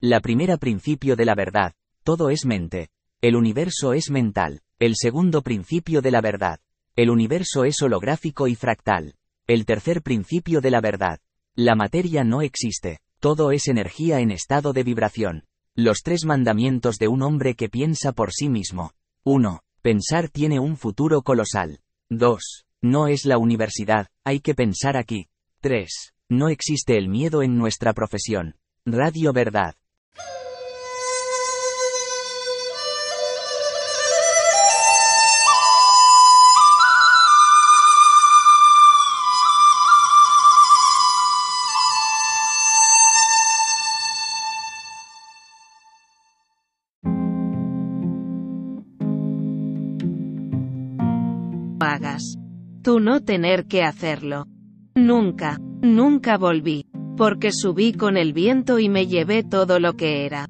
La primera principio de la verdad, todo es mente. El universo es mental. El segundo principio de la verdad. El universo es holográfico y fractal. El tercer principio de la verdad. La materia no existe. Todo es energía en estado de vibración. Los tres mandamientos de un hombre que piensa por sí mismo. 1. Pensar tiene un futuro colosal. 2. No es la universidad, hay que pensar aquí. 3. No existe el miedo en nuestra profesión. Radio Verdad. Hagas. Tú no tener que hacerlo. Nunca, nunca volví, porque subí con el viento y me llevé todo lo que era.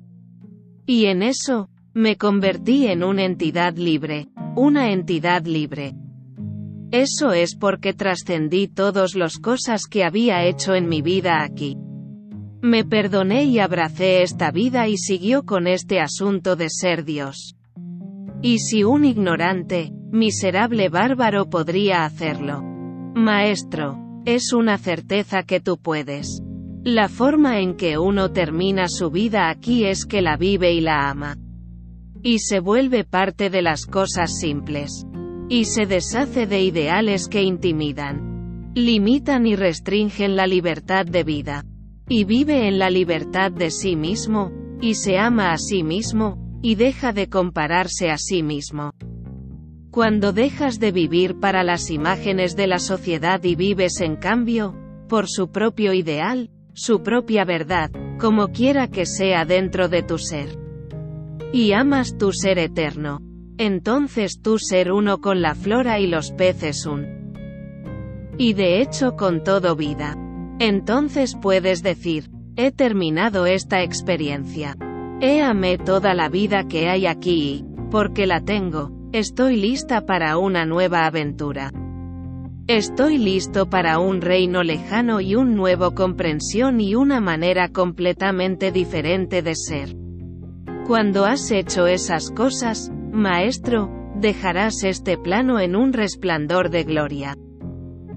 Y en eso, me convertí en una entidad libre, una entidad libre. Eso es porque trascendí todas las cosas que había hecho en mi vida aquí. Me perdoné y abracé esta vida y siguió con este asunto de ser Dios. Y si un ignorante, miserable bárbaro podría hacerlo. Maestro, es una certeza que tú puedes. La forma en que uno termina su vida aquí es que la vive y la ama. Y se vuelve parte de las cosas simples. Y se deshace de ideales que intimidan. Limitan y restringen la libertad de vida. Y vive en la libertad de sí mismo, y se ama a sí mismo, y deja de compararse a sí mismo. Cuando dejas de vivir para las imágenes de la sociedad y vives en cambio, por su propio ideal, su propia verdad, como quiera que sea dentro de tu ser. Y amas tu ser eterno. Entonces tu ser uno con la flora y los peces un. Y de hecho con todo vida. Entonces puedes decir, he terminado esta experiencia. He amé toda la vida que hay aquí y, porque la tengo, estoy lista para una nueva aventura. Estoy listo para un reino lejano y un nuevo comprensión y una manera completamente diferente de ser. Cuando has hecho esas cosas, maestro, dejarás este plano en un resplandor de gloria.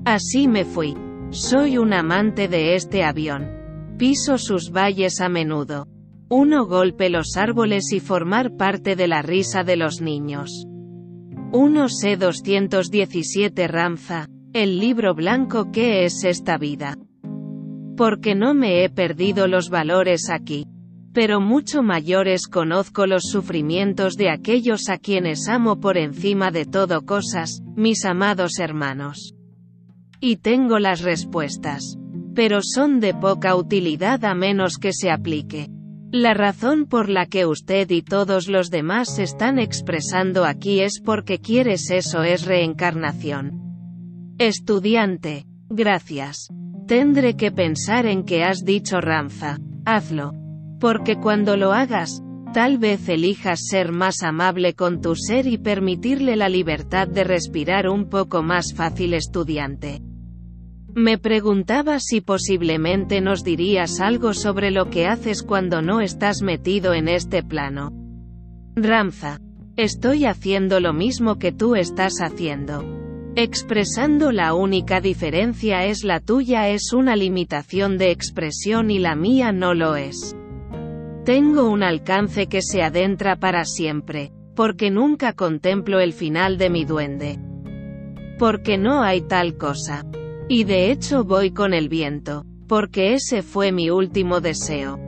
Así me fui. Soy un amante de este avión. Piso sus valles a menudo. Uno golpe los árboles y formar parte de la risa de los niños. 1 C 217 Ramza, el libro blanco ¿Qué es esta vida? Porque no me he perdido los valores aquí. Pero mucho mayores conozco los sufrimientos de aquellos a quienes amo por encima de todo cosas, mis amados hermanos. Y tengo las respuestas. Pero son de poca utilidad a menos que se aplique. La razón por la que usted y todos los demás están expresando aquí es porque quieres eso es reencarnación. Estudiante. Gracias. Tendré que pensar en que has dicho Ramza. Hazlo. Porque cuando lo hagas, tal vez elijas ser más amable con tu ser y permitirle la libertad de respirar un poco más fácil estudiante. Me preguntaba si posiblemente nos dirías algo sobre lo que haces cuando no estás metido en este plano. Ramza. Estoy haciendo lo mismo que tú estás haciendo. Expresando la única diferencia es la tuya es una limitación de expresión y la mía no lo es. Tengo un alcance que se adentra para siempre, porque nunca contemplo el final de mi duende. Porque no hay tal cosa. Y de hecho voy con el viento, porque ese fue mi último deseo.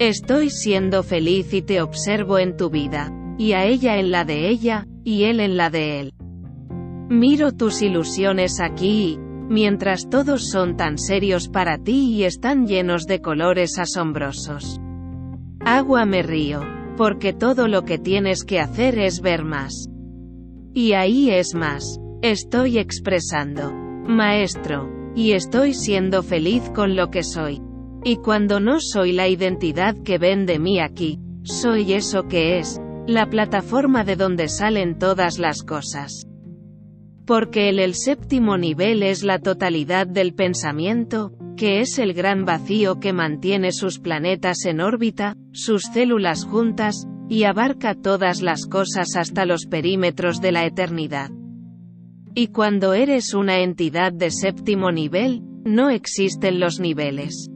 Estoy siendo feliz y te observo en tu vida, y a ella en la de ella, y él en la de él. Miro tus ilusiones aquí mientras todos son tan serios para ti y están llenos de colores asombrosos. Agua me río, porque todo lo que tienes que hacer es ver más. Y ahí es más. Estoy expresando. Maestro. Y estoy siendo feliz con lo que soy. Y cuando no soy la identidad que ven de mí aquí, soy eso que es, la plataforma de donde salen todas las cosas. Porque el, el séptimo nivel es la totalidad del pensamiento, que es el gran vacío que mantiene sus planetas en órbita, sus células juntas, y abarca todas las cosas hasta los perímetros de la eternidad. Y cuando eres una entidad de séptimo nivel, no existen los niveles.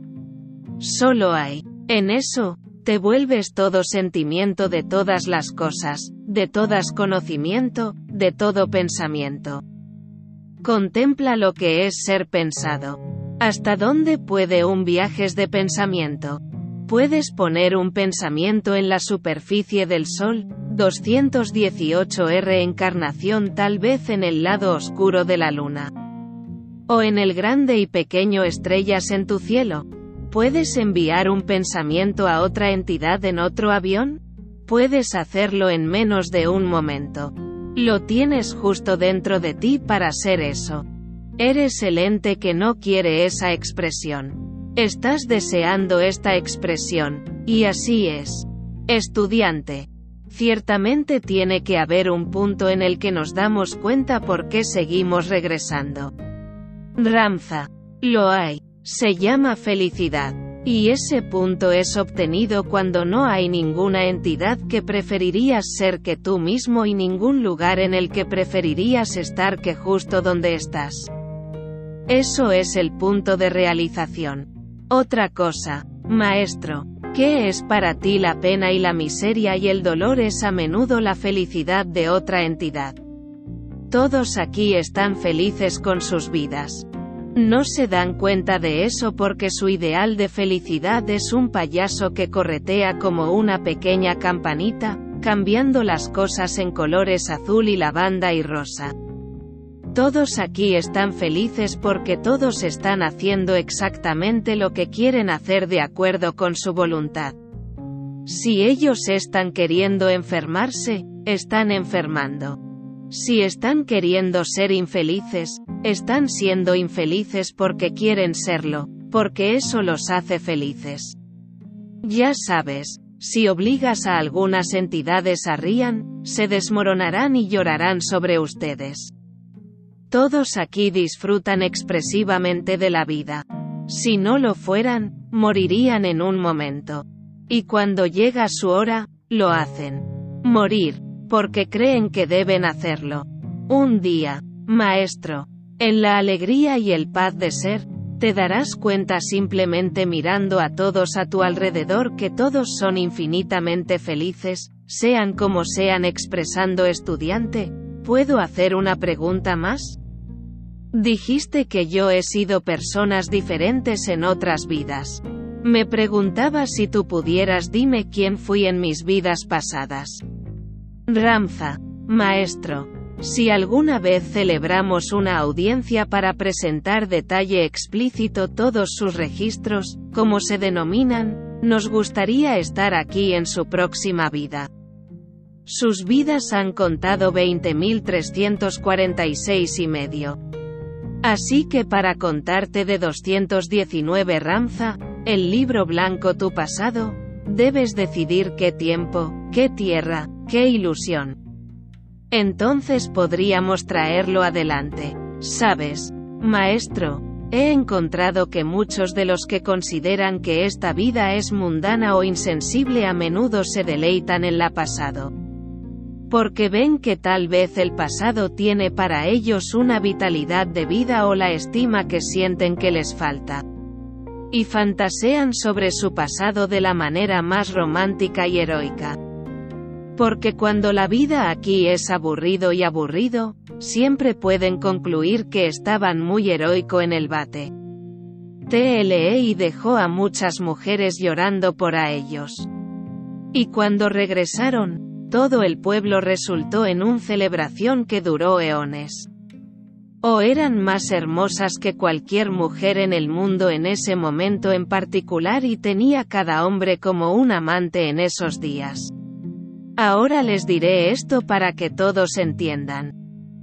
Solo hay. En eso, te vuelves todo sentimiento de todas las cosas, de todas conocimiento, de todo pensamiento. Contempla lo que es ser pensado. ¿Hasta dónde puede un viajes de pensamiento? Puedes poner un pensamiento en la superficie del Sol, 218R encarnación tal vez en el lado oscuro de la Luna. O en el grande y pequeño estrellas en tu cielo. ¿Puedes enviar un pensamiento a otra entidad en otro avión? Puedes hacerlo en menos de un momento. Lo tienes justo dentro de ti para ser eso. Eres el ente que no quiere esa expresión. Estás deseando esta expresión, y así es. Estudiante. Ciertamente tiene que haber un punto en el que nos damos cuenta por qué seguimos regresando. Ramza. Lo hay. Se llama felicidad. Y ese punto es obtenido cuando no hay ninguna entidad que preferirías ser que tú mismo y ningún lugar en el que preferirías estar que justo donde estás. Eso es el punto de realización. Otra cosa, maestro, ¿qué es para ti la pena y la miseria y el dolor es a menudo la felicidad de otra entidad? Todos aquí están felices con sus vidas. No se dan cuenta de eso porque su ideal de felicidad es un payaso que corretea como una pequeña campanita, cambiando las cosas en colores azul y lavanda y rosa. Todos aquí están felices porque todos están haciendo exactamente lo que quieren hacer de acuerdo con su voluntad. Si ellos están queriendo enfermarse, están enfermando. Si están queriendo ser infelices, están siendo infelices porque quieren serlo, porque eso los hace felices. Ya sabes, si obligas a algunas entidades a rían, se desmoronarán y llorarán sobre ustedes. Todos aquí disfrutan expresivamente de la vida. Si no lo fueran, morirían en un momento. Y cuando llega su hora, lo hacen. Morir, porque creen que deben hacerlo. Un día, maestro, en la alegría y el paz de ser, te darás cuenta simplemente mirando a todos a tu alrededor que todos son infinitamente felices, sean como sean expresando estudiante. ¿Puedo hacer una pregunta más? Dijiste que yo he sido personas diferentes en otras vidas. Me preguntaba si tú pudieras dime quién fui en mis vidas pasadas. Ramza. Maestro. Si alguna vez celebramos una audiencia para presentar detalle explícito todos sus registros, como se denominan, nos gustaría estar aquí en su próxima vida. Sus vidas han contado 20.346 y medio. Así que para contarte de 219 Ramza, el libro blanco tu pasado, debes decidir qué tiempo, qué tierra, qué ilusión. Entonces podríamos traerlo adelante. Sabes, maestro, he encontrado que muchos de los que consideran que esta vida es mundana o insensible a menudo se deleitan en la pasado. Porque ven que tal vez el pasado tiene para ellos una vitalidad de vida o la estima que sienten que les falta. Y fantasean sobre su pasado de la manera más romántica y heroica. Porque cuando la vida aquí es aburrido y aburrido, siempre pueden concluir que estaban muy heroico en el bate. TLE dejó a muchas mujeres llorando por a ellos. Y cuando regresaron, todo el pueblo resultó en una celebración que duró eones. O eran más hermosas que cualquier mujer en el mundo en ese momento en particular y tenía cada hombre como un amante en esos días. Ahora les diré esto para que todos entiendan.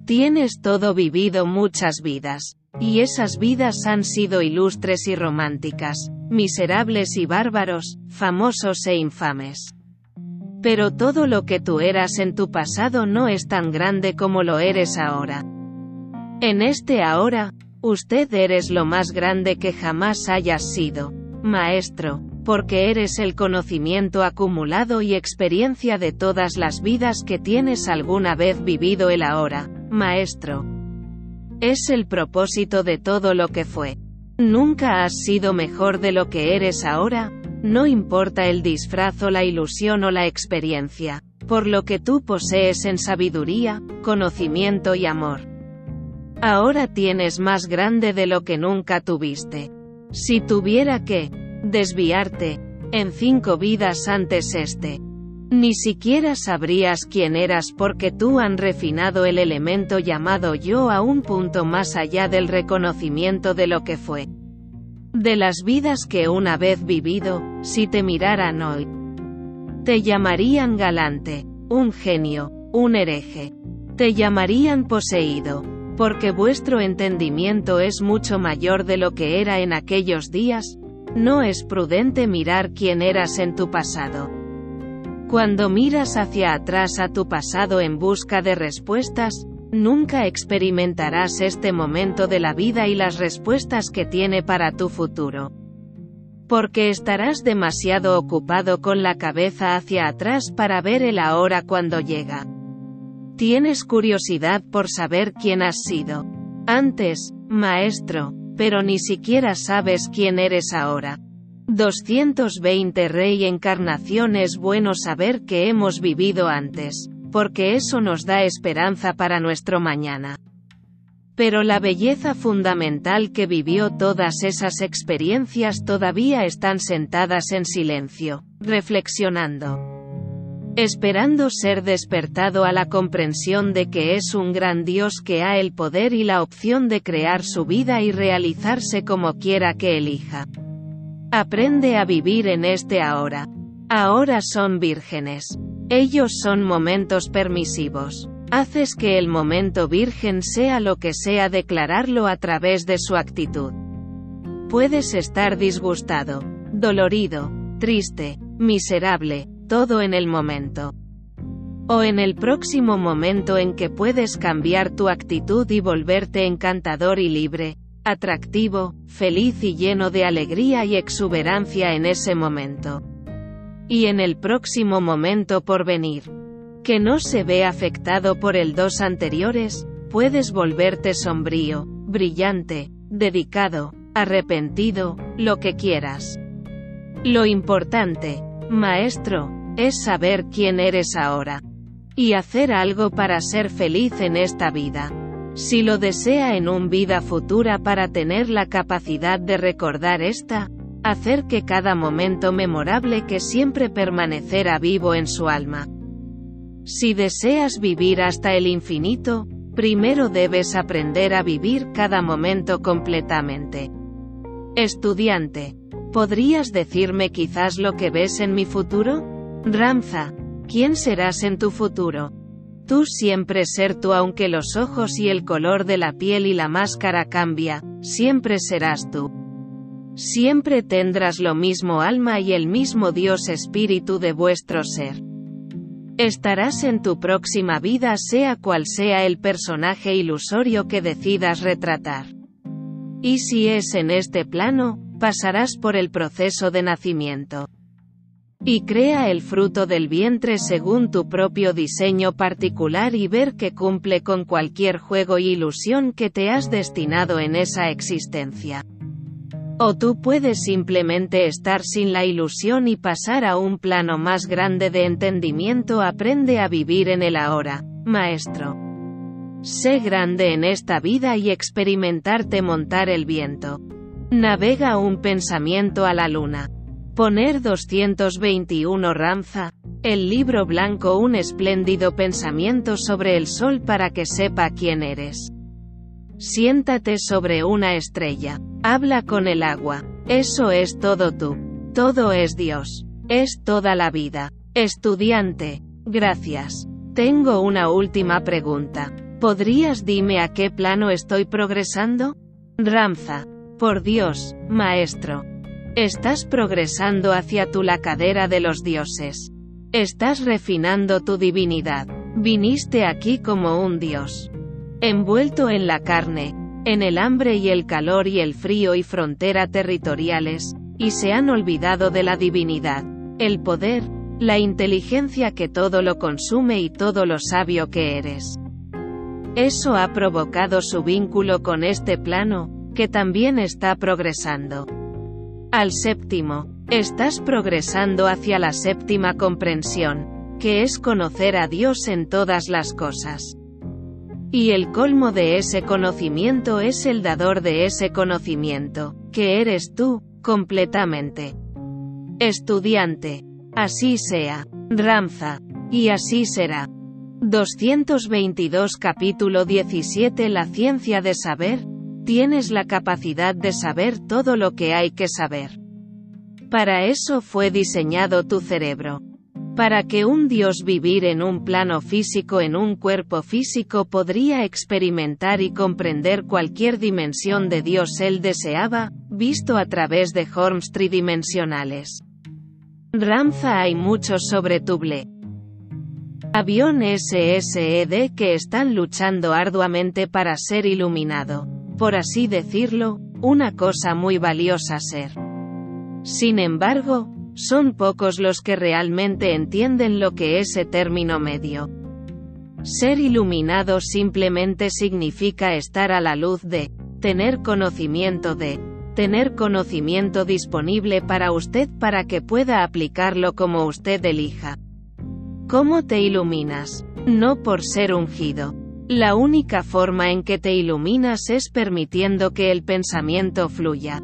Tienes todo vivido muchas vidas. Y esas vidas han sido ilustres y románticas, miserables y bárbaros, famosos e infames. Pero todo lo que tú eras en tu pasado no es tan grande como lo eres ahora. En este ahora, usted eres lo más grande que jamás hayas sido, maestro, porque eres el conocimiento acumulado y experiencia de todas las vidas que tienes alguna vez vivido el ahora, maestro. Es el propósito de todo lo que fue. Nunca has sido mejor de lo que eres ahora, no importa el disfraz o la ilusión o la experiencia, por lo que tú posees en sabiduría, conocimiento y amor. Ahora tienes más grande de lo que nunca tuviste. Si tuviera que desviarte en cinco vidas antes este, ni siquiera sabrías quién eras porque tú han refinado el elemento llamado yo a un punto más allá del reconocimiento de lo que fue. De las vidas que una vez vivido, si te miraran hoy, te llamarían galante, un genio, un hereje. Te llamarían poseído, porque vuestro entendimiento es mucho mayor de lo que era en aquellos días, no es prudente mirar quién eras en tu pasado. Cuando miras hacia atrás a tu pasado en busca de respuestas, nunca experimentarás este momento de la vida y las respuestas que tiene para tu futuro. Porque estarás demasiado ocupado con la cabeza hacia atrás para ver el ahora cuando llega. Tienes curiosidad por saber quién has sido. Antes, maestro, pero ni siquiera sabes quién eres ahora. 220 Rey Encarnación es bueno saber que hemos vivido antes, porque eso nos da esperanza para nuestro mañana. Pero la belleza fundamental que vivió todas esas experiencias todavía están sentadas en silencio, reflexionando esperando ser despertado a la comprensión de que es un gran Dios que ha el poder y la opción de crear su vida y realizarse como quiera que elija. Aprende a vivir en este ahora. Ahora son vírgenes. Ellos son momentos permisivos. Haces que el momento virgen sea lo que sea declararlo a través de su actitud. Puedes estar disgustado, dolorido, triste, miserable, todo en el momento. O en el próximo momento en que puedes cambiar tu actitud y volverte encantador y libre, atractivo, feliz y lleno de alegría y exuberancia en ese momento. Y en el próximo momento por venir, que no se ve afectado por el dos anteriores, puedes volverte sombrío, brillante, dedicado, arrepentido, lo que quieras. Lo importante, maestro, es saber quién eres ahora. Y hacer algo para ser feliz en esta vida. Si lo desea en un vida futura para tener la capacidad de recordar esta, hacer que cada momento memorable que siempre permanecerá vivo en su alma. Si deseas vivir hasta el infinito, primero debes aprender a vivir cada momento completamente. Estudiante, ¿podrías decirme quizás lo que ves en mi futuro? Ramza, ¿quién serás en tu futuro? Tú siempre ser tú aunque los ojos y el color de la piel y la máscara cambia, siempre serás tú. Siempre tendrás lo mismo alma y el mismo Dios espíritu de vuestro ser. Estarás en tu próxima vida sea cual sea el personaje ilusorio que decidas retratar. Y si es en este plano, pasarás por el proceso de nacimiento y crea el fruto del vientre según tu propio diseño particular y ver que cumple con cualquier juego y ilusión que te has destinado en esa existencia. O tú puedes simplemente estar sin la ilusión y pasar a un plano más grande de entendimiento. Aprende a vivir en el ahora, maestro. Sé grande en esta vida y experimentarte montar el viento. Navega un pensamiento a la luna. Poner 221 Ramza, el libro blanco un espléndido pensamiento sobre el sol para que sepa quién eres. Siéntate sobre una estrella. Habla con el agua. Eso es todo tú. Todo es Dios. Es toda la vida. Estudiante. Gracias. Tengo una última pregunta. ¿Podrías dime a qué plano estoy progresando? Ramza. Por Dios, maestro. Estás progresando hacia tu la cadera de los dioses. Estás refinando tu divinidad. Viniste aquí como un dios. envuelto en la carne, en el hambre y el calor y el frío y frontera territoriales, y se han olvidado de la divinidad, el poder, la inteligencia que todo lo consume y todo lo sabio que eres. Eso ha provocado su vínculo con este plano, que también está progresando. Al séptimo, estás progresando hacia la séptima comprensión, que es conocer a Dios en todas las cosas. Y el colmo de ese conocimiento es el dador de ese conocimiento, que eres tú, completamente. Estudiante. Así sea. Ramza. Y así será. 222 capítulo 17 La ciencia de saber, tienes la capacidad de saber todo lo que hay que saber. Para eso fue diseñado tu cerebro. Para que un Dios vivir en un plano físico en un cuerpo físico podría experimentar y comprender cualquier dimensión de Dios él deseaba, visto a través de horms tridimensionales. Ramza hay muchos sobre Tuble. Avión SSED que están luchando arduamente para ser iluminado. Por así decirlo, una cosa muy valiosa ser. Sin embargo, son pocos los que realmente entienden lo que es término medio. Ser iluminado simplemente significa estar a la luz de, tener conocimiento de, tener conocimiento disponible para usted para que pueda aplicarlo como usted elija. ¿Cómo te iluminas? No por ser ungido. La única forma en que te iluminas es permitiendo que el pensamiento fluya.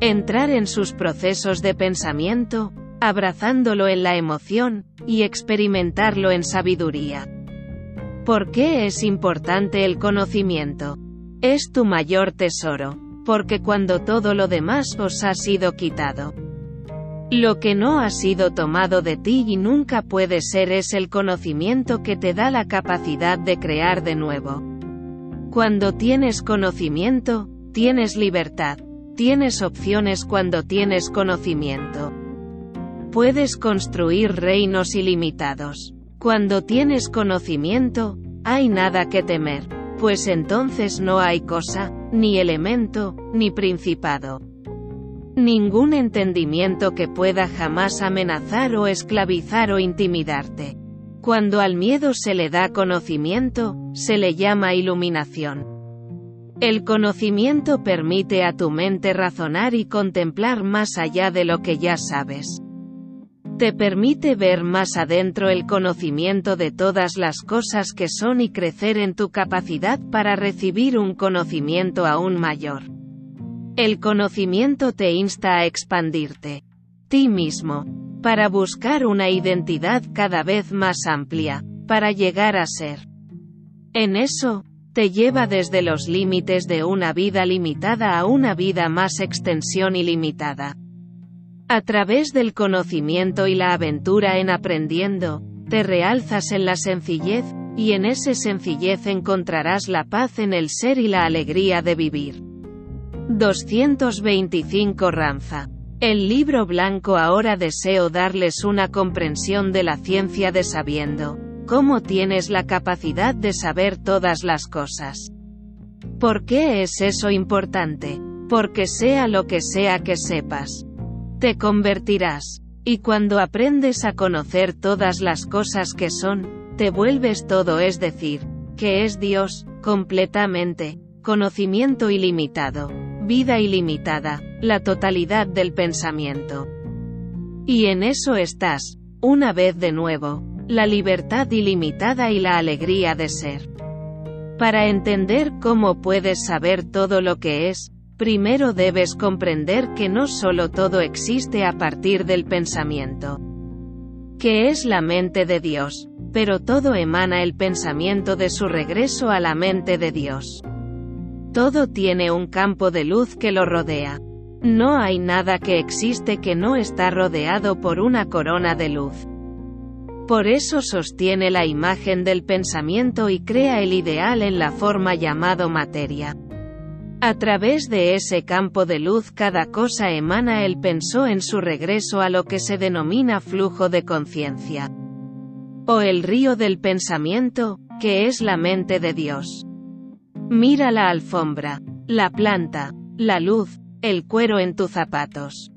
Entrar en sus procesos de pensamiento, abrazándolo en la emoción, y experimentarlo en sabiduría. ¿Por qué es importante el conocimiento? Es tu mayor tesoro, porque cuando todo lo demás os ha sido quitado, lo que no ha sido tomado de ti y nunca puede ser es el conocimiento que te da la capacidad de crear de nuevo. Cuando tienes conocimiento, tienes libertad. Tienes opciones cuando tienes conocimiento. Puedes construir reinos ilimitados. Cuando tienes conocimiento, hay nada que temer, pues entonces no hay cosa, ni elemento, ni principado. Ningún entendimiento que pueda jamás amenazar o esclavizar o intimidarte. Cuando al miedo se le da conocimiento, se le llama iluminación. El conocimiento permite a tu mente razonar y contemplar más allá de lo que ya sabes. Te permite ver más adentro el conocimiento de todas las cosas que son y crecer en tu capacidad para recibir un conocimiento aún mayor. El conocimiento te insta a expandirte. Ti mismo. Para buscar una identidad cada vez más amplia. Para llegar a ser. En eso, te lleva desde los límites de una vida limitada a una vida más extensión ilimitada. A través del conocimiento y la aventura en aprendiendo, te realzas en la sencillez, y en esa sencillez encontrarás la paz en el ser y la alegría de vivir. 225 Ramza. El libro blanco ahora deseo darles una comprensión de la ciencia de sabiendo, cómo tienes la capacidad de saber todas las cosas. ¿Por qué es eso importante? Porque sea lo que sea que sepas, te convertirás. Y cuando aprendes a conocer todas las cosas que son, te vuelves todo, es decir, que es Dios, completamente, conocimiento ilimitado vida ilimitada, la totalidad del pensamiento. Y en eso estás, una vez de nuevo, la libertad ilimitada y la alegría de ser. Para entender cómo puedes saber todo lo que es, primero debes comprender que no solo todo existe a partir del pensamiento, que es la mente de Dios, pero todo emana el pensamiento de su regreso a la mente de Dios. Todo tiene un campo de luz que lo rodea. No hay nada que existe que no está rodeado por una corona de luz. Por eso sostiene la imagen del pensamiento y crea el ideal en la forma llamado materia. A través de ese campo de luz cada cosa emana el pensó en su regreso a lo que se denomina flujo de conciencia. O el río del pensamiento, que es la mente de Dios. Mira la alfombra, la planta, la luz, el cuero en tus zapatos.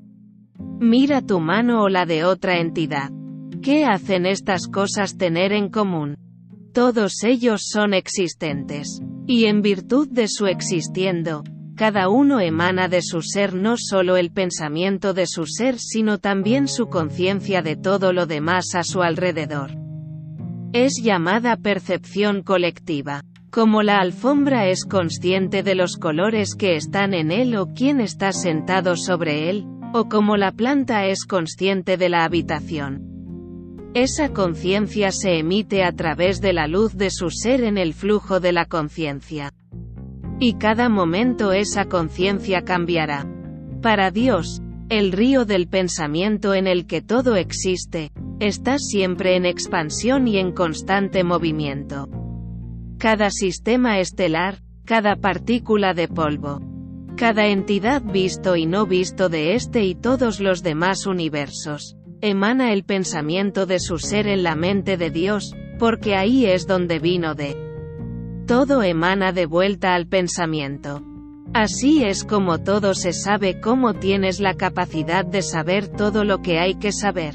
Mira tu mano o la de otra entidad. ¿Qué hacen estas cosas tener en común? Todos ellos son existentes. Y en virtud de su existiendo, cada uno emana de su ser no solo el pensamiento de su ser sino también su conciencia de todo lo demás a su alrededor. Es llamada percepción colectiva. Como la alfombra es consciente de los colores que están en él o quién está sentado sobre él, o como la planta es consciente de la habitación. Esa conciencia se emite a través de la luz de su ser en el flujo de la conciencia. Y cada momento esa conciencia cambiará. Para Dios, el río del pensamiento en el que todo existe, está siempre en expansión y en constante movimiento. Cada sistema estelar, cada partícula de polvo, cada entidad visto y no visto de este y todos los demás universos, emana el pensamiento de su ser en la mente de Dios, porque ahí es donde vino de. Todo emana de vuelta al pensamiento. Así es como todo se sabe cómo tienes la capacidad de saber todo lo que hay que saber.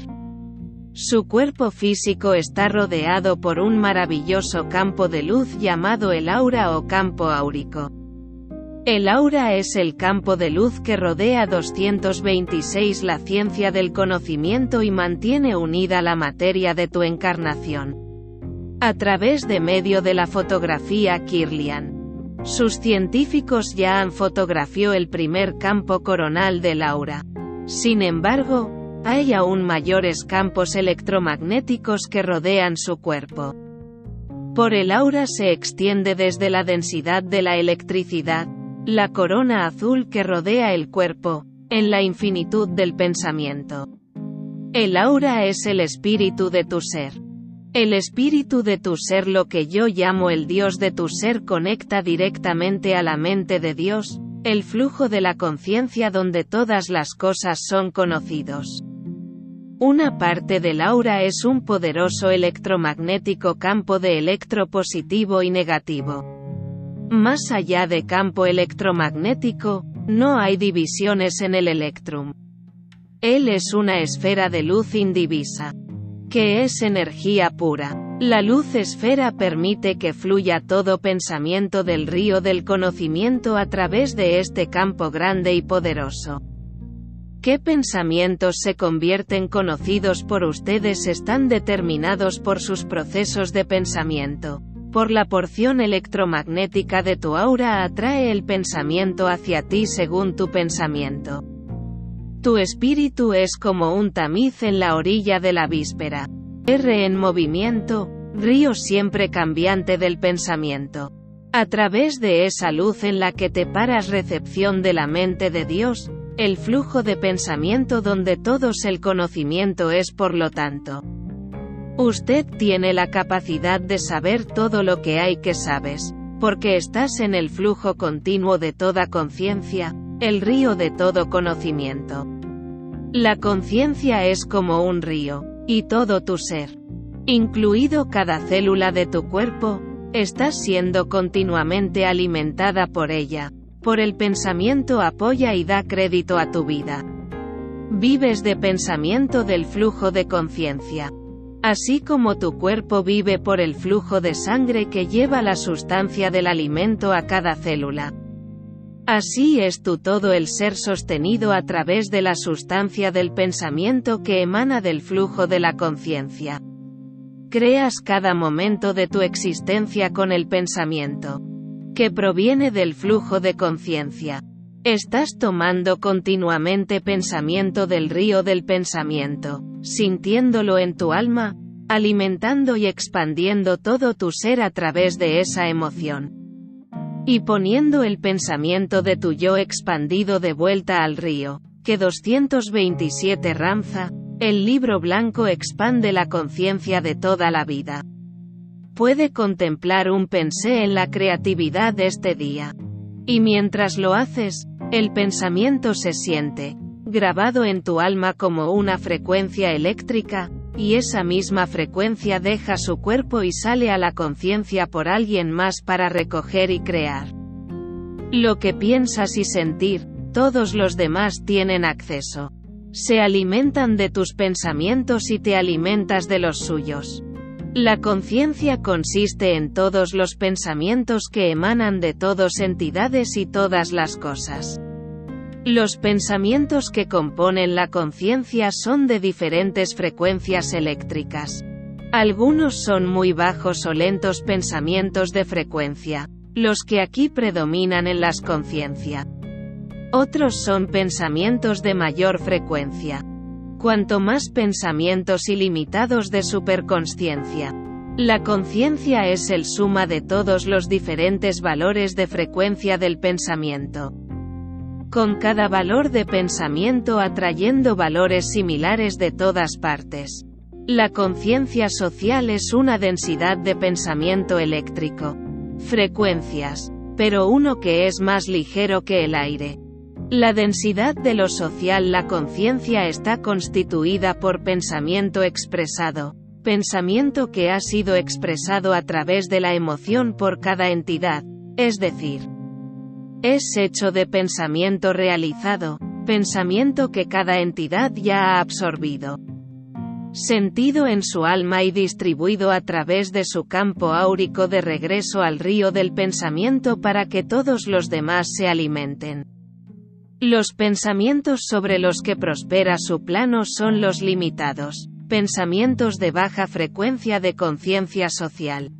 Su cuerpo físico está rodeado por un maravilloso campo de luz llamado el aura o campo áurico. El aura es el campo de luz que rodea 226 la ciencia del conocimiento y mantiene unida la materia de tu encarnación. A través de medio de la fotografía Kirlian. Sus científicos ya han fotografiado el primer campo coronal del aura. Sin embargo, hay aún mayores campos electromagnéticos que rodean su cuerpo. Por el aura se extiende desde la densidad de la electricidad, la corona azul que rodea el cuerpo, en la infinitud del pensamiento. El aura es el espíritu de tu ser. El espíritu de tu ser, lo que yo llamo el Dios de tu ser, conecta directamente a la mente de Dios, el flujo de la conciencia donde todas las cosas son conocidos. Una parte del aura es un poderoso electromagnético campo de electro positivo y negativo. Más allá de campo electromagnético, no hay divisiones en el electrum. Él es una esfera de luz indivisa. Que es energía pura. La luz esfera permite que fluya todo pensamiento del río del conocimiento a través de este campo grande y poderoso. ¿Qué pensamientos se convierten conocidos por ustedes están determinados por sus procesos de pensamiento? por la porción electromagnética de tu aura atrae el pensamiento hacia ti según tu pensamiento. Tu espíritu es como un tamiz en la orilla de la víspera. R en movimiento, río siempre cambiante del pensamiento. A través de esa luz en la que te paras recepción de la mente de Dios, el flujo de pensamiento donde todos el conocimiento es por lo tanto. Usted tiene la capacidad de saber todo lo que hay que sabes, porque estás en el flujo continuo de toda conciencia, el río de todo conocimiento. La conciencia es como un río, y todo tu ser, incluido cada célula de tu cuerpo, estás siendo continuamente alimentada por ella, por el pensamiento apoya y da crédito a tu vida. Vives de pensamiento del flujo de conciencia. Así como tu cuerpo vive por el flujo de sangre que lleva la sustancia del alimento a cada célula. Así es tu todo el ser sostenido a través de la sustancia del pensamiento que emana del flujo de la conciencia. Creas cada momento de tu existencia con el pensamiento, que proviene del flujo de conciencia. Estás tomando continuamente pensamiento del río del pensamiento sintiéndolo en tu alma, alimentando y expandiendo todo tu ser a través de esa emoción. Y poniendo el pensamiento de tu yo expandido de vuelta al río, que 227 Ramza, el libro blanco expande la conciencia de toda la vida. Puede contemplar un pensé en la creatividad de este día. Y mientras lo haces, el pensamiento se siente, grabado en tu alma como una frecuencia eléctrica, y esa misma frecuencia deja su cuerpo y sale a la conciencia por alguien más para recoger y crear. Lo que piensas y sentir, todos los demás tienen acceso. Se alimentan de tus pensamientos y te alimentas de los suyos. La conciencia consiste en todos los pensamientos que emanan de todas entidades y todas las cosas. Los pensamientos que componen la conciencia son de diferentes frecuencias eléctricas. Algunos son muy bajos o lentos pensamientos de frecuencia, los que aquí predominan en las conciencia. Otros son pensamientos de mayor frecuencia. Cuanto más pensamientos ilimitados de superconsciencia. La conciencia es el suma de todos los diferentes valores de frecuencia del pensamiento. Con cada valor de pensamiento atrayendo valores similares de todas partes. La conciencia social es una densidad de pensamiento eléctrico. Frecuencias. Pero uno que es más ligero que el aire. La densidad de lo social La conciencia está constituida por pensamiento expresado, pensamiento que ha sido expresado a través de la emoción por cada entidad, es decir, es hecho de pensamiento realizado, pensamiento que cada entidad ya ha absorbido. Sentido en su alma y distribuido a través de su campo áurico de regreso al río del pensamiento para que todos los demás se alimenten. Los pensamientos sobre los que prospera su plano son los limitados, pensamientos de baja frecuencia de conciencia social.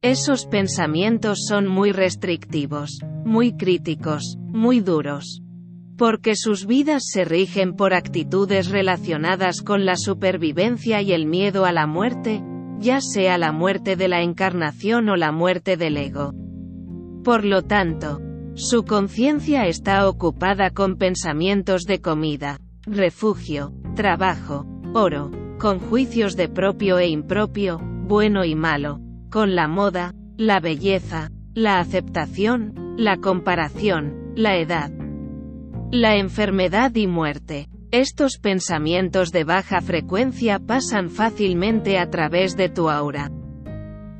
Esos pensamientos son muy restrictivos, muy críticos, muy duros. Porque sus vidas se rigen por actitudes relacionadas con la supervivencia y el miedo a la muerte, ya sea la muerte de la encarnación o la muerte del ego. Por lo tanto, su conciencia está ocupada con pensamientos de comida, refugio, trabajo, oro, con juicios de propio e impropio, bueno y malo, con la moda, la belleza, la aceptación, la comparación, la edad, la enfermedad y muerte. Estos pensamientos de baja frecuencia pasan fácilmente a través de tu aura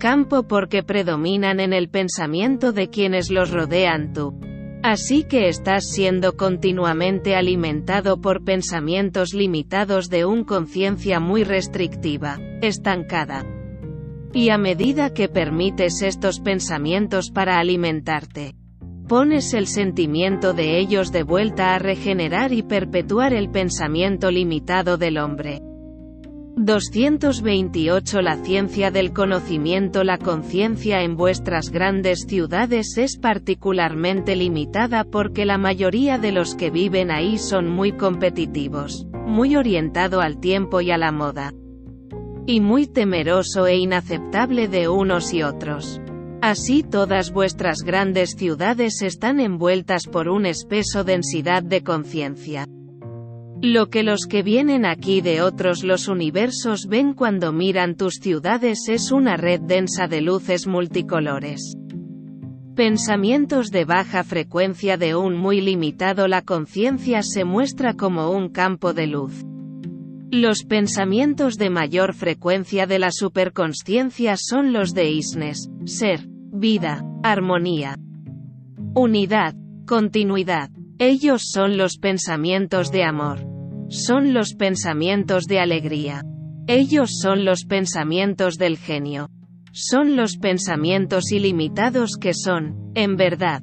campo porque predominan en el pensamiento de quienes los rodean tú. Así que estás siendo continuamente alimentado por pensamientos limitados de un conciencia muy restrictiva, estancada. Y a medida que permites estos pensamientos para alimentarte, pones el sentimiento de ellos de vuelta a regenerar y perpetuar el pensamiento limitado del hombre. 228 La ciencia del conocimiento La conciencia en vuestras grandes ciudades es particularmente limitada porque la mayoría de los que viven ahí son muy competitivos, muy orientado al tiempo y a la moda. Y muy temeroso e inaceptable de unos y otros. Así todas vuestras grandes ciudades están envueltas por un espeso densidad de conciencia. Lo que los que vienen aquí de otros los universos ven cuando miran tus ciudades es una red densa de luces multicolores. Pensamientos de baja frecuencia de un muy limitado la conciencia se muestra como un campo de luz. Los pensamientos de mayor frecuencia de la superconsciencia son los de isnes, ser, vida, armonía, unidad, continuidad. Ellos son los pensamientos de amor son los pensamientos de alegría. Ellos son los pensamientos del genio. Son los pensamientos ilimitados que son, en verdad,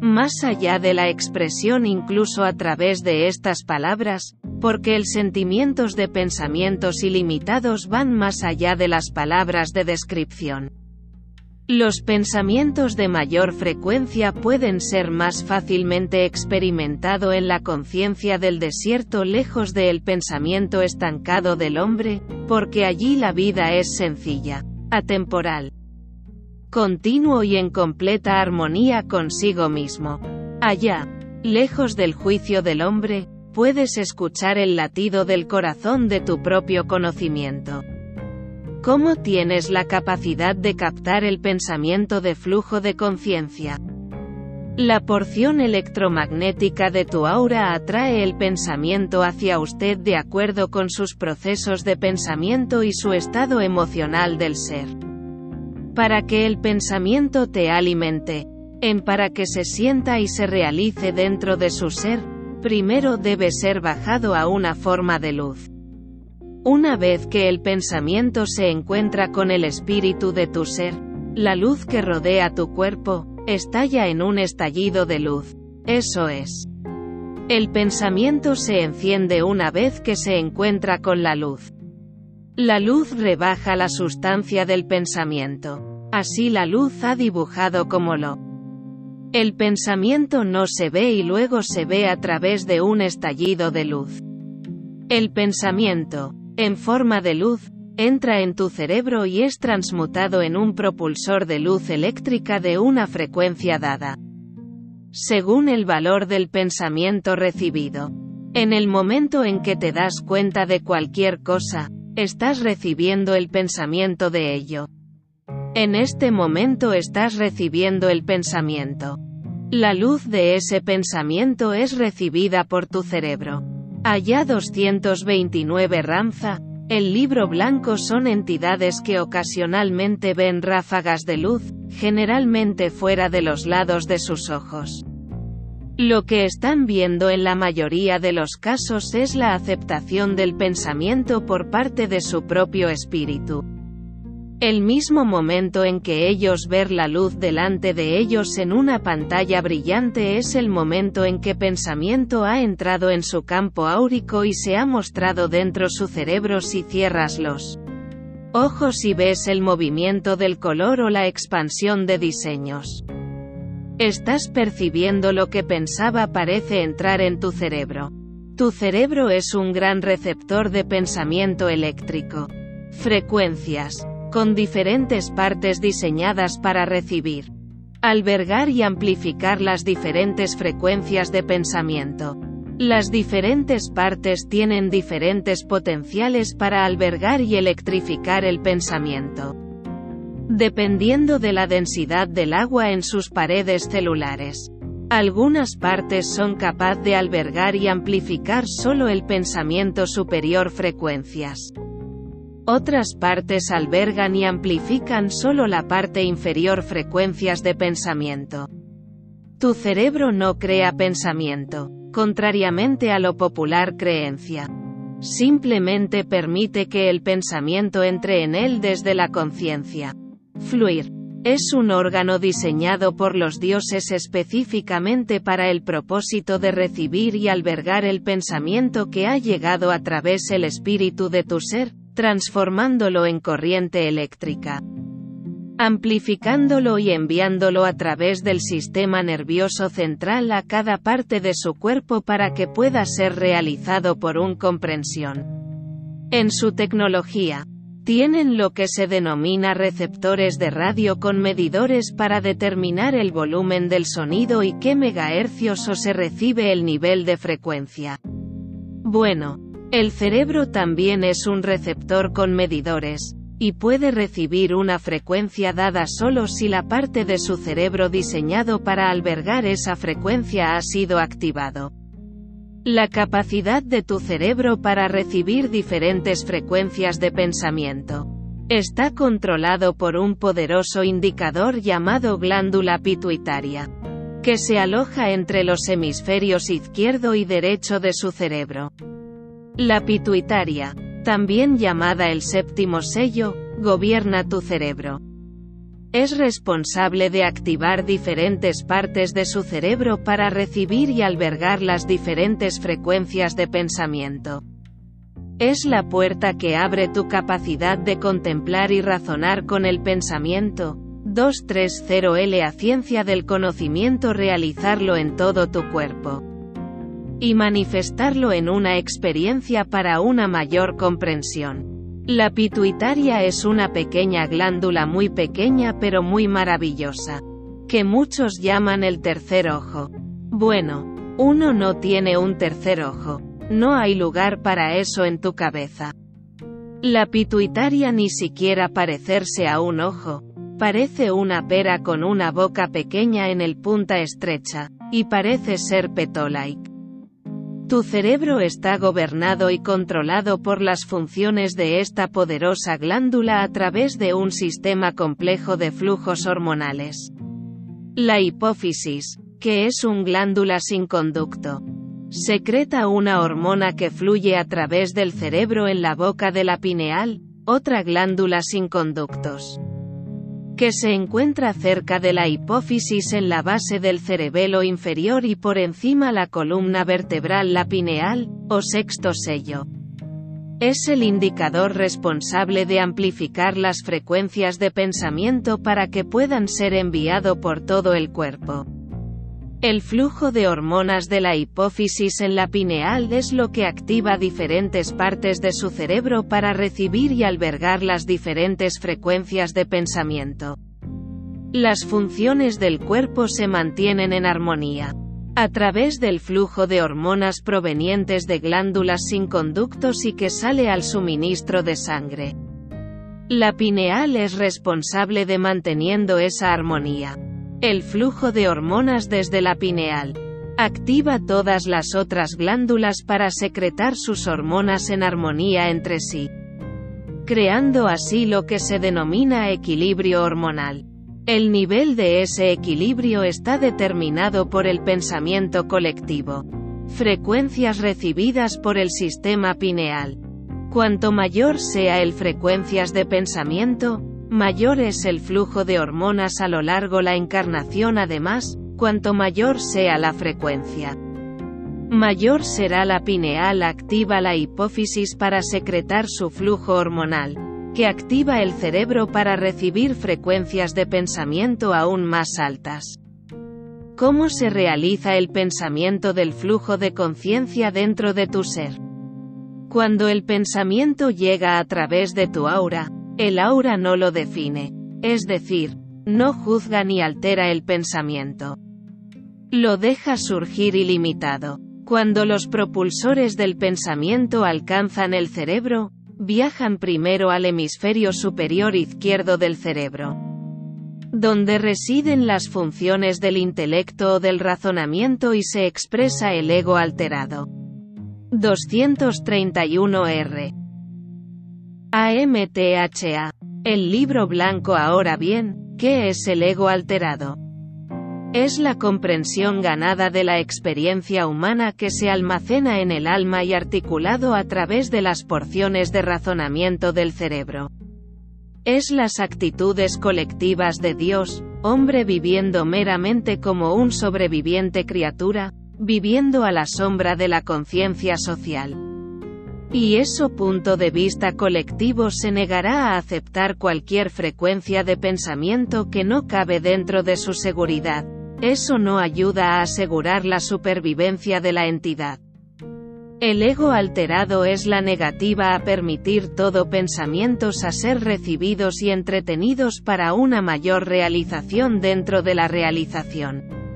más allá de la expresión incluso a través de estas palabras, porque el sentimientos de pensamientos ilimitados van más allá de las palabras de descripción. Los pensamientos de mayor frecuencia pueden ser más fácilmente experimentado en la conciencia del desierto lejos del pensamiento estancado del hombre, porque allí la vida es sencilla, atemporal, continuo y en completa armonía consigo mismo. Allá, lejos del juicio del hombre, puedes escuchar el latido del corazón de tu propio conocimiento. ¿Cómo tienes la capacidad de captar el pensamiento de flujo de conciencia? La porción electromagnética de tu aura atrae el pensamiento hacia usted de acuerdo con sus procesos de pensamiento y su estado emocional del ser. Para que el pensamiento te alimente, en para que se sienta y se realice dentro de su ser, primero debe ser bajado a una forma de luz. Una vez que el pensamiento se encuentra con el espíritu de tu ser, la luz que rodea tu cuerpo, estalla en un estallido de luz. Eso es. El pensamiento se enciende una vez que se encuentra con la luz. La luz rebaja la sustancia del pensamiento. Así la luz ha dibujado como lo. El pensamiento no se ve y luego se ve a través de un estallido de luz. El pensamiento, en forma de luz, entra en tu cerebro y es transmutado en un propulsor de luz eléctrica de una frecuencia dada. Según el valor del pensamiento recibido. En el momento en que te das cuenta de cualquier cosa, estás recibiendo el pensamiento de ello. En este momento estás recibiendo el pensamiento. La luz de ese pensamiento es recibida por tu cerebro. Allá 229 Ramza, el libro blanco son entidades que ocasionalmente ven ráfagas de luz, generalmente fuera de los lados de sus ojos. Lo que están viendo en la mayoría de los casos es la aceptación del pensamiento por parte de su propio espíritu. El mismo momento en que ellos ver la luz delante de ellos en una pantalla brillante es el momento en que pensamiento ha entrado en su campo áurico y se ha mostrado dentro su cerebro si cierras los ojos y ves el movimiento del color o la expansión de diseños. Estás percibiendo lo que pensaba parece entrar en tu cerebro. Tu cerebro es un gran receptor de pensamiento eléctrico. Frecuencias con diferentes partes diseñadas para recibir, albergar y amplificar las diferentes frecuencias de pensamiento. Las diferentes partes tienen diferentes potenciales para albergar y electrificar el pensamiento. Dependiendo de la densidad del agua en sus paredes celulares. Algunas partes son capaz de albergar y amplificar solo el pensamiento superior frecuencias. Otras partes albergan y amplifican solo la parte inferior frecuencias de pensamiento. Tu cerebro no crea pensamiento, contrariamente a lo popular creencia. Simplemente permite que el pensamiento entre en él desde la conciencia. Fluir. Es un órgano diseñado por los dioses específicamente para el propósito de recibir y albergar el pensamiento que ha llegado a través el espíritu de tu ser, transformándolo en corriente eléctrica, amplificándolo y enviándolo a través del sistema nervioso central a cada parte de su cuerpo para que pueda ser realizado por un comprensión. En su tecnología, tienen lo que se denomina receptores de radio con medidores para determinar el volumen del sonido y qué megahercios o se recibe el nivel de frecuencia. Bueno, el cerebro también es un receptor con medidores, y puede recibir una frecuencia dada solo si la parte de su cerebro diseñado para albergar esa frecuencia ha sido activado. La capacidad de tu cerebro para recibir diferentes frecuencias de pensamiento está controlado por un poderoso indicador llamado glándula pituitaria, que se aloja entre los hemisferios izquierdo y derecho de su cerebro. La pituitaria, también llamada el séptimo sello, gobierna tu cerebro. Es responsable de activar diferentes partes de su cerebro para recibir y albergar las diferentes frecuencias de pensamiento. Es la puerta que abre tu capacidad de contemplar y razonar con el pensamiento. 230L a ciencia del conocimiento realizarlo en todo tu cuerpo y manifestarlo en una experiencia para una mayor comprensión. La pituitaria es una pequeña glándula muy pequeña pero muy maravillosa, que muchos llaman el tercer ojo. Bueno, uno no tiene un tercer ojo, no hay lugar para eso en tu cabeza. La pituitaria ni siquiera parecerse a un ojo, Parece una pera con una boca pequeña en el punta estrecha, y parece ser petolike. Tu cerebro está gobernado y controlado por las funciones de esta poderosa glándula a través de un sistema complejo de flujos hormonales. La hipófisis, que es un glándula sin conducto, secreta una hormona que fluye a través del cerebro en la boca de la pineal, otra glándula sin conductos que se encuentra cerca de la hipófisis en la base del cerebelo inferior y por encima la columna vertebral la pineal, o sexto sello. Es el indicador responsable de amplificar las frecuencias de pensamiento para que puedan ser enviado por todo el cuerpo. El flujo de hormonas de la hipófisis en la pineal es lo que activa diferentes partes de su cerebro para recibir y albergar las diferentes frecuencias de pensamiento. Las funciones del cuerpo se mantienen en armonía. A través del flujo de hormonas provenientes de glándulas sin conductos y que sale al suministro de sangre. La pineal es responsable de manteniendo esa armonía. El flujo de hormonas desde la pineal activa todas las otras glándulas para secretar sus hormonas en armonía entre sí, creando así lo que se denomina equilibrio hormonal. El nivel de ese equilibrio está determinado por el pensamiento colectivo. Frecuencias recibidas por el sistema pineal. Cuanto mayor sea el frecuencias de pensamiento, mayor es el flujo de hormonas a lo largo la encarnación además, cuanto mayor sea la frecuencia. Mayor será la pineal activa la hipófisis para secretar su flujo hormonal, que activa el cerebro para recibir frecuencias de pensamiento aún más altas. ¿Cómo se realiza el pensamiento del flujo de conciencia dentro de tu ser? Cuando el pensamiento llega a través de tu aura, el aura no lo define. Es decir, no juzga ni altera el pensamiento. Lo deja surgir ilimitado. Cuando los propulsores del pensamiento alcanzan el cerebro, viajan primero al hemisferio superior izquierdo del cerebro, donde residen las funciones del intelecto o del razonamiento y se expresa el ego alterado. 231R AMTHA. El libro blanco ahora bien, ¿qué es el ego alterado? Es la comprensión ganada de la experiencia humana que se almacena en el alma y articulado a través de las porciones de razonamiento del cerebro. Es las actitudes colectivas de Dios, hombre viviendo meramente como un sobreviviente criatura, viviendo a la sombra de la conciencia social. Y eso punto de vista colectivo se negará a aceptar cualquier frecuencia de pensamiento que no cabe dentro de su seguridad. Eso no ayuda a asegurar la supervivencia de la entidad. El ego alterado es la negativa a permitir todo pensamientos a ser recibidos y entretenidos para una mayor realización dentro de la realización.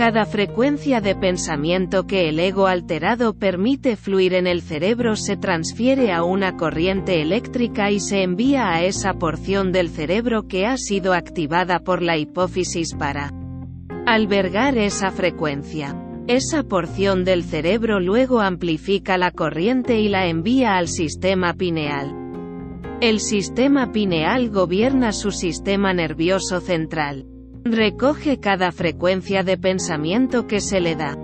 Cada frecuencia de pensamiento que el ego alterado permite fluir en el cerebro se transfiere a una corriente eléctrica y se envía a esa porción del cerebro que ha sido activada por la hipófisis para albergar esa frecuencia. Esa porción del cerebro luego amplifica la corriente y la envía al sistema pineal. El sistema pineal gobierna su sistema nervioso central. Recoge cada frecuencia de pensamiento que se le da.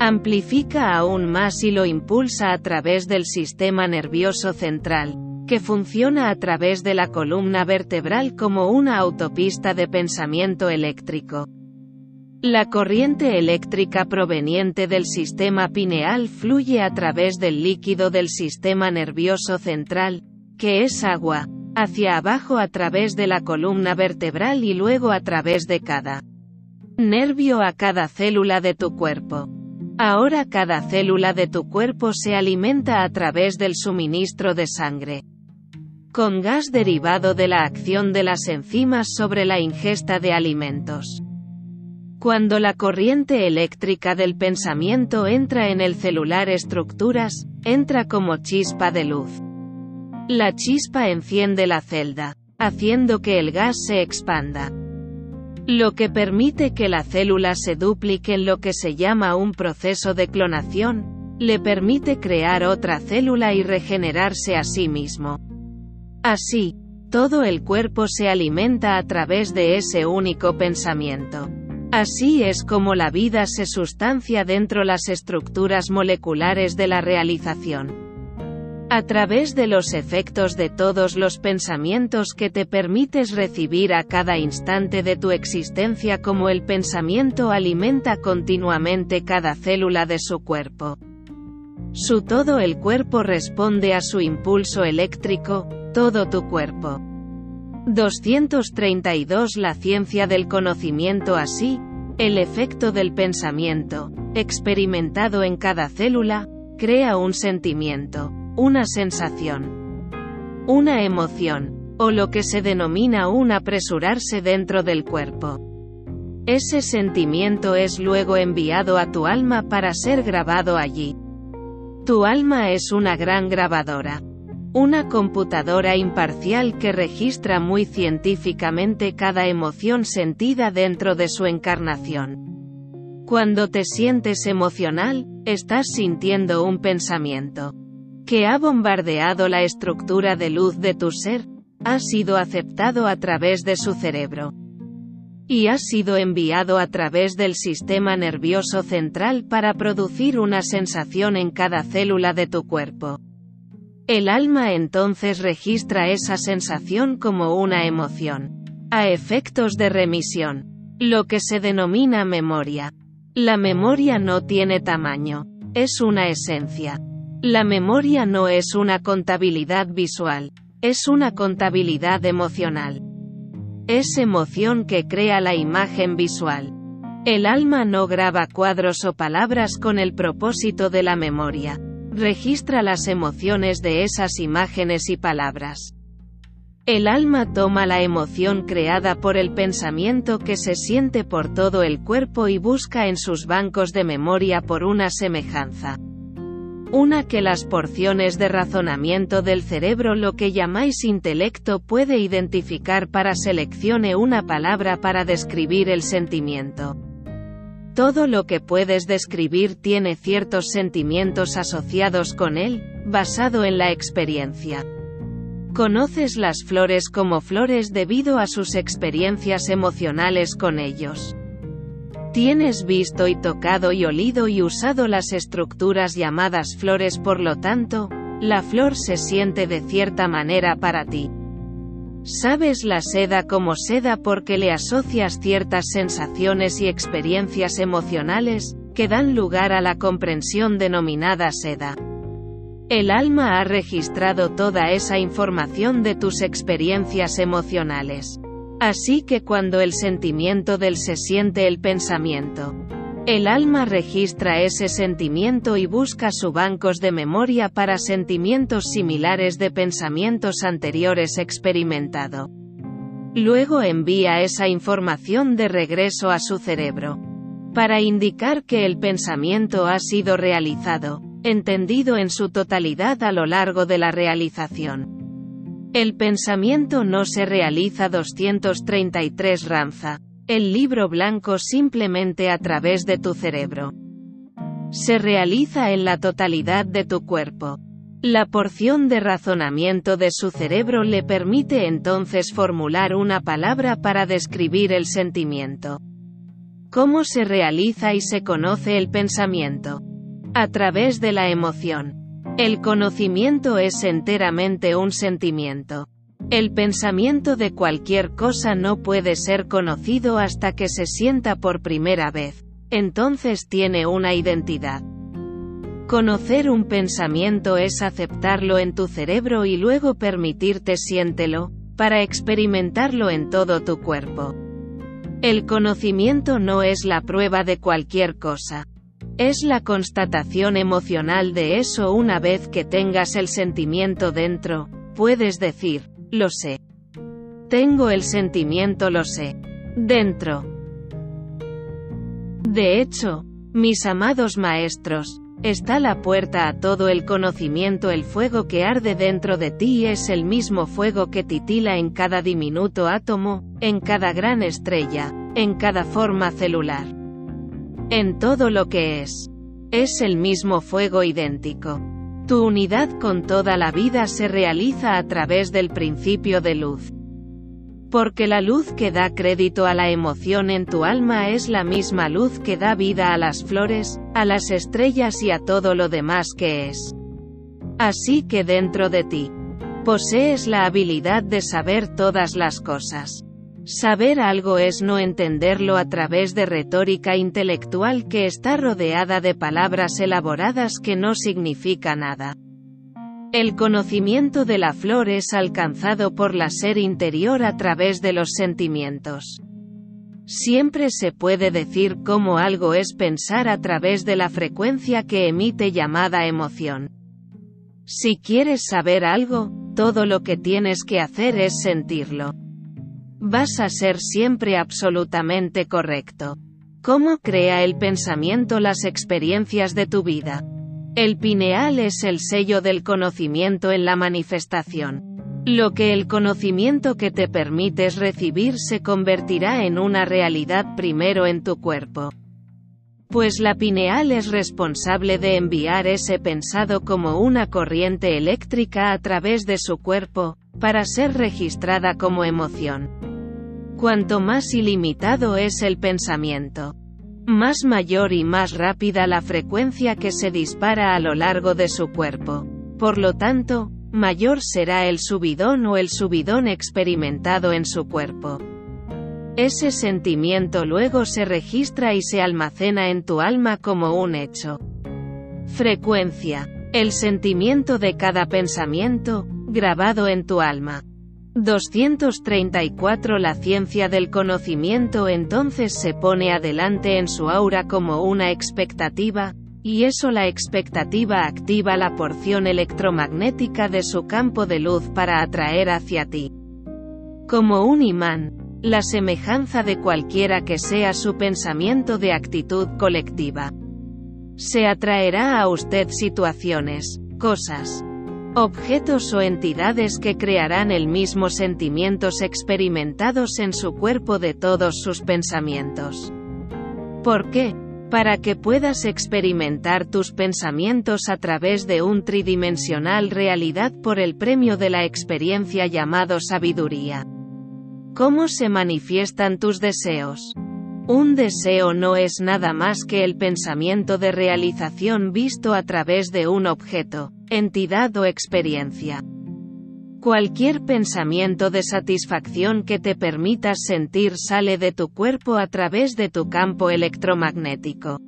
Amplifica aún más y lo impulsa a través del sistema nervioso central, que funciona a través de la columna vertebral como una autopista de pensamiento eléctrico. La corriente eléctrica proveniente del sistema pineal fluye a través del líquido del sistema nervioso central, que es agua, hacia abajo a través de la columna vertebral y luego a través de cada nervio a cada célula de tu cuerpo. Ahora cada célula de tu cuerpo se alimenta a través del suministro de sangre. Con gas derivado de la acción de las enzimas sobre la ingesta de alimentos. Cuando la corriente eléctrica del pensamiento entra en el celular estructuras, entra como chispa de luz. La chispa enciende la celda. haciendo que el gas se expanda. Lo que permite que la célula se duplique en lo que se llama un proceso de clonación, le permite crear otra célula y regenerarse a sí mismo. Así, todo el cuerpo se alimenta a través de ese único pensamiento. Así es como la vida se sustancia dentro las estructuras moleculares de la realización. A través de los efectos de todos los pensamientos que te permites recibir a cada instante de tu existencia como el pensamiento alimenta continuamente cada célula de su cuerpo. Su todo el cuerpo responde a su impulso eléctrico, todo tu cuerpo. 232 La ciencia del conocimiento así, el efecto del pensamiento, experimentado en cada célula, crea un sentimiento, una sensación, una emoción, o lo que se denomina un apresurarse dentro del cuerpo. Ese sentimiento es luego enviado a tu alma para ser grabado allí. Tu alma es una gran grabadora. Una computadora imparcial que registra muy científicamente cada emoción sentida dentro de su encarnación. Cuando te sientes emocional, estás sintiendo un pensamiento que ha bombardeado la estructura de luz de tu ser, ha sido aceptado a través de su cerebro. Y ha sido enviado a través del sistema nervioso central para producir una sensación en cada célula de tu cuerpo. El alma entonces registra esa sensación como una emoción. A efectos de remisión. Lo que se denomina memoria. La memoria no tiene tamaño. Es una esencia. La memoria no es una contabilidad visual. Es una contabilidad emocional. Es emoción que crea la imagen visual. El alma no graba cuadros o palabras con el propósito de la memoria. Registra las emociones de esas imágenes y palabras. El alma toma la emoción creada por el pensamiento que se siente por todo el cuerpo y busca en sus bancos de memoria por una semejanza. Una que las porciones de razonamiento del cerebro lo que llamáis intelecto puede identificar para seleccione una palabra para describir el sentimiento. Todo lo que puedes describir tiene ciertos sentimientos asociados con él, basado en la experiencia. Conoces las flores como flores debido a sus experiencias emocionales con ellos. Tienes visto y tocado y olido y usado las estructuras llamadas flores por lo tanto, la flor se siente de cierta manera para ti. Sabes la seda como seda porque le asocias ciertas sensaciones y experiencias emocionales, que dan lugar a la comprensión denominada seda. El alma ha registrado toda esa información de tus experiencias emocionales. Así que cuando el sentimiento del se siente el pensamiento. El alma registra ese sentimiento y busca sus bancos de memoria para sentimientos similares de pensamientos anteriores experimentado. Luego envía esa información de regreso a su cerebro. Para indicar que el pensamiento ha sido realizado, entendido en su totalidad a lo largo de la realización. El pensamiento no se realiza 233 Ranza el libro blanco simplemente a través de tu cerebro. Se realiza en la totalidad de tu cuerpo. La porción de razonamiento de su cerebro le permite entonces formular una palabra para describir el sentimiento. ¿Cómo se realiza y se conoce el pensamiento? A través de la emoción. El conocimiento es enteramente un sentimiento. El pensamiento de cualquier cosa no puede ser conocido hasta que se sienta por primera vez. Entonces tiene una identidad. Conocer un pensamiento es aceptarlo en tu cerebro y luego permitirte siéntelo, para experimentarlo en todo tu cuerpo. El conocimiento no es la prueba de cualquier cosa. Es la constatación emocional de eso una vez que tengas el sentimiento dentro, puedes decir, lo sé. Tengo el sentimiento lo sé. Dentro. De hecho, mis amados maestros, está la puerta a todo el conocimiento. El fuego que arde dentro de ti es el mismo fuego que titila en cada diminuto átomo, en cada gran estrella, en cada forma celular. En todo lo que es. Es el mismo fuego idéntico. Tu unidad con toda la vida se realiza a través del principio de luz. Porque la luz que da crédito a la emoción en tu alma es la misma luz que da vida a las flores, a las estrellas y a todo lo demás que es. Así que dentro de ti, posees la habilidad de saber todas las cosas. Saber algo es no entenderlo a través de retórica intelectual que está rodeada de palabras elaboradas que no significa nada. El conocimiento de la flor es alcanzado por la ser interior a través de los sentimientos. Siempre se puede decir cómo algo es pensar a través de la frecuencia que emite llamada emoción. Si quieres saber algo, todo lo que tienes que hacer es sentirlo. Vas a ser siempre absolutamente correcto. ¿Cómo crea el pensamiento las experiencias de tu vida? El pineal es el sello del conocimiento en la manifestación. Lo que el conocimiento que te permites recibir se convertirá en una realidad primero en tu cuerpo. Pues la pineal es responsable de enviar ese pensado como una corriente eléctrica a través de su cuerpo, para ser registrada como emoción. Cuanto más ilimitado es el pensamiento, más mayor y más rápida la frecuencia que se dispara a lo largo de su cuerpo. Por lo tanto, mayor será el subidón o el subidón experimentado en su cuerpo. Ese sentimiento luego se registra y se almacena en tu alma como un hecho. Frecuencia. El sentimiento de cada pensamiento, grabado en tu alma. 234 La ciencia del conocimiento entonces se pone adelante en su aura como una expectativa, y eso la expectativa activa la porción electromagnética de su campo de luz para atraer hacia ti. Como un imán, la semejanza de cualquiera que sea su pensamiento de actitud colectiva. Se atraerá a usted situaciones, cosas, Objetos o entidades que crearán el mismo sentimientos experimentados en su cuerpo de todos sus pensamientos. ¿Por qué? Para que puedas experimentar tus pensamientos a través de un tridimensional realidad por el premio de la experiencia llamado sabiduría. ¿Cómo se manifiestan tus deseos? Un deseo no es nada más que el pensamiento de realización visto a través de un objeto, entidad o experiencia. Cualquier pensamiento de satisfacción que te permitas sentir sale de tu cuerpo a través de tu campo electromagnético.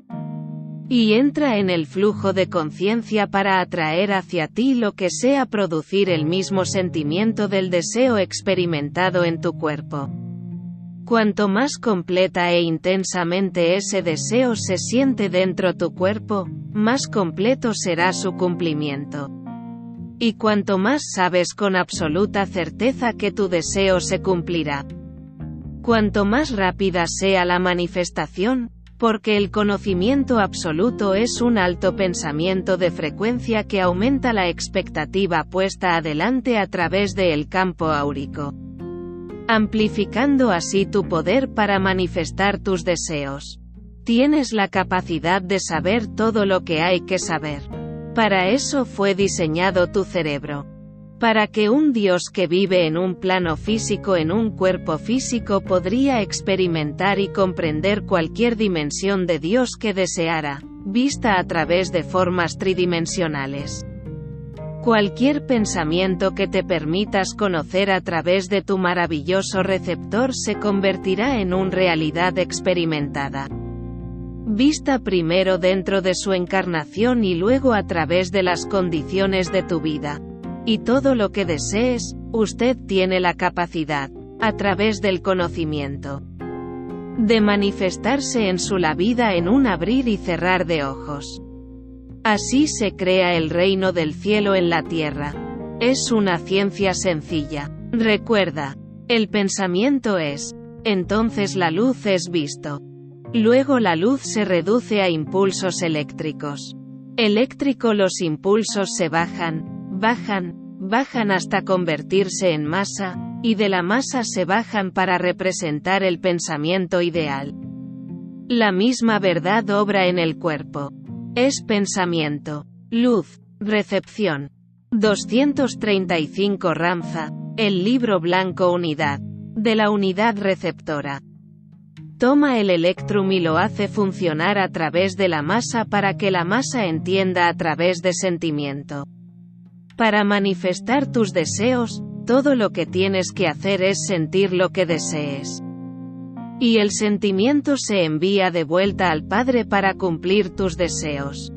Y entra en el flujo de conciencia para atraer hacia ti lo que sea producir el mismo sentimiento del deseo experimentado en tu cuerpo. Cuanto más completa e intensamente ese deseo se siente dentro tu cuerpo, más completo será su cumplimiento. Y cuanto más sabes con absoluta certeza que tu deseo se cumplirá. Cuanto más rápida sea la manifestación, porque el conocimiento absoluto es un alto pensamiento de frecuencia que aumenta la expectativa puesta adelante a través de el campo áurico amplificando así tu poder para manifestar tus deseos. Tienes la capacidad de saber todo lo que hay que saber. Para eso fue diseñado tu cerebro. Para que un Dios que vive en un plano físico en un cuerpo físico podría experimentar y comprender cualquier dimensión de Dios que deseara, vista a través de formas tridimensionales. Cualquier pensamiento que te permitas conocer a través de tu maravilloso receptor se convertirá en una realidad experimentada. Vista primero dentro de su encarnación y luego a través de las condiciones de tu vida. Y todo lo que desees, usted tiene la capacidad, a través del conocimiento, de manifestarse en su la vida en un abrir y cerrar de ojos. Así se crea el reino del cielo en la tierra. Es una ciencia sencilla. Recuerda, el pensamiento es, entonces la luz es visto. Luego la luz se reduce a impulsos eléctricos. eléctrico los impulsos se bajan, bajan, bajan hasta convertirse en masa, y de la masa se bajan para representar el pensamiento ideal. La misma verdad obra en el cuerpo. Es pensamiento, luz, recepción. 235 Ramza, el libro blanco unidad, de la unidad receptora. Toma el electrum y lo hace funcionar a través de la masa para que la masa entienda a través de sentimiento. Para manifestar tus deseos, todo lo que tienes que hacer es sentir lo que desees. Y el sentimiento se envía de vuelta al Padre para cumplir tus deseos.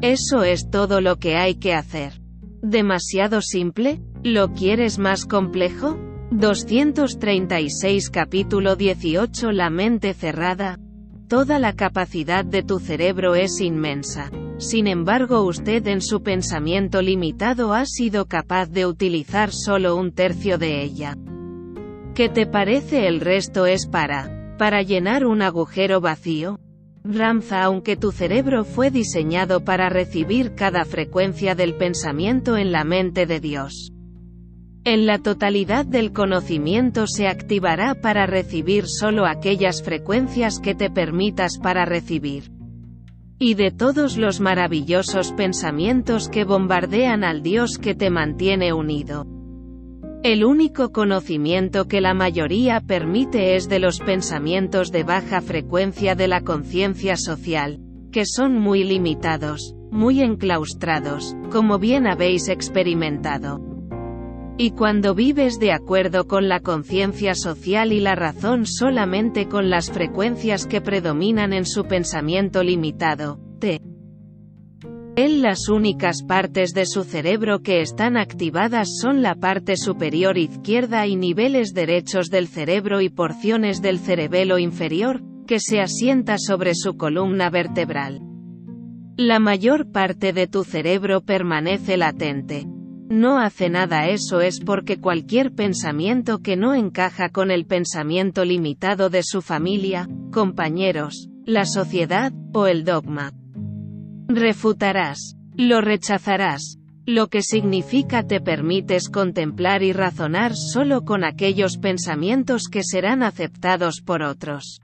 Eso es todo lo que hay que hacer. ¿Demasiado simple? ¿Lo quieres más complejo? 236 capítulo 18 La mente cerrada. Toda la capacidad de tu cerebro es inmensa. Sin embargo usted en su pensamiento limitado ha sido capaz de utilizar solo un tercio de ella. ¿Qué te parece el resto es para, para llenar un agujero vacío? Ramza aunque tu cerebro fue diseñado para recibir cada frecuencia del pensamiento en la mente de Dios. En la totalidad del conocimiento se activará para recibir solo aquellas frecuencias que te permitas para recibir. Y de todos los maravillosos pensamientos que bombardean al Dios que te mantiene unido. El único conocimiento que la mayoría permite es de los pensamientos de baja frecuencia de la conciencia social, que son muy limitados, muy enclaustrados, como bien habéis experimentado. Y cuando vives de acuerdo con la conciencia social y la razón solamente con las frecuencias que predominan en su pensamiento limitado, te él las únicas partes de su cerebro que están activadas son la parte superior izquierda y niveles derechos del cerebro y porciones del cerebelo inferior, que se asienta sobre su columna vertebral. La mayor parte de tu cerebro permanece latente. No hace nada eso es porque cualquier pensamiento que no encaja con el pensamiento limitado de su familia, compañeros, la sociedad, o el dogma. Refutarás. Lo rechazarás. Lo que significa te permites contemplar y razonar solo con aquellos pensamientos que serán aceptados por otros.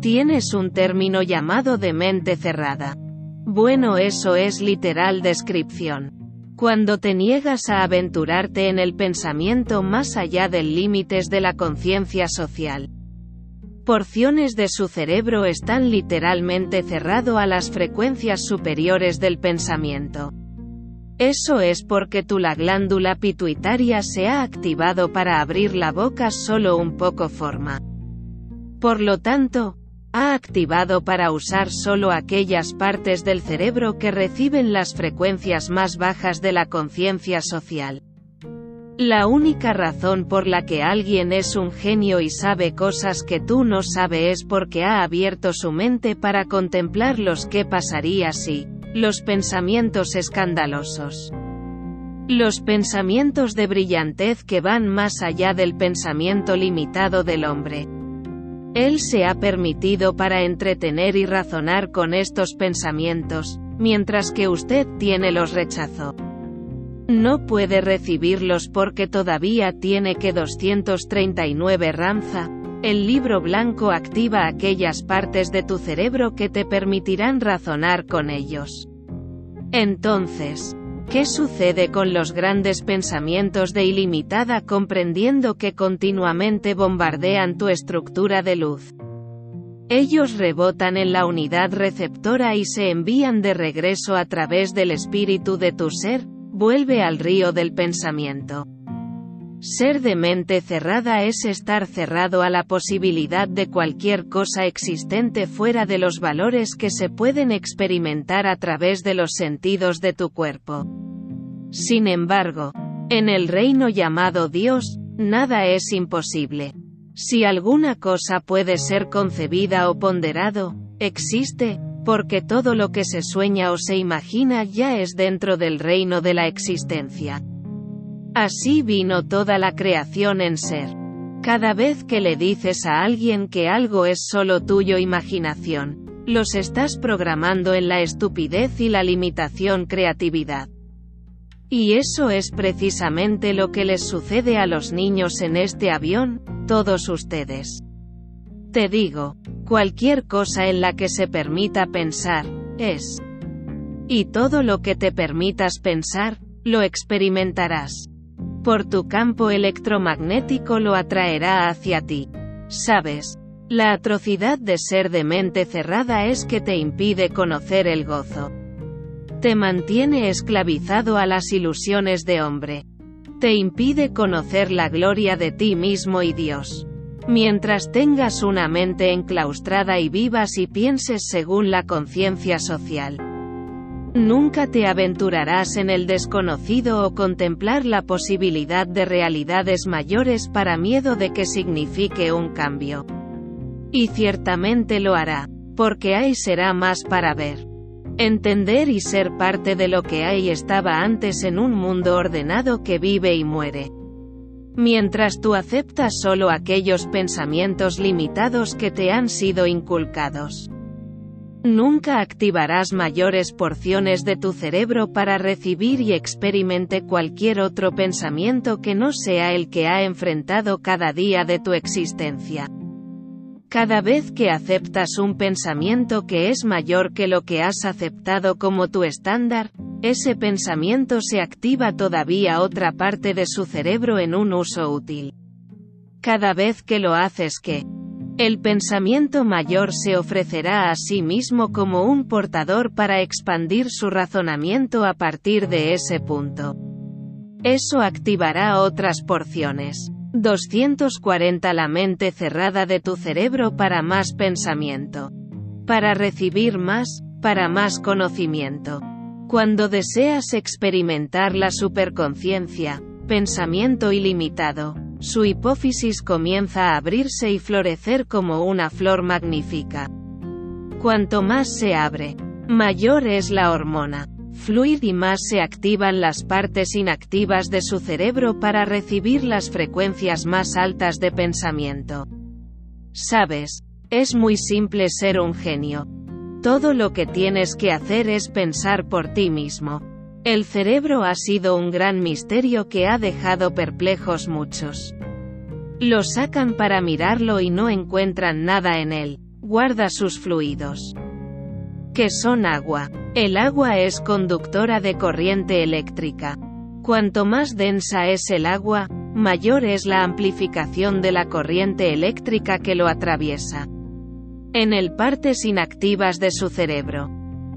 Tienes un término llamado de mente cerrada. Bueno eso es literal descripción. Cuando te niegas a aventurarte en el pensamiento más allá del límites de la conciencia social. Porciones de su cerebro están literalmente cerrado a las frecuencias superiores del pensamiento. Eso es porque tu la glándula pituitaria se ha activado para abrir la boca solo un poco forma. Por lo tanto, ha activado para usar solo aquellas partes del cerebro que reciben las frecuencias más bajas de la conciencia social. La única razón por la que alguien es un genio y sabe cosas que tú no sabes es porque ha abierto su mente para contemplar los que pasaría si, los pensamientos escandalosos. Los pensamientos de brillantez que van más allá del pensamiento limitado del hombre. Él se ha permitido para entretener y razonar con estos pensamientos, mientras que usted tiene los rechazo. No puede recibirlos porque todavía tiene que 239 Ramza, el libro blanco activa aquellas partes de tu cerebro que te permitirán razonar con ellos. Entonces, ¿Qué sucede con los grandes pensamientos de ilimitada comprendiendo que continuamente bombardean tu estructura de luz? Ellos rebotan en la unidad receptora y se envían de regreso a través del espíritu de tu ser, vuelve al río del pensamiento. Ser de mente cerrada es estar cerrado a la posibilidad de cualquier cosa existente fuera de los valores que se pueden experimentar a través de los sentidos de tu cuerpo. Sin embargo, en el reino llamado Dios, nada es imposible. Si alguna cosa puede ser concebida o ponderado, existe, porque todo lo que se sueña o se imagina ya es dentro del reino de la existencia. Así vino toda la creación en ser. Cada vez que le dices a alguien que algo es solo tuyo imaginación, Los estás programando en la estupidez y la limitación creatividad. Y eso es precisamente lo que les sucede a los niños en este avión, todos ustedes. Te digo, cualquier cosa en la que se permita pensar, es. Y todo lo que te permitas pensar, lo experimentarás. Por tu campo electromagnético lo atraerá hacia ti. ¿Sabes? La atrocidad de ser de mente cerrada es que te impide conocer el gozo. Te mantiene esclavizado a las ilusiones de hombre. Te impide conocer la gloria de ti mismo y Dios. Mientras tengas una mente enclaustrada y vivas y pienses según la conciencia social. Nunca te aventurarás en el desconocido o contemplar la posibilidad de realidades mayores para miedo de que signifique un cambio. Y ciertamente lo hará, porque ahí será más para ver. Entender y ser parte de lo que hay estaba antes en un mundo ordenado que vive y muere. Mientras tú aceptas solo aquellos pensamientos limitados que te han sido inculcados. Nunca activarás mayores porciones de tu cerebro para recibir y experimente cualquier otro pensamiento que no sea el que ha enfrentado cada día de tu existencia. Cada vez que aceptas un pensamiento que es mayor que lo que has aceptado como tu estándar, ese pensamiento se activa todavía otra parte de su cerebro en un uso útil. Cada vez que lo haces que, el pensamiento mayor se ofrecerá a sí mismo como un portador para expandir su razonamiento a partir de ese punto. Eso activará otras porciones. 240 La mente cerrada de tu cerebro para más pensamiento. Para recibir más, para más conocimiento. Cuando deseas experimentar la superconciencia, pensamiento ilimitado, su hipófisis comienza a abrirse y florecer como una flor magnífica. Cuanto más se abre, mayor es la hormona fluid y más se activan las partes inactivas de su cerebro para recibir las frecuencias más altas de pensamiento. Sabes, es muy simple ser un genio. Todo lo que tienes que hacer es pensar por ti mismo. El cerebro ha sido un gran misterio que ha dejado perplejos muchos. Lo sacan para mirarlo y no encuentran nada en él. Guarda sus fluidos. Que son agua. El agua es conductora de corriente eléctrica. Cuanto más densa es el agua, mayor es la amplificación de la corriente eléctrica que lo atraviesa. En el partes inactivas de su cerebro.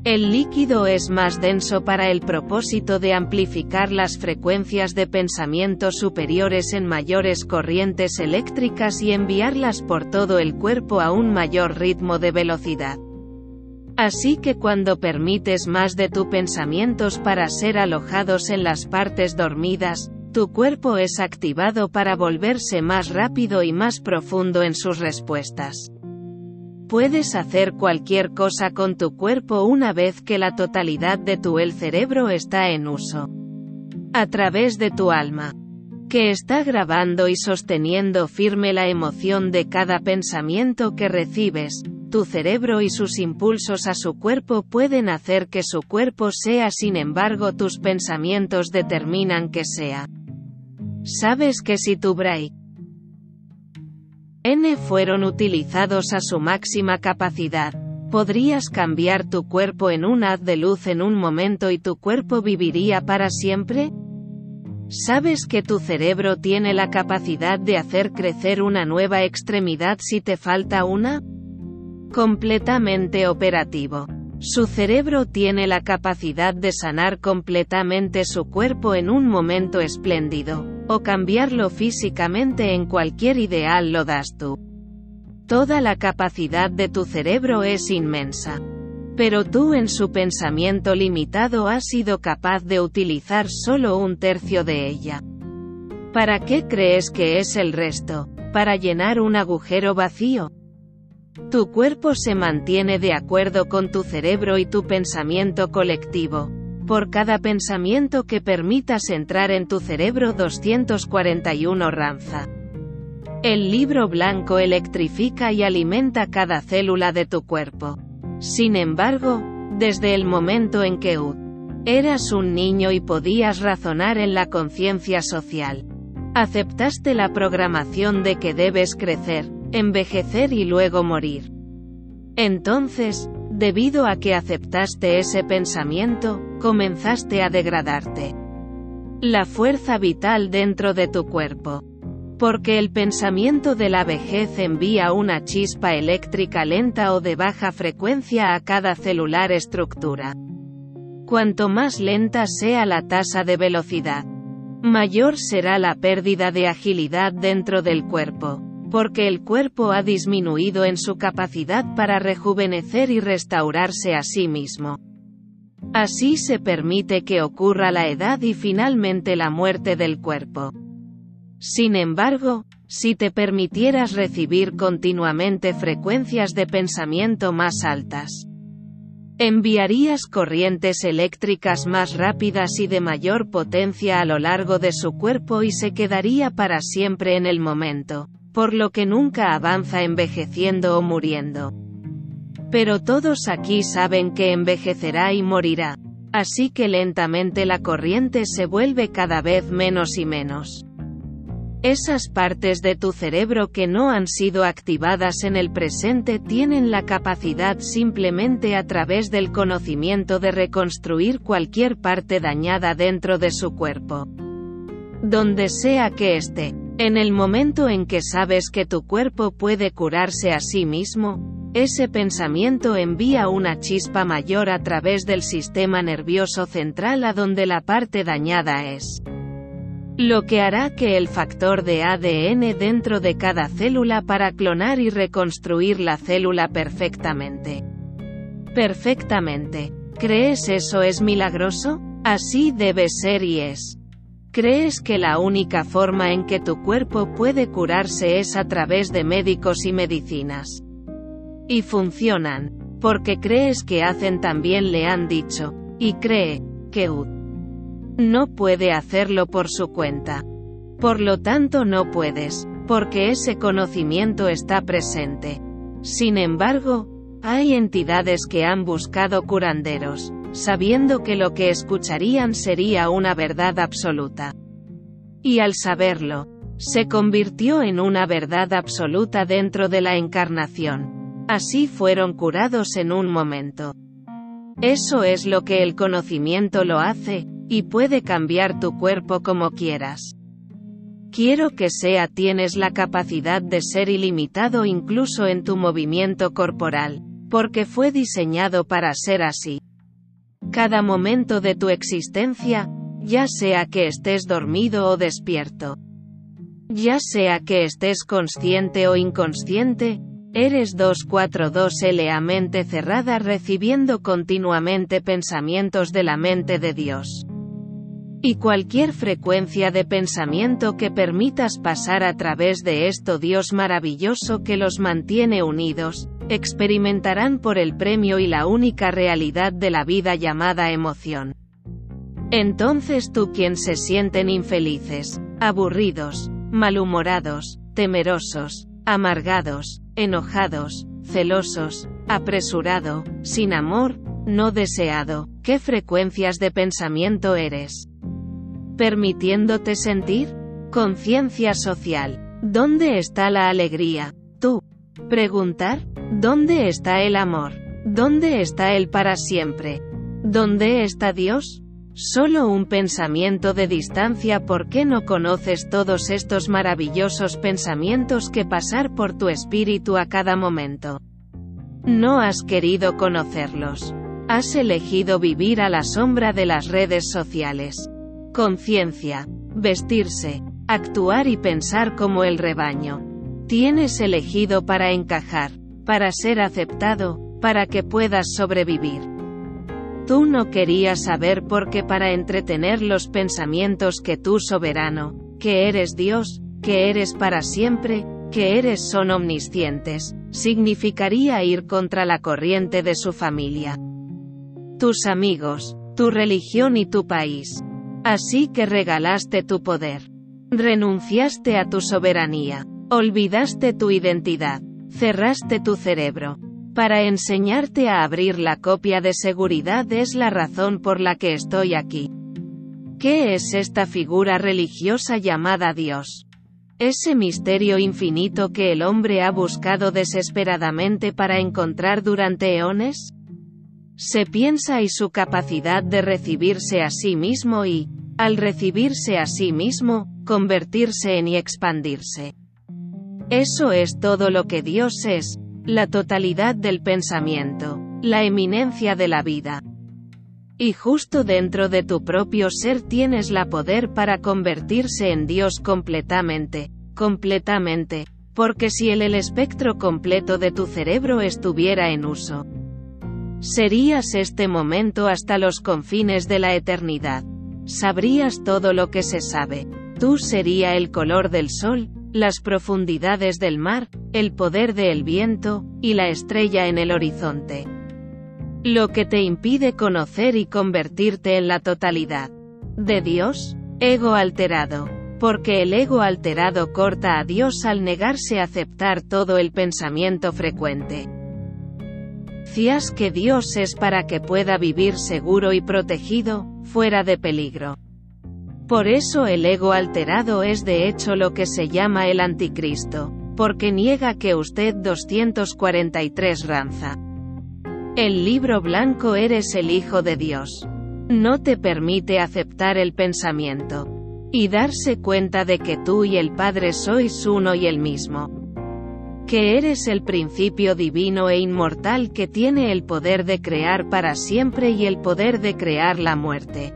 El líquido es más denso para el propósito de amplificar las frecuencias de pensamiento superiores en mayores corrientes eléctricas y enviarlas por todo el cuerpo a un mayor ritmo de velocidad. Así que cuando permites más de tus pensamientos para ser alojados en las partes dormidas, tu cuerpo es activado para volverse más rápido y más profundo en sus respuestas. Puedes hacer cualquier cosa con tu cuerpo una vez que la totalidad de tu el cerebro está en uso. A través de tu alma. Que está grabando y sosteniendo firme la emoción de cada pensamiento que recibes, tu cerebro y sus impulsos a su cuerpo pueden hacer que su cuerpo sea sin embargo tus pensamientos determinan que sea. Sabes que si tu brain N fueron utilizados a su máxima capacidad, podrías cambiar tu cuerpo en un haz de luz en un momento y tu cuerpo viviría para siempre? ¿Sabes que tu cerebro tiene la capacidad de hacer crecer una nueva extremidad si te falta una? Completamente operativo. Su cerebro tiene la capacidad de sanar completamente su cuerpo en un momento espléndido, o cambiarlo físicamente en cualquier ideal lo das tú. Toda la capacidad de tu cerebro es inmensa. Pero tú en su pensamiento limitado has sido capaz de utilizar solo un tercio de ella. ¿Para qué crees que es el resto? ¿Para llenar un agujero vacío? Tu cuerpo se mantiene de acuerdo con tu cerebro y tu pensamiento colectivo. Por cada pensamiento que permitas entrar en tu cerebro 241 ranza. El libro blanco electrifica y alimenta cada célula de tu cuerpo. Sin embargo, desde el momento en que eras un niño y podías razonar en la conciencia social, aceptaste la programación de que debes crecer, envejecer y luego morir. Entonces, debido a que aceptaste ese pensamiento, comenzaste a degradarte. La fuerza vital dentro de tu cuerpo. Porque el pensamiento de la vejez envía una chispa eléctrica lenta o de baja frecuencia a cada celular estructura. Cuanto más lenta sea la tasa de velocidad, mayor será la pérdida de agilidad dentro del cuerpo, porque el cuerpo ha disminuido en su capacidad para rejuvenecer y restaurarse a sí mismo. Así se permite que ocurra la edad y finalmente la muerte del cuerpo. Sin embargo, si te permitieras recibir continuamente frecuencias de pensamiento más altas, enviarías corrientes eléctricas más rápidas y de mayor potencia a lo largo de su cuerpo y se quedaría para siempre en el momento, por lo que nunca avanza envejeciendo o muriendo. Pero todos aquí saben que envejecerá y morirá. Así que lentamente la corriente se vuelve cada vez menos y menos. Esas partes de tu cerebro que no han sido activadas en el presente tienen la capacidad simplemente a través del conocimiento de reconstruir cualquier parte dañada dentro de su cuerpo. Donde sea que esté, en el momento en que sabes que tu cuerpo puede curarse a sí mismo, ese pensamiento envía una chispa mayor a través del sistema nervioso central a donde la parte dañada es lo que hará que el factor de ADN dentro de cada célula para clonar y reconstruir la célula perfectamente. Perfectamente. ¿Crees eso es milagroso? Así debe ser y es. ¿Crees que la única forma en que tu cuerpo puede curarse es a través de médicos y medicinas? Y funcionan, porque crees que hacen también le han dicho, y cree, que UD no puede hacerlo por su cuenta. Por lo tanto no puedes, porque ese conocimiento está presente. Sin embargo, hay entidades que han buscado curanderos, sabiendo que lo que escucharían sería una verdad absoluta. Y al saberlo, se convirtió en una verdad absoluta dentro de la encarnación. Así fueron curados en un momento. Eso es lo que el conocimiento lo hace, y puede cambiar tu cuerpo como quieras. Quiero que sea tienes la capacidad de ser ilimitado incluso en tu movimiento corporal, porque fue diseñado para ser así. Cada momento de tu existencia, ya sea que estés dormido o despierto, ya sea que estés consciente o inconsciente, eres 242L a mente cerrada recibiendo continuamente pensamientos de la mente de Dios. Y cualquier frecuencia de pensamiento que permitas pasar a través de esto Dios maravilloso que los mantiene unidos, experimentarán por el premio y la única realidad de la vida llamada emoción. Entonces tú quien se sienten infelices, aburridos, malhumorados, temerosos, amargados, enojados, celosos, apresurado, sin amor, no deseado, ¿qué frecuencias de pensamiento eres? permitiéndote sentir? Conciencia social. ¿Dónde está la alegría? Preguntar. ¿Dónde está el amor? ¿Dónde está el para siempre? ¿Dónde está Dios? Solo un pensamiento de distancia ¿por qué no conoces todos estos maravillosos pensamientos que pasar por tu espíritu a cada momento? No has querido conocerlos. Has elegido vivir a la sombra de las redes sociales conciencia, vestirse, actuar y pensar como el rebaño. Tienes elegido para encajar, para ser aceptado, para que puedas sobrevivir. Tú no querías saber por qué para entretener los pensamientos que tú soberano, que eres Dios, que eres para siempre, que eres son omniscientes, significaría ir contra la corriente de su familia. Tus amigos, tu religión y tu país. Así que regalaste tu poder. Renunciaste a tu soberanía. Olvidaste tu identidad. Cerraste tu cerebro. Para enseñarte a abrir la copia de seguridad es la razón por la que estoy aquí. ¿Qué es esta figura religiosa llamada Dios? Ese misterio infinito que el hombre ha buscado desesperadamente para encontrar durante eones? Se piensa y su capacidad de recibirse a sí mismo y, al recibirse a sí mismo, convertirse en y expandirse. Eso es todo lo que Dios es, la totalidad del pensamiento, la eminencia de la vida. Y justo dentro de tu propio ser tienes la poder para convertirse en Dios completamente, completamente, porque si el, el espectro completo de tu cerebro estuviera en uso, serías este momento hasta los confines de la eternidad. Sabrías todo lo que se sabe. Tú sería el color del sol, las profundidades del mar, el poder del viento, y la estrella en el horizonte. Lo que te impide conocer y convertirte en la totalidad. De Dios, ego alterado. Porque el ego alterado corta a Dios al negarse a aceptar todo el pensamiento frecuente. Fías que Dios es para que pueda vivir seguro y protegido, fuera de peligro. Por eso el ego alterado es de hecho lo que se llama el anticristo, porque niega que usted 243 ranza. El libro blanco eres el Hijo de Dios. No te permite aceptar el pensamiento. Y darse cuenta de que tú y el Padre sois uno y el mismo. Que eres el principio divino e inmortal que tiene el poder de crear para siempre y el poder de crear la muerte.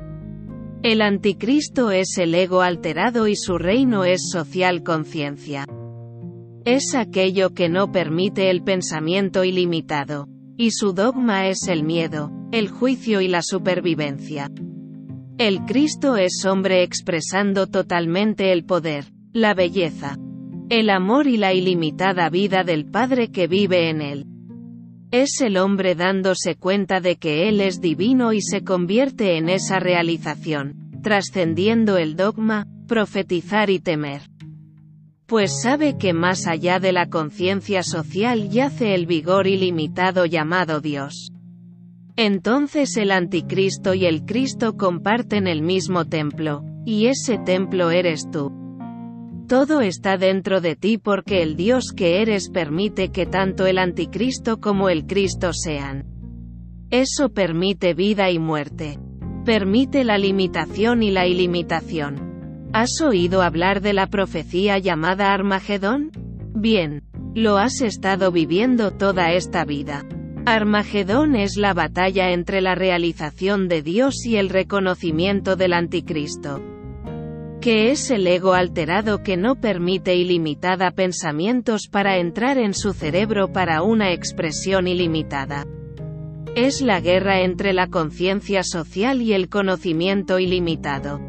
El anticristo es el ego alterado y su reino es social conciencia. Es aquello que no permite el pensamiento ilimitado. Y su dogma es el miedo, el juicio y la supervivencia. El Cristo es hombre expresando totalmente el poder, la belleza, el amor y la ilimitada vida del Padre que vive en él. Es el hombre dándose cuenta de que Él es divino y se convierte en esa realización, trascendiendo el dogma, profetizar y temer. Pues sabe que más allá de la conciencia social yace el vigor ilimitado llamado Dios. Entonces el anticristo y el Cristo comparten el mismo templo, y ese templo eres tú. Todo está dentro de ti porque el Dios que eres permite que tanto el anticristo como el Cristo sean. Eso permite vida y muerte. Permite la limitación y la ilimitación. ¿Has oído hablar de la profecía llamada Armagedón? Bien. Lo has estado viviendo toda esta vida. Armagedón es la batalla entre la realización de Dios y el reconocimiento del anticristo que es el ego alterado que no permite ilimitada pensamientos para entrar en su cerebro para una expresión ilimitada. Es la guerra entre la conciencia social y el conocimiento ilimitado.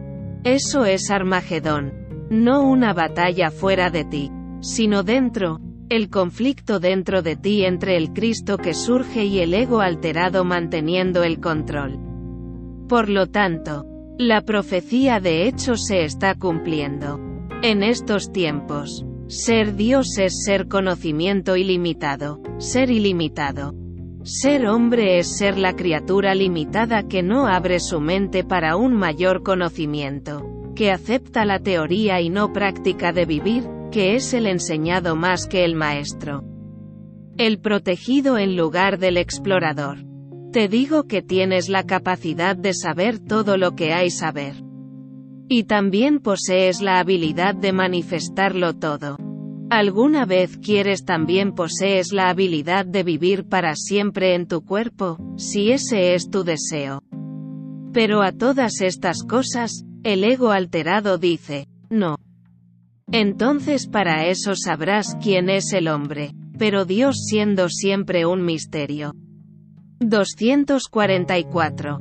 Eso es Armagedón. No una batalla fuera de ti, sino dentro, el conflicto dentro de ti entre el Cristo que surge y el ego alterado manteniendo el control. Por lo tanto, la profecía de hecho se está cumpliendo. En estos tiempos, ser Dios es ser conocimiento ilimitado, ser ilimitado. Ser hombre es ser la criatura limitada que no abre su mente para un mayor conocimiento, que acepta la teoría y no práctica de vivir, que es el enseñado más que el maestro. El protegido en lugar del explorador. Te digo que tienes la capacidad de saber todo lo que hay saber. Y también posees la habilidad de manifestarlo todo. ¿Alguna vez quieres también posees la habilidad de vivir para siempre en tu cuerpo, si ese es tu deseo? Pero a todas estas cosas, el ego alterado dice, no. Entonces para eso sabrás quién es el hombre, pero Dios siendo siempre un misterio. 244.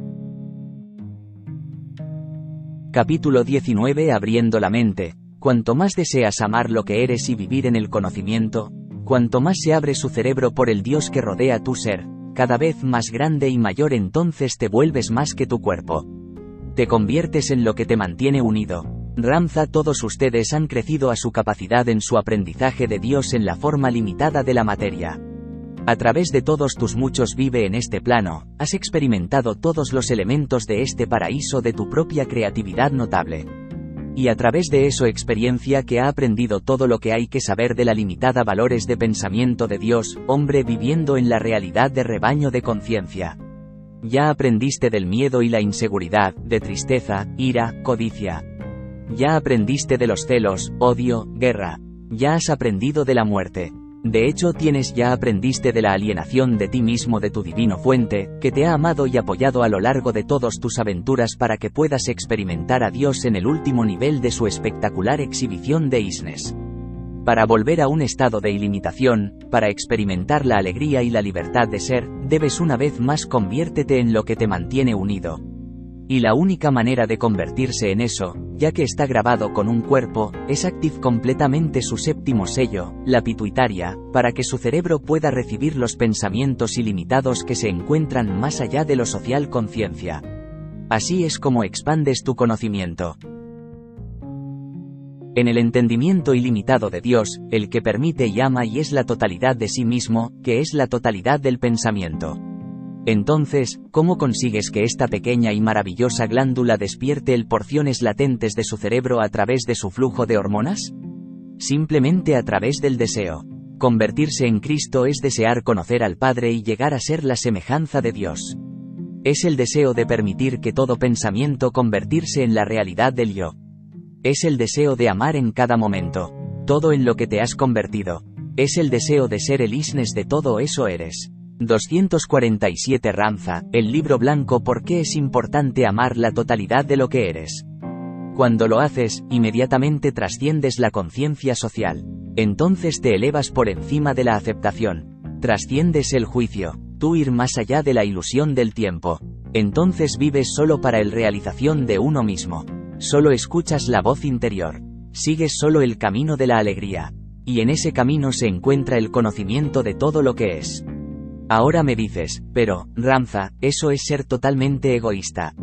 Capítulo 19 Abriendo la mente. Cuanto más deseas amar lo que eres y vivir en el conocimiento, cuanto más se abre su cerebro por el Dios que rodea tu ser, cada vez más grande y mayor entonces te vuelves más que tu cuerpo. Te conviertes en lo que te mantiene unido. Ramza todos ustedes han crecido a su capacidad en su aprendizaje de Dios en la forma limitada de la materia. A través de todos tus muchos vive en este plano, has experimentado todos los elementos de este paraíso de tu propia creatividad notable. Y a través de eso experiencia que ha aprendido todo lo que hay que saber de la limitada valores de pensamiento de Dios, hombre viviendo en la realidad de rebaño de conciencia. Ya aprendiste del miedo y la inseguridad, de tristeza, ira, codicia. Ya aprendiste de los celos, odio, guerra. Ya has aprendido de la muerte. De hecho tienes ya aprendiste de la alienación de ti mismo de tu divino fuente, que te ha amado y apoyado a lo largo de todas tus aventuras para que puedas experimentar a Dios en el último nivel de su espectacular exhibición de isnes. Para volver a un estado de ilimitación, para experimentar la alegría y la libertad de ser, debes una vez más conviértete en lo que te mantiene unido, y la única manera de convertirse en eso, ya que está grabado con un cuerpo, es active completamente su séptimo sello, la pituitaria, para que su cerebro pueda recibir los pensamientos ilimitados que se encuentran más allá de lo social conciencia. Así es como expandes tu conocimiento. En el entendimiento ilimitado de Dios, el que permite y ama y es la totalidad de sí mismo, que es la totalidad del pensamiento. Entonces, ¿cómo consigues que esta pequeña y maravillosa glándula despierte el porciones latentes de su cerebro a través de su flujo de hormonas? Simplemente a través del deseo. Convertirse en Cristo es desear conocer al Padre y llegar a ser la semejanza de Dios. Es el deseo de permitir que todo pensamiento convertirse en la realidad del yo. Es el deseo de amar en cada momento. Todo en lo que te has convertido. Es el deseo de ser el isnes de todo eso eres. 247 Ramza, el libro blanco ¿Por qué es importante amar la totalidad de lo que eres? Cuando lo haces, inmediatamente trasciendes la conciencia social. Entonces te elevas por encima de la aceptación. Trasciendes el juicio. Tú ir más allá de la ilusión del tiempo. Entonces vives solo para el realización de uno mismo. Solo escuchas la voz interior. Sigues solo el camino de la alegría. Y en ese camino se encuentra el conocimiento de todo lo que es. Ahora me dices, pero, Ramza, eso es ser totalmente egoísta.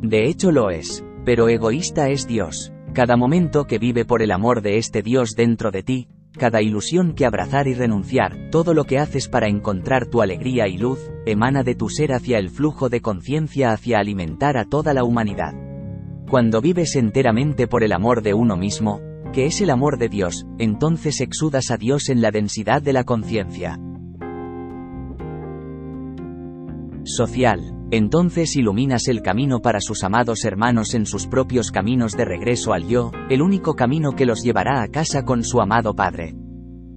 De hecho lo es. Pero egoísta es Dios. Cada momento que vive por el amor de este Dios dentro de ti, cada ilusión que abrazar y renunciar, todo lo que haces para encontrar tu alegría y luz, emana de tu ser hacia el flujo de conciencia hacia alimentar a toda la humanidad. Cuando vives enteramente por el amor de uno mismo, que es el amor de Dios, entonces exudas a Dios en la densidad de la conciencia. Social. Entonces iluminas el camino para sus amados hermanos en sus propios caminos de regreso al yo, el único camino que los llevará a casa con su amado Padre.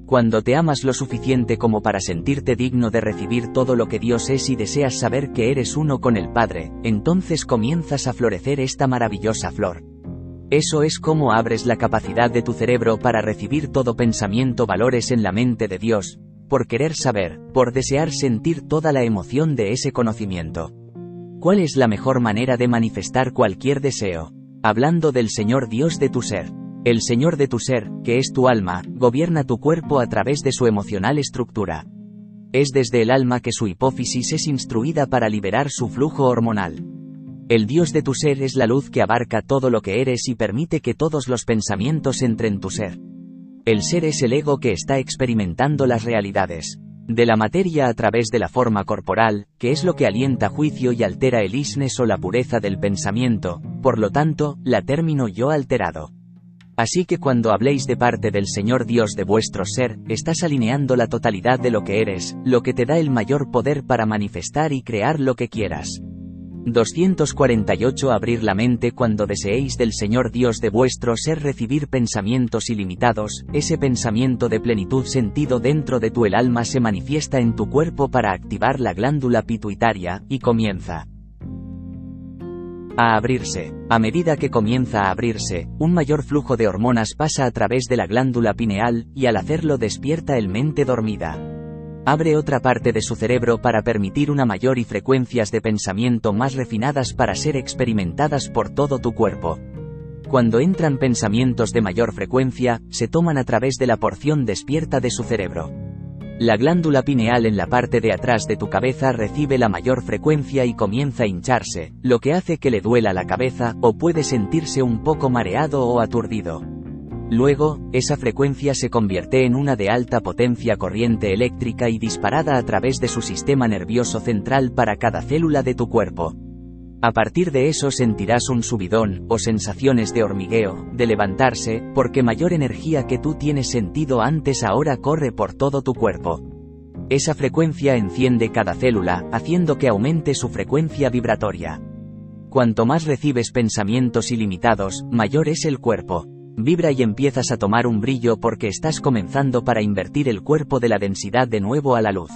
Cuando te amas lo suficiente como para sentirte digno de recibir todo lo que Dios es y deseas saber que eres uno con el Padre, entonces comienzas a florecer esta maravillosa flor. Eso es como abres la capacidad de tu cerebro para recibir todo pensamiento valores en la mente de Dios, por querer saber, por desear sentir toda la emoción de ese conocimiento. ¿Cuál es la mejor manera de manifestar cualquier deseo? Hablando del Señor Dios de tu ser. El Señor de tu ser, que es tu alma, gobierna tu cuerpo a través de su emocional estructura. Es desde el alma que su hipófisis es instruida para liberar su flujo hormonal. El Dios de tu ser es la luz que abarca todo lo que eres y permite que todos los pensamientos entren en tu ser. El ser es el ego que está experimentando las realidades de la materia a través de la forma corporal, que es lo que alienta juicio y altera el isnes o la pureza del pensamiento, por lo tanto, la término yo alterado. Así que cuando habléis de parte del Señor Dios de vuestro ser, estás alineando la totalidad de lo que eres, lo que te da el mayor poder para manifestar y crear lo que quieras. 248 Abrir la mente cuando deseéis del Señor Dios de vuestro ser recibir pensamientos ilimitados, ese pensamiento de plenitud sentido dentro de tu el alma se manifiesta en tu cuerpo para activar la glándula pituitaria, y comienza a abrirse. A medida que comienza a abrirse, un mayor flujo de hormonas pasa a través de la glándula pineal, y al hacerlo despierta el mente dormida abre otra parte de su cerebro para permitir una mayor y frecuencias de pensamiento más refinadas para ser experimentadas por todo tu cuerpo. Cuando entran pensamientos de mayor frecuencia, se toman a través de la porción despierta de su cerebro. La glándula pineal en la parte de atrás de tu cabeza recibe la mayor frecuencia y comienza a hincharse, lo que hace que le duela la cabeza, o puede sentirse un poco mareado o aturdido. Luego, esa frecuencia se convierte en una de alta potencia corriente eléctrica y disparada a través de su sistema nervioso central para cada célula de tu cuerpo. A partir de eso sentirás un subidón, o sensaciones de hormigueo, de levantarse, porque mayor energía que tú tienes sentido antes ahora corre por todo tu cuerpo. Esa frecuencia enciende cada célula, haciendo que aumente su frecuencia vibratoria. Cuanto más recibes pensamientos ilimitados, mayor es el cuerpo. Vibra y empiezas a tomar un brillo porque estás comenzando para invertir el cuerpo de la densidad de nuevo a la luz.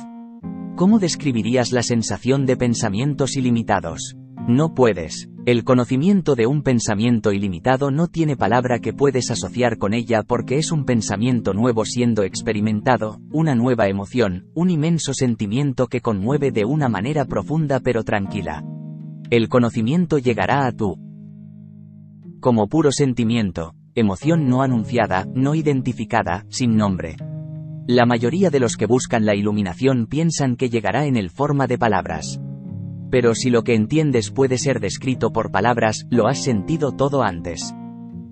¿Cómo describirías la sensación de pensamientos ilimitados? No puedes. El conocimiento de un pensamiento ilimitado no tiene palabra que puedes asociar con ella porque es un pensamiento nuevo siendo experimentado, una nueva emoción, un inmenso sentimiento que conmueve de una manera profunda pero tranquila. El conocimiento llegará a tú. Como puro sentimiento, emoción no anunciada, no identificada, sin nombre. La mayoría de los que buscan la iluminación piensan que llegará en el forma de palabras. Pero si lo que entiendes puede ser descrito por palabras, lo has sentido todo antes.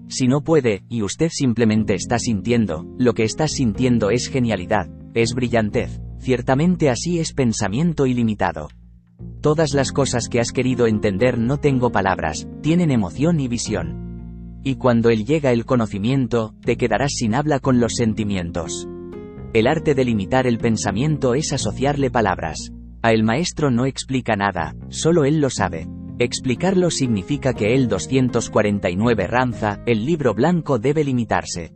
Si no puede, y usted simplemente está sintiendo, lo que estás sintiendo es genialidad, es brillantez, ciertamente así es pensamiento ilimitado. Todas las cosas que has querido entender no tengo palabras, tienen emoción y visión. Y cuando él llega el conocimiento, te quedarás sin habla con los sentimientos. El arte de limitar el pensamiento es asociarle palabras. A el maestro no explica nada, solo él lo sabe. Explicarlo significa que el 249 Ramza, el libro blanco debe limitarse.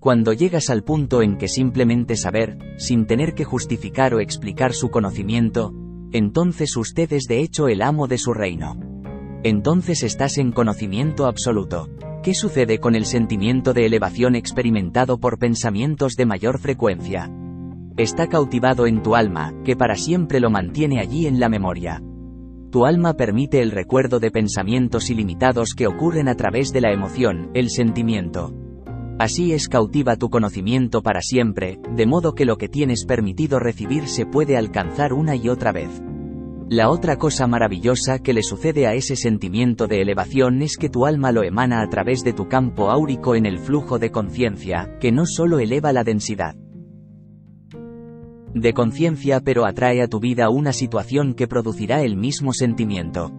Cuando llegas al punto en que simplemente saber, sin tener que justificar o explicar su conocimiento, entonces usted es de hecho el amo de su reino. Entonces estás en conocimiento absoluto. ¿Qué sucede con el sentimiento de elevación experimentado por pensamientos de mayor frecuencia? Está cautivado en tu alma, que para siempre lo mantiene allí en la memoria. Tu alma permite el recuerdo de pensamientos ilimitados que ocurren a través de la emoción, el sentimiento. Así es cautiva tu conocimiento para siempre, de modo que lo que tienes permitido recibir se puede alcanzar una y otra vez. La otra cosa maravillosa que le sucede a ese sentimiento de elevación es que tu alma lo emana a través de tu campo áurico en el flujo de conciencia, que no solo eleva la densidad de conciencia pero atrae a tu vida una situación que producirá el mismo sentimiento.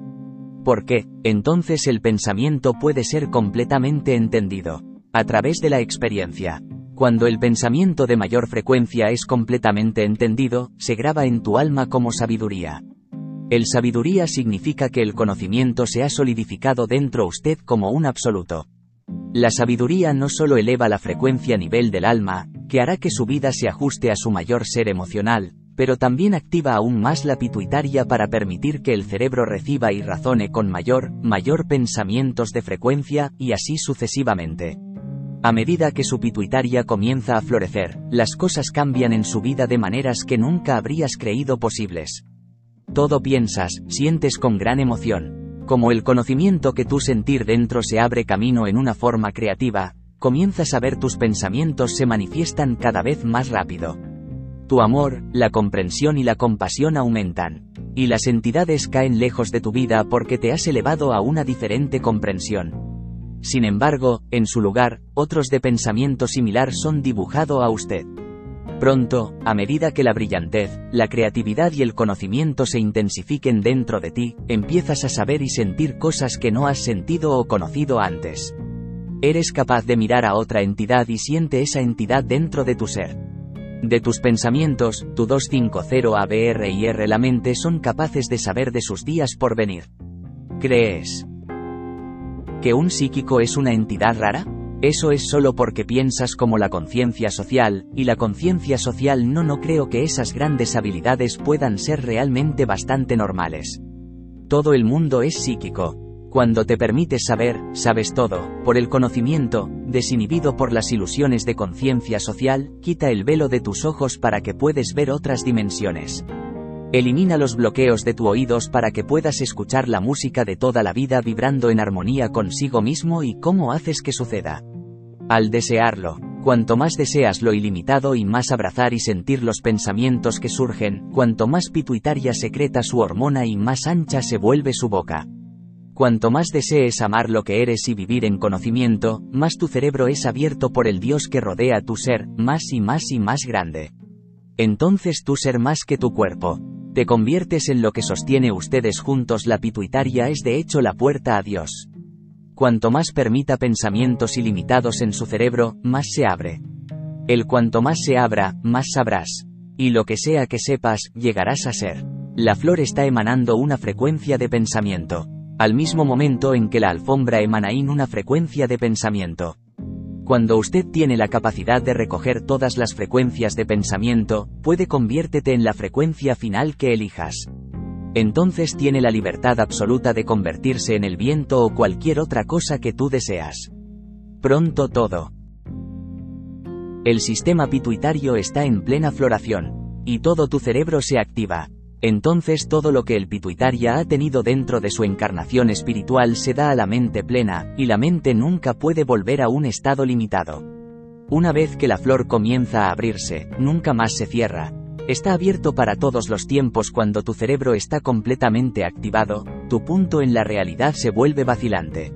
¿Por qué? Entonces el pensamiento puede ser completamente entendido. A través de la experiencia. Cuando el pensamiento de mayor frecuencia es completamente entendido, se graba en tu alma como sabiduría. El sabiduría significa que el conocimiento se ha solidificado dentro usted como un absoluto. La sabiduría no solo eleva la frecuencia a nivel del alma, que hará que su vida se ajuste a su mayor ser emocional, pero también activa aún más la pituitaria para permitir que el cerebro reciba y razone con mayor, mayor pensamientos de frecuencia, y así sucesivamente. A medida que su pituitaria comienza a florecer, las cosas cambian en su vida de maneras que nunca habrías creído posibles. Todo piensas, sientes con gran emoción. Como el conocimiento que tu sentir dentro se abre camino en una forma creativa, comienzas a ver tus pensamientos se manifiestan cada vez más rápido. Tu amor, la comprensión y la compasión aumentan. Y las entidades caen lejos de tu vida porque te has elevado a una diferente comprensión. Sin embargo, en su lugar, otros de pensamiento similar son dibujado a usted. Pronto, a medida que la brillantez, la creatividad y el conocimiento se intensifiquen dentro de ti, empiezas a saber y sentir cosas que no has sentido o conocido antes. Eres capaz de mirar a otra entidad y siente esa entidad dentro de tu ser. De tus pensamientos, tu 250 ABR y R la mente son capaces de saber de sus días por venir. ¿Crees que un psíquico es una entidad rara? Eso es solo porque piensas como la conciencia social, y la conciencia social no no creo que esas grandes habilidades puedan ser realmente bastante normales. Todo el mundo es psíquico, cuando te permites saber, sabes todo, por el conocimiento, desinhibido por las ilusiones de conciencia social, quita el velo de tus ojos para que puedes ver otras dimensiones. Elimina los bloqueos de tus oídos para que puedas escuchar la música de toda la vida vibrando en armonía consigo mismo y cómo haces que suceda. Al desearlo, cuanto más deseas lo ilimitado y más abrazar y sentir los pensamientos que surgen, cuanto más pituitaria secreta su hormona y más ancha se vuelve su boca. Cuanto más desees amar lo que eres y vivir en conocimiento, más tu cerebro es abierto por el Dios que rodea tu ser, más y más y más grande. Entonces tú ser más que tu cuerpo. Te conviertes en lo que sostiene ustedes juntos la pituitaria es de hecho la puerta a Dios. Cuanto más permita pensamientos ilimitados en su cerebro, más se abre. El cuanto más se abra, más sabrás. Y lo que sea que sepas, llegarás a ser. La flor está emanando una frecuencia de pensamiento. Al mismo momento en que la alfombra emana una frecuencia de pensamiento. Cuando usted tiene la capacidad de recoger todas las frecuencias de pensamiento, puede conviértete en la frecuencia final que elijas. Entonces tiene la libertad absoluta de convertirse en el viento o cualquier otra cosa que tú deseas. Pronto todo. El sistema pituitario está en plena floración. Y todo tu cerebro se activa. Entonces todo lo que el pituitaria ha tenido dentro de su encarnación espiritual se da a la mente plena, y la mente nunca puede volver a un estado limitado. Una vez que la flor comienza a abrirse, nunca más se cierra. Está abierto para todos los tiempos cuando tu cerebro está completamente activado, tu punto en la realidad se vuelve vacilante.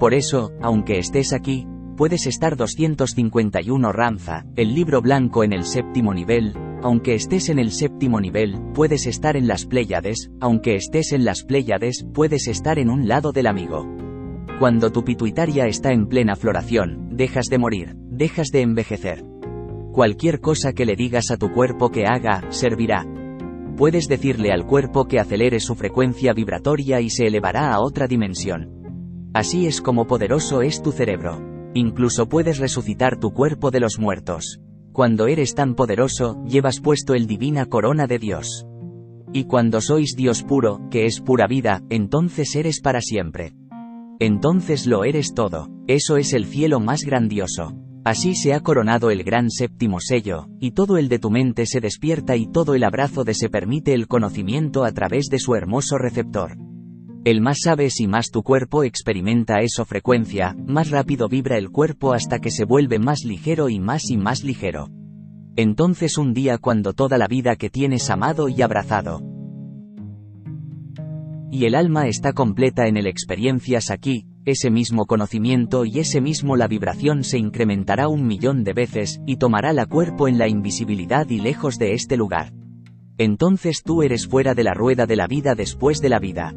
Por eso, aunque estés aquí, Puedes estar 251 Ramza, el libro blanco en el séptimo nivel, aunque estés en el séptimo nivel, puedes estar en las Pléyades, aunque estés en las Pléyades, puedes estar en un lado del amigo. Cuando tu pituitaria está en plena floración, dejas de morir, dejas de envejecer. Cualquier cosa que le digas a tu cuerpo que haga, servirá. Puedes decirle al cuerpo que acelere su frecuencia vibratoria y se elevará a otra dimensión. Así es como poderoso es tu cerebro. Incluso puedes resucitar tu cuerpo de los muertos. Cuando eres tan poderoso, llevas puesto el divina corona de Dios. Y cuando sois Dios puro, que es pura vida, entonces eres para siempre. Entonces lo eres todo. Eso es el cielo más grandioso. Así se ha coronado el gran séptimo sello, y todo el de tu mente se despierta y todo el abrazo de se permite el conocimiento a través de su hermoso receptor. El más sabes y más tu cuerpo experimenta eso frecuencia, más rápido vibra el cuerpo hasta que se vuelve más ligero y más y más ligero. Entonces un día cuando toda la vida que tienes amado y abrazado. Y el alma está completa en el experiencias aquí, ese mismo conocimiento y ese mismo la vibración se incrementará un millón de veces, y tomará la cuerpo en la invisibilidad y lejos de este lugar. Entonces tú eres fuera de la rueda de la vida después de la vida.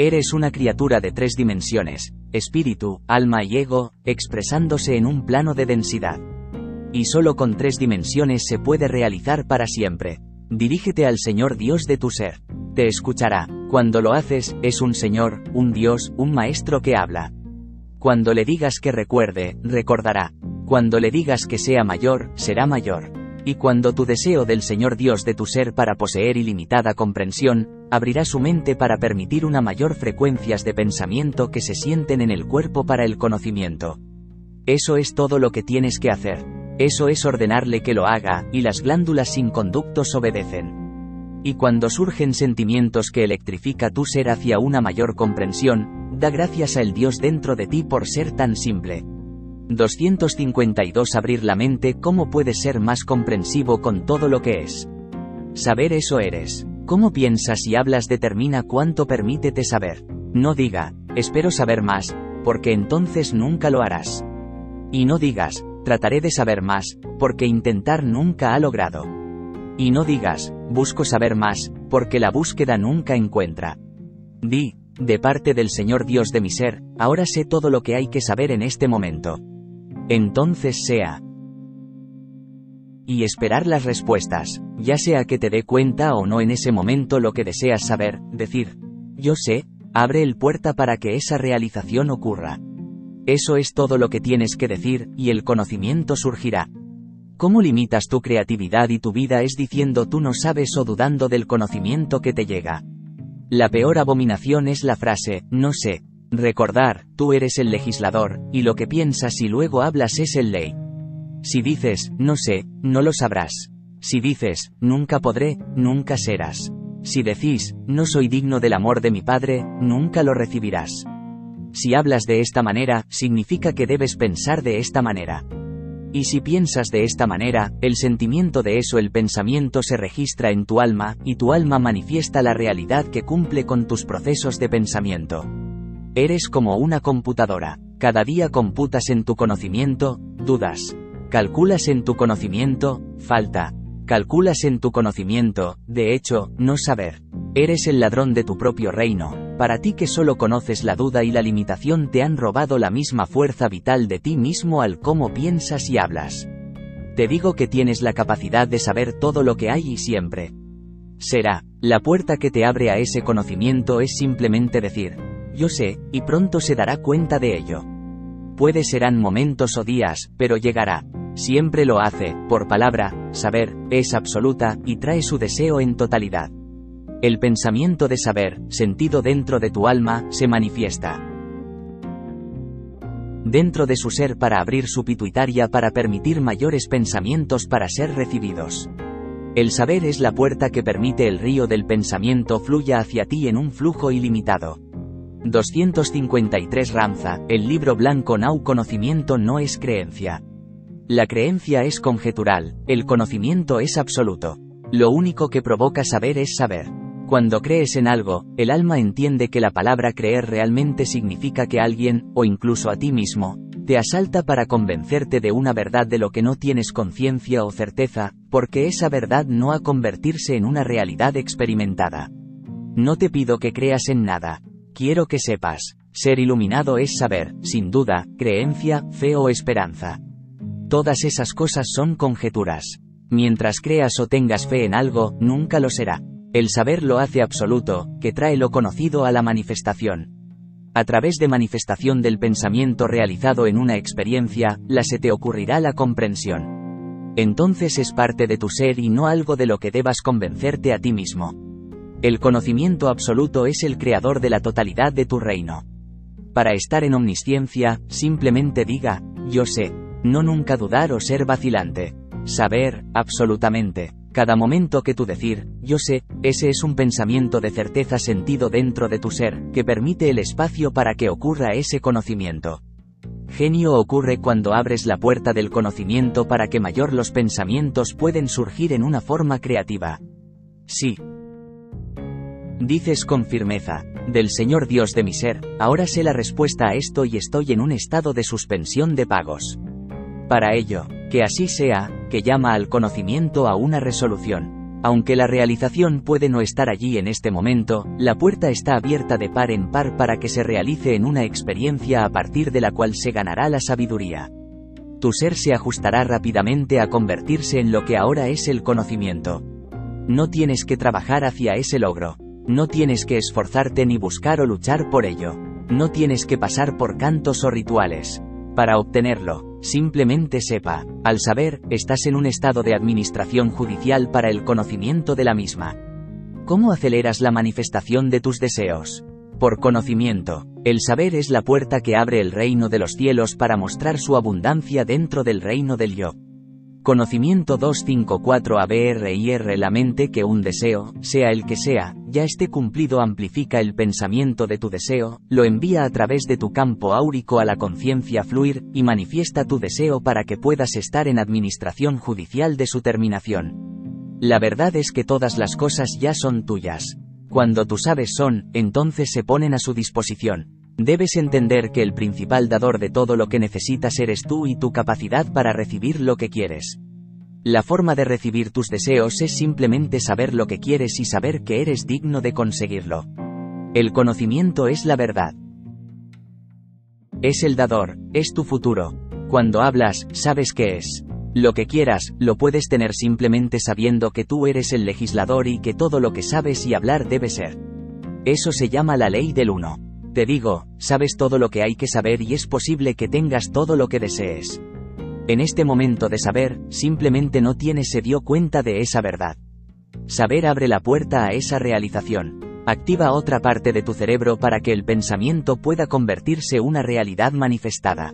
Eres una criatura de tres dimensiones, espíritu, alma y ego, expresándose en un plano de densidad. Y solo con tres dimensiones se puede realizar para siempre. Dirígete al Señor Dios de tu ser. Te escuchará. Cuando lo haces, es un Señor, un Dios, un Maestro que habla. Cuando le digas que recuerde, recordará. Cuando le digas que sea mayor, será mayor. Y cuando tu deseo del Señor Dios de tu ser para poseer ilimitada comprensión, abrirá su mente para permitir una mayor frecuencias de pensamiento que se sienten en el cuerpo para el conocimiento. Eso es todo lo que tienes que hacer. Eso es ordenarle que lo haga, y las glándulas sin conductos obedecen. Y cuando surgen sentimientos que electrifica tu ser hacia una mayor comprensión, da gracias al Dios dentro de ti por ser tan simple. 252 Abrir la mente ¿Cómo puedes ser más comprensivo con todo lo que es? Saber eso eres. Cómo piensas y hablas determina cuánto permítete saber. No diga, espero saber más, porque entonces nunca lo harás. Y no digas, trataré de saber más, porque intentar nunca ha logrado. Y no digas, busco saber más, porque la búsqueda nunca encuentra. Di, de parte del Señor Dios de mi ser, ahora sé todo lo que hay que saber en este momento. Entonces sea. Y esperar las respuestas, ya sea que te dé cuenta o no en ese momento lo que deseas saber, decir, yo sé, abre el puerta para que esa realización ocurra. Eso es todo lo que tienes que decir, y el conocimiento surgirá. ¿Cómo limitas tu creatividad y tu vida es diciendo tú no sabes o dudando del conocimiento que te llega? La peor abominación es la frase, no sé, Recordar, tú eres el legislador, y lo que piensas y luego hablas es el ley. Si dices, no sé, no lo sabrás. Si dices, nunca podré, nunca serás. Si decís, no soy digno del amor de mi Padre, nunca lo recibirás. Si hablas de esta manera, significa que debes pensar de esta manera. Y si piensas de esta manera, el sentimiento de eso, el pensamiento se registra en tu alma, y tu alma manifiesta la realidad que cumple con tus procesos de pensamiento. Eres como una computadora. Cada día computas en tu conocimiento, dudas. Calculas en tu conocimiento, falta. Calculas en tu conocimiento, de hecho, no saber. Eres el ladrón de tu propio reino. Para ti que solo conoces la duda y la limitación te han robado la misma fuerza vital de ti mismo al cómo piensas y hablas. Te digo que tienes la capacidad de saber todo lo que hay y siempre. Será, la puerta que te abre a ese conocimiento es simplemente decir, yo sé, y pronto se dará cuenta de ello. Puede serán momentos o días, pero llegará. Siempre lo hace, por palabra, saber, es absoluta, y trae su deseo en totalidad. El pensamiento de saber, sentido dentro de tu alma, se manifiesta dentro de su ser para abrir su pituitaria para permitir mayores pensamientos para ser recibidos. El saber es la puerta que permite el río del pensamiento fluya hacia ti en un flujo ilimitado. 253 Ramza, el libro blanco Nau Conocimiento no es creencia. La creencia es conjetural, el conocimiento es absoluto. Lo único que provoca saber es saber. Cuando crees en algo, el alma entiende que la palabra creer realmente significa que alguien, o incluso a ti mismo, te asalta para convencerte de una verdad de lo que no tienes conciencia o certeza, porque esa verdad no ha convertirse en una realidad experimentada. No te pido que creas en nada. Quiero que sepas. Ser iluminado es saber, sin duda, creencia, fe o esperanza. Todas esas cosas son conjeturas. Mientras creas o tengas fe en algo, nunca lo será. El saber lo hace absoluto, que trae lo conocido a la manifestación. A través de manifestación del pensamiento realizado en una experiencia, la se te ocurrirá la comprensión. Entonces es parte de tu ser y no algo de lo que debas convencerte a ti mismo. El conocimiento absoluto es el creador de la totalidad de tu reino. Para estar en omnisciencia, simplemente diga, yo sé, no nunca dudar o ser vacilante. Saber, absolutamente. Cada momento que tú decir, yo sé, ese es un pensamiento de certeza sentido dentro de tu ser, que permite el espacio para que ocurra ese conocimiento. Genio ocurre cuando abres la puerta del conocimiento para que mayor los pensamientos pueden surgir en una forma creativa. Sí. Dices con firmeza, del Señor Dios de mi ser, ahora sé la respuesta a esto y estoy en un estado de suspensión de pagos. Para ello, que así sea, que llama al conocimiento a una resolución. Aunque la realización puede no estar allí en este momento, la puerta está abierta de par en par para que se realice en una experiencia a partir de la cual se ganará la sabiduría. Tu ser se ajustará rápidamente a convertirse en lo que ahora es el conocimiento. No tienes que trabajar hacia ese logro. No tienes que esforzarte ni buscar o luchar por ello. No tienes que pasar por cantos o rituales. Para obtenerlo, Simplemente sepa, al saber, estás en un estado de administración judicial para el conocimiento de la misma. ¿Cómo aceleras la manifestación de tus deseos? Por conocimiento. El saber es la puerta que abre el reino de los cielos para mostrar su abundancia dentro del reino del yo. Conocimiento 254 ABRIR La mente que un deseo, sea el que sea, ya esté cumplido amplifica el pensamiento de tu deseo, lo envía a través de tu campo áurico a la conciencia fluir, y manifiesta tu deseo para que puedas estar en administración judicial de su terminación. La verdad es que todas las cosas ya son tuyas. Cuando tú sabes son, entonces se ponen a su disposición. Debes entender que el principal dador de todo lo que necesitas eres tú y tu capacidad para recibir lo que quieres. La forma de recibir tus deseos es simplemente saber lo que quieres y saber que eres digno de conseguirlo. El conocimiento es la verdad. Es el dador, es tu futuro. Cuando hablas, sabes qué es. Lo que quieras, lo puedes tener simplemente sabiendo que tú eres el legislador y que todo lo que sabes y hablar debe ser. Eso se llama la ley del uno. Te digo, sabes todo lo que hay que saber y es posible que tengas todo lo que desees. En este momento de saber, simplemente no tienes se dio cuenta de esa verdad. Saber abre la puerta a esa realización. Activa otra parte de tu cerebro para que el pensamiento pueda convertirse una realidad manifestada.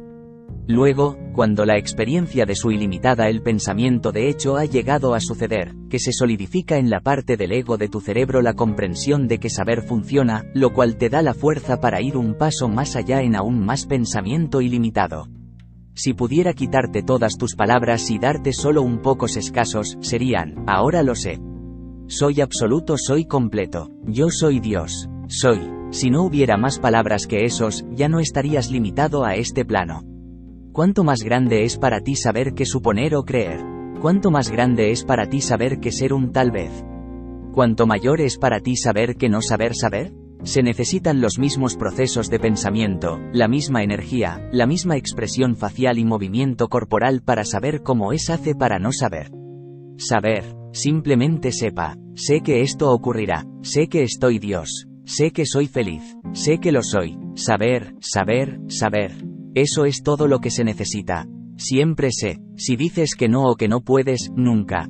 Luego, cuando la experiencia de su ilimitada el pensamiento de hecho ha llegado a suceder, que se solidifica en la parte del ego de tu cerebro la comprensión de que saber funciona, lo cual te da la fuerza para ir un paso más allá en aún más pensamiento ilimitado. Si pudiera quitarte todas tus palabras y darte solo un pocos escasos, serían, ahora lo sé. Soy absoluto, soy completo. Yo soy Dios. Soy. Si no hubiera más palabras que esos, ya no estarías limitado a este plano. ¿Cuánto más grande es para ti saber que suponer o creer? ¿Cuánto más grande es para ti saber que ser un tal vez? ¿Cuánto mayor es para ti saber que no saber saber? Se necesitan los mismos procesos de pensamiento, la misma energía, la misma expresión facial y movimiento corporal para saber cómo es hace para no saber. Saber, simplemente sepa, sé que esto ocurrirá, sé que estoy Dios, sé que soy feliz, sé que lo soy, saber, saber, saber. Eso es todo lo que se necesita. Siempre sé, si dices que no o que no puedes, nunca.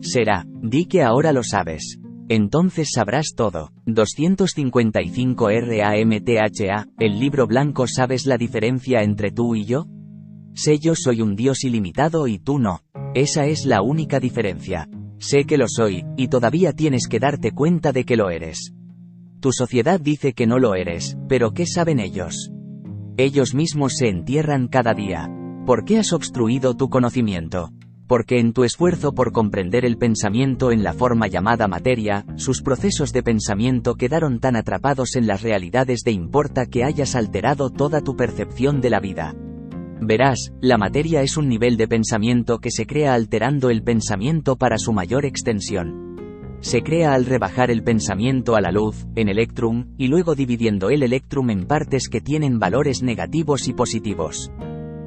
Será, di que ahora lo sabes. Entonces sabrás todo. 255 RAMTHA, el libro blanco ¿Sabes la diferencia entre tú y yo? Sé yo soy un Dios ilimitado y tú no. Esa es la única diferencia. Sé que lo soy, y todavía tienes que darte cuenta de que lo eres. Tu sociedad dice que no lo eres, pero ¿qué saben ellos? Ellos mismos se entierran cada día. ¿Por qué has obstruido tu conocimiento? porque en tu esfuerzo por comprender el pensamiento en la forma llamada materia, sus procesos de pensamiento quedaron tan atrapados en las realidades de importa que hayas alterado toda tu percepción de la vida. Verás, la materia es un nivel de pensamiento que se crea alterando el pensamiento para su mayor extensión. Se crea al rebajar el pensamiento a la luz, en electrum, y luego dividiendo el electrum en partes que tienen valores negativos y positivos.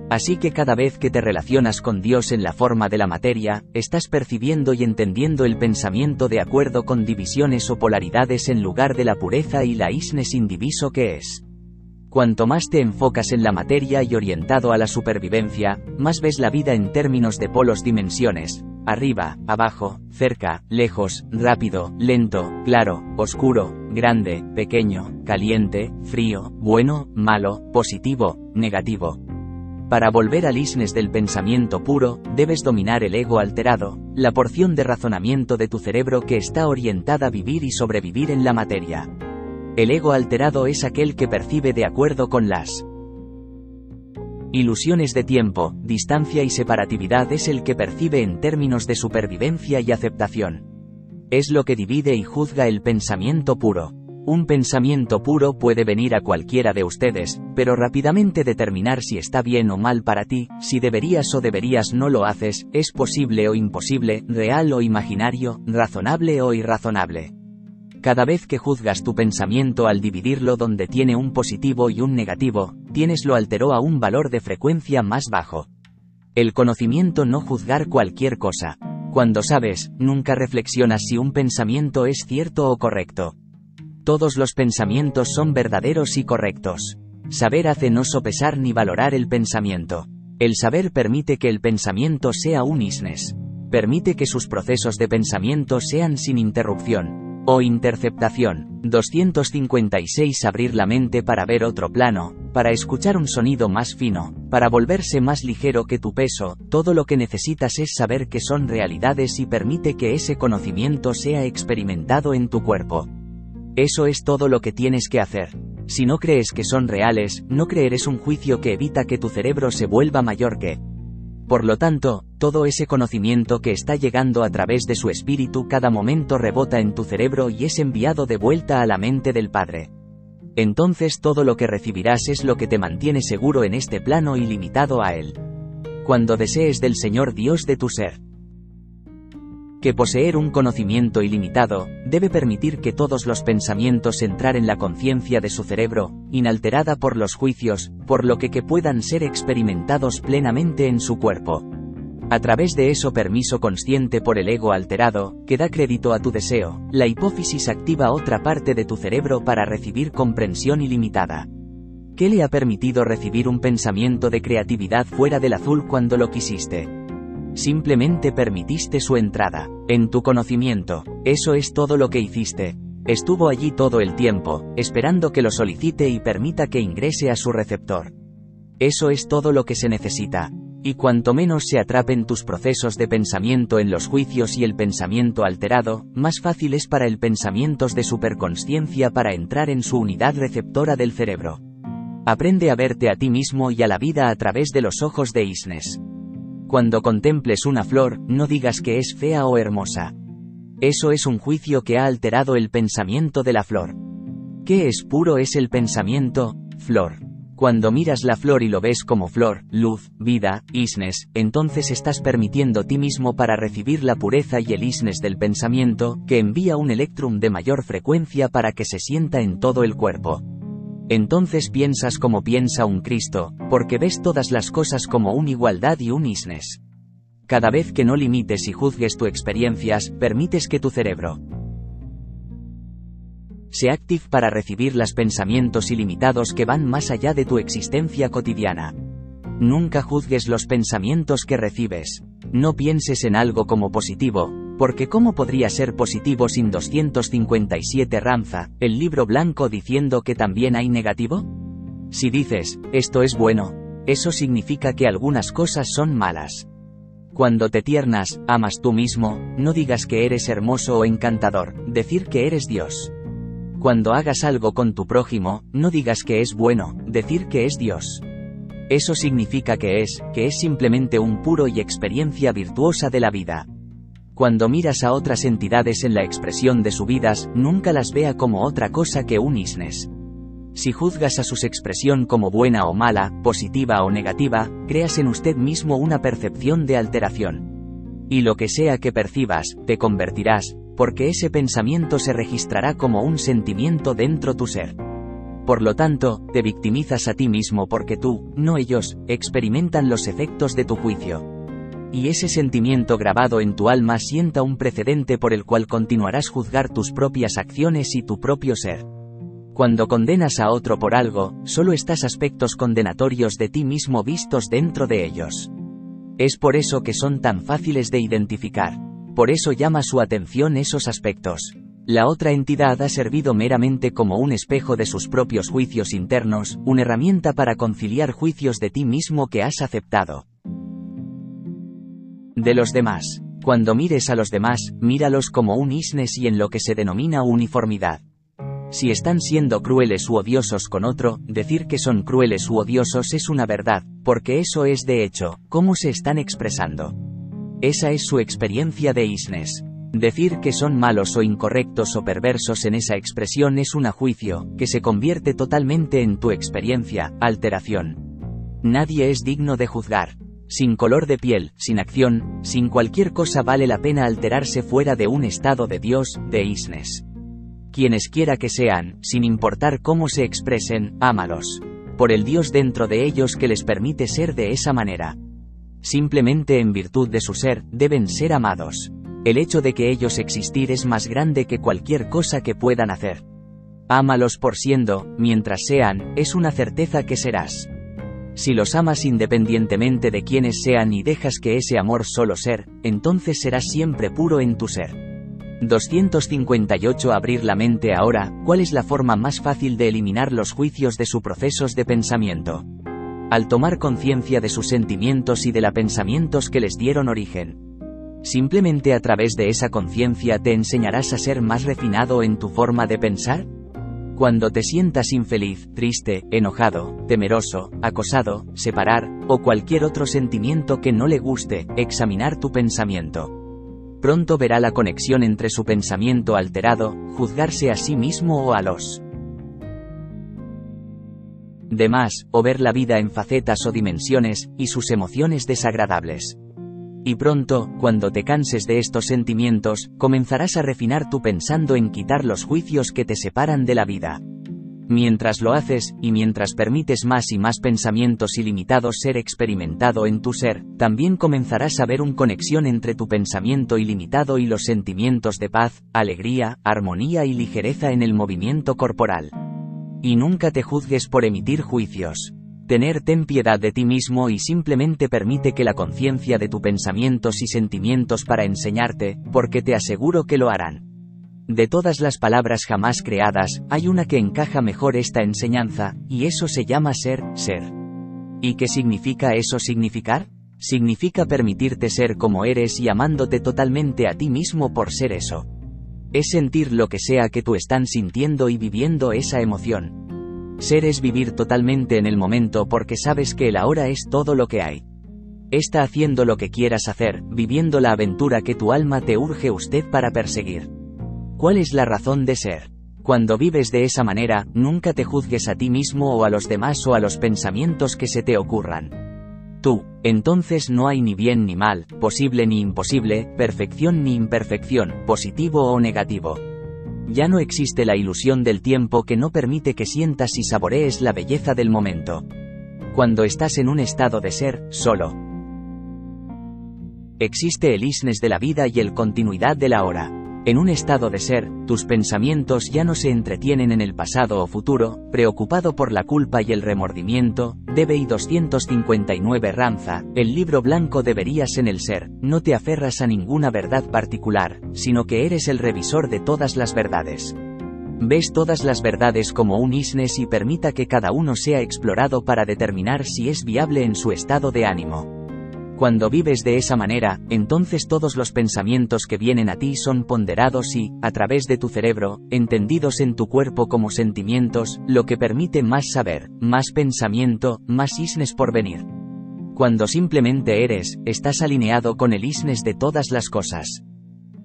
Así que cada vez que te relacionas con Dios en la forma de la materia, estás percibiendo y entendiendo el pensamiento de acuerdo con divisiones o polaridades en lugar de la pureza y la isnes indiviso que es. Cuanto más te enfocas en la materia y orientado a la supervivencia, más ves la vida en términos de polos dimensiones, arriba, abajo, cerca, lejos, rápido, lento, claro, oscuro, grande, pequeño, caliente, frío, bueno, malo, positivo, negativo. Para volver al isnes del pensamiento puro, debes dominar el ego alterado, la porción de razonamiento de tu cerebro que está orientada a vivir y sobrevivir en la materia. El ego alterado es aquel que percibe de acuerdo con las ilusiones de tiempo, distancia y separatividad es el que percibe en términos de supervivencia y aceptación. Es lo que divide y juzga el pensamiento puro. Un pensamiento puro puede venir a cualquiera de ustedes, pero rápidamente determinar si está bien o mal para ti, si deberías o deberías no lo haces, es posible o imposible, real o imaginario, razonable o irrazonable. Cada vez que juzgas tu pensamiento al dividirlo donde tiene un positivo y un negativo, tienes lo alteró a un valor de frecuencia más bajo. El conocimiento no juzgar cualquier cosa. Cuando sabes, nunca reflexionas si un pensamiento es cierto o correcto. Todos los pensamientos son verdaderos y correctos. Saber hace no sopesar ni valorar el pensamiento. El saber permite que el pensamiento sea un isnes. Permite que sus procesos de pensamiento sean sin interrupción. O interceptación. 256 Abrir la mente para ver otro plano, para escuchar un sonido más fino, para volverse más ligero que tu peso, todo lo que necesitas es saber que son realidades y permite que ese conocimiento sea experimentado en tu cuerpo. Eso es todo lo que tienes que hacer. Si no crees que son reales, no creer es un juicio que evita que tu cerebro se vuelva mayor que. Por lo tanto, todo ese conocimiento que está llegando a través de su espíritu cada momento rebota en tu cerebro y es enviado de vuelta a la mente del Padre. Entonces todo lo que recibirás es lo que te mantiene seguro en este plano y limitado a Él. Cuando desees del Señor Dios de tu ser que poseer un conocimiento ilimitado, debe permitir que todos los pensamientos entrar en la conciencia de su cerebro, inalterada por los juicios, por lo que que puedan ser experimentados plenamente en su cuerpo. A través de eso permiso consciente por el ego alterado, que da crédito a tu deseo, la hipófisis activa otra parte de tu cerebro para recibir comprensión ilimitada. ¿Qué le ha permitido recibir un pensamiento de creatividad fuera del azul cuando lo quisiste? Simplemente permitiste su entrada. En tu conocimiento. Eso es todo lo que hiciste. Estuvo allí todo el tiempo, esperando que lo solicite y permita que ingrese a su receptor. Eso es todo lo que se necesita. Y cuanto menos se atrapen tus procesos de pensamiento en los juicios y el pensamiento alterado, más fácil es para el pensamiento de superconsciencia para entrar en su unidad receptora del cerebro. Aprende a verte a ti mismo y a la vida a través de los ojos de Isnes. Cuando contemples una flor, no digas que es fea o hermosa. Eso es un juicio que ha alterado el pensamiento de la flor. ¿Qué es puro es el pensamiento, flor? Cuando miras la flor y lo ves como flor, luz, vida, isnes, entonces estás permitiendo ti mismo para recibir la pureza y el isnes del pensamiento, que envía un electrum de mayor frecuencia para que se sienta en todo el cuerpo. Entonces piensas como piensa un Cristo, porque ves todas las cosas como un igualdad y un isnes. Cada vez que no limites y juzgues tu experiencias, permites que tu cerebro sea active para recibir los pensamientos ilimitados que van más allá de tu existencia cotidiana. Nunca juzgues los pensamientos que recibes. No pienses en algo como positivo, porque ¿cómo podría ser positivo sin 257 Ramza, el libro blanco diciendo que también hay negativo? Si dices, esto es bueno, eso significa que algunas cosas son malas. Cuando te tiernas, amas tú mismo, no digas que eres hermoso o encantador, decir que eres Dios. Cuando hagas algo con tu prójimo, no digas que es bueno, decir que es Dios. Eso significa que es, que es simplemente un puro y experiencia virtuosa de la vida. Cuando miras a otras entidades en la expresión de su vidas, nunca las vea como otra cosa que un isnes. Si juzgas a su expresión como buena o mala, positiva o negativa, creas en usted mismo una percepción de alteración. Y lo que sea que percibas, te convertirás, porque ese pensamiento se registrará como un sentimiento dentro tu ser. Por lo tanto, te victimizas a ti mismo porque tú, no ellos, experimentan los efectos de tu juicio. Y ese sentimiento grabado en tu alma sienta un precedente por el cual continuarás juzgar tus propias acciones y tu propio ser. Cuando condenas a otro por algo, solo estás aspectos condenatorios de ti mismo vistos dentro de ellos. Es por eso que son tan fáciles de identificar. Por eso llama su atención esos aspectos. La otra entidad ha servido meramente como un espejo de sus propios juicios internos, una herramienta para conciliar juicios de ti mismo que has aceptado. De los demás. Cuando mires a los demás, míralos como un isnes y en lo que se denomina uniformidad. Si están siendo crueles u odiosos con otro, decir que son crueles u odiosos es una verdad, porque eso es de hecho, cómo se están expresando. Esa es su experiencia de isnes. Decir que son malos o incorrectos o perversos en esa expresión es un juicio, que se convierte totalmente en tu experiencia, alteración. Nadie es digno de juzgar. Sin color de piel, sin acción, sin cualquier cosa vale la pena alterarse fuera de un estado de Dios, de isnes quienes quiera que sean, sin importar cómo se expresen, ámalos. Por el Dios dentro de ellos que les permite ser de esa manera. Simplemente en virtud de su ser, deben ser amados. El hecho de que ellos existir es más grande que cualquier cosa que puedan hacer. Ámalos por siendo, mientras sean, es una certeza que serás. Si los amas independientemente de quienes sean y dejas que ese amor solo ser, entonces serás siempre puro en tu ser. 258 Abrir la mente ahora, ¿cuál es la forma más fácil de eliminar los juicios de sus procesos de pensamiento? Al tomar conciencia de sus sentimientos y de los pensamientos que les dieron origen. ¿Simplemente a través de esa conciencia te enseñarás a ser más refinado en tu forma de pensar? Cuando te sientas infeliz, triste, enojado, temeroso, acosado, separar, o cualquier otro sentimiento que no le guste, examinar tu pensamiento pronto verá la conexión entre su pensamiento alterado, juzgarse a sí mismo o a los demás, o ver la vida en facetas o dimensiones, y sus emociones desagradables. Y pronto, cuando te canses de estos sentimientos, comenzarás a refinar tu pensando en quitar los juicios que te separan de la vida. Mientras lo haces, y mientras permites más y más pensamientos ilimitados ser experimentado en tu ser, también comenzarás a ver una conexión entre tu pensamiento ilimitado y los sentimientos de paz, alegría, armonía y ligereza en el movimiento corporal. Y nunca te juzgues por emitir juicios. Tener ten piedad de ti mismo y simplemente permite que la conciencia de tus pensamientos y sentimientos para enseñarte, porque te aseguro que lo harán. De todas las palabras jamás creadas, hay una que encaja mejor esta enseñanza, y eso se llama ser, ser. ¿Y qué significa eso significar? Significa permitirte ser como eres y amándote totalmente a ti mismo por ser eso. Es sentir lo que sea que tú están sintiendo y viviendo esa emoción. Ser es vivir totalmente en el momento porque sabes que el ahora es todo lo que hay. Está haciendo lo que quieras hacer, viviendo la aventura que tu alma te urge usted para perseguir. ¿Cuál es la razón de ser? Cuando vives de esa manera, nunca te juzgues a ti mismo o a los demás o a los pensamientos que se te ocurran. Tú, entonces no hay ni bien ni mal, posible ni imposible, perfección ni imperfección, positivo o negativo. Ya no existe la ilusión del tiempo que no permite que sientas y saborees la belleza del momento. Cuando estás en un estado de ser, solo. Existe el isnes de la vida y el continuidad de la hora. En un estado de ser, tus pensamientos ya no se entretienen en el pasado o futuro, preocupado por la culpa y el remordimiento, DBI 259 Ramza, el libro blanco deberías en el ser, no te aferras a ninguna verdad particular, sino que eres el revisor de todas las verdades. Ves todas las verdades como un isnes y permita que cada uno sea explorado para determinar si es viable en su estado de ánimo. Cuando vives de esa manera, entonces todos los pensamientos que vienen a ti son ponderados y, a través de tu cerebro, entendidos en tu cuerpo como sentimientos, lo que permite más saber, más pensamiento, más isnes por venir. Cuando simplemente eres, estás alineado con el isnes de todas las cosas.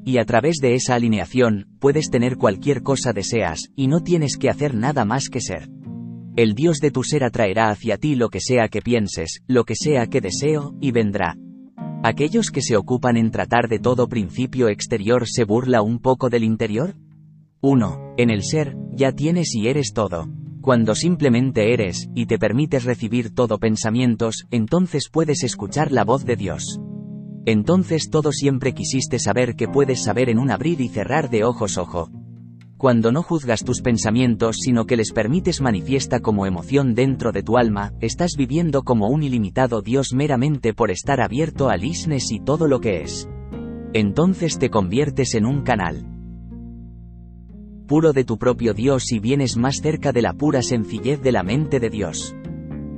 Y a través de esa alineación, puedes tener cualquier cosa deseas, y no tienes que hacer nada más que ser. El Dios de tu ser atraerá hacia ti lo que sea que pienses, lo que sea que deseo, y vendrá. ¿Aquellos que se ocupan en tratar de todo principio exterior se burla un poco del interior? 1. En el ser, ya tienes y eres todo. Cuando simplemente eres, y te permites recibir todo pensamientos, entonces puedes escuchar la voz de Dios. Entonces todo siempre quisiste saber que puedes saber en un abrir y cerrar de ojos ojo cuando no juzgas tus pensamientos sino que les permites manifiesta como emoción dentro de tu alma, estás viviendo como un ilimitado Dios meramente por estar abierto al isnes y todo lo que es. Entonces te conviertes en un canal puro de tu propio Dios y vienes más cerca de la pura sencillez de la mente de Dios.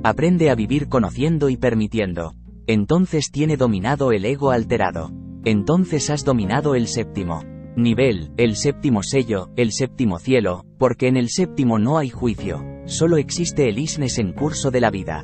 Aprende a vivir conociendo y permitiendo. Entonces tiene dominado el ego alterado. Entonces has dominado el séptimo nivel, el séptimo sello, el séptimo cielo, porque en el séptimo no hay juicio, solo existe el isnes en curso de la vida.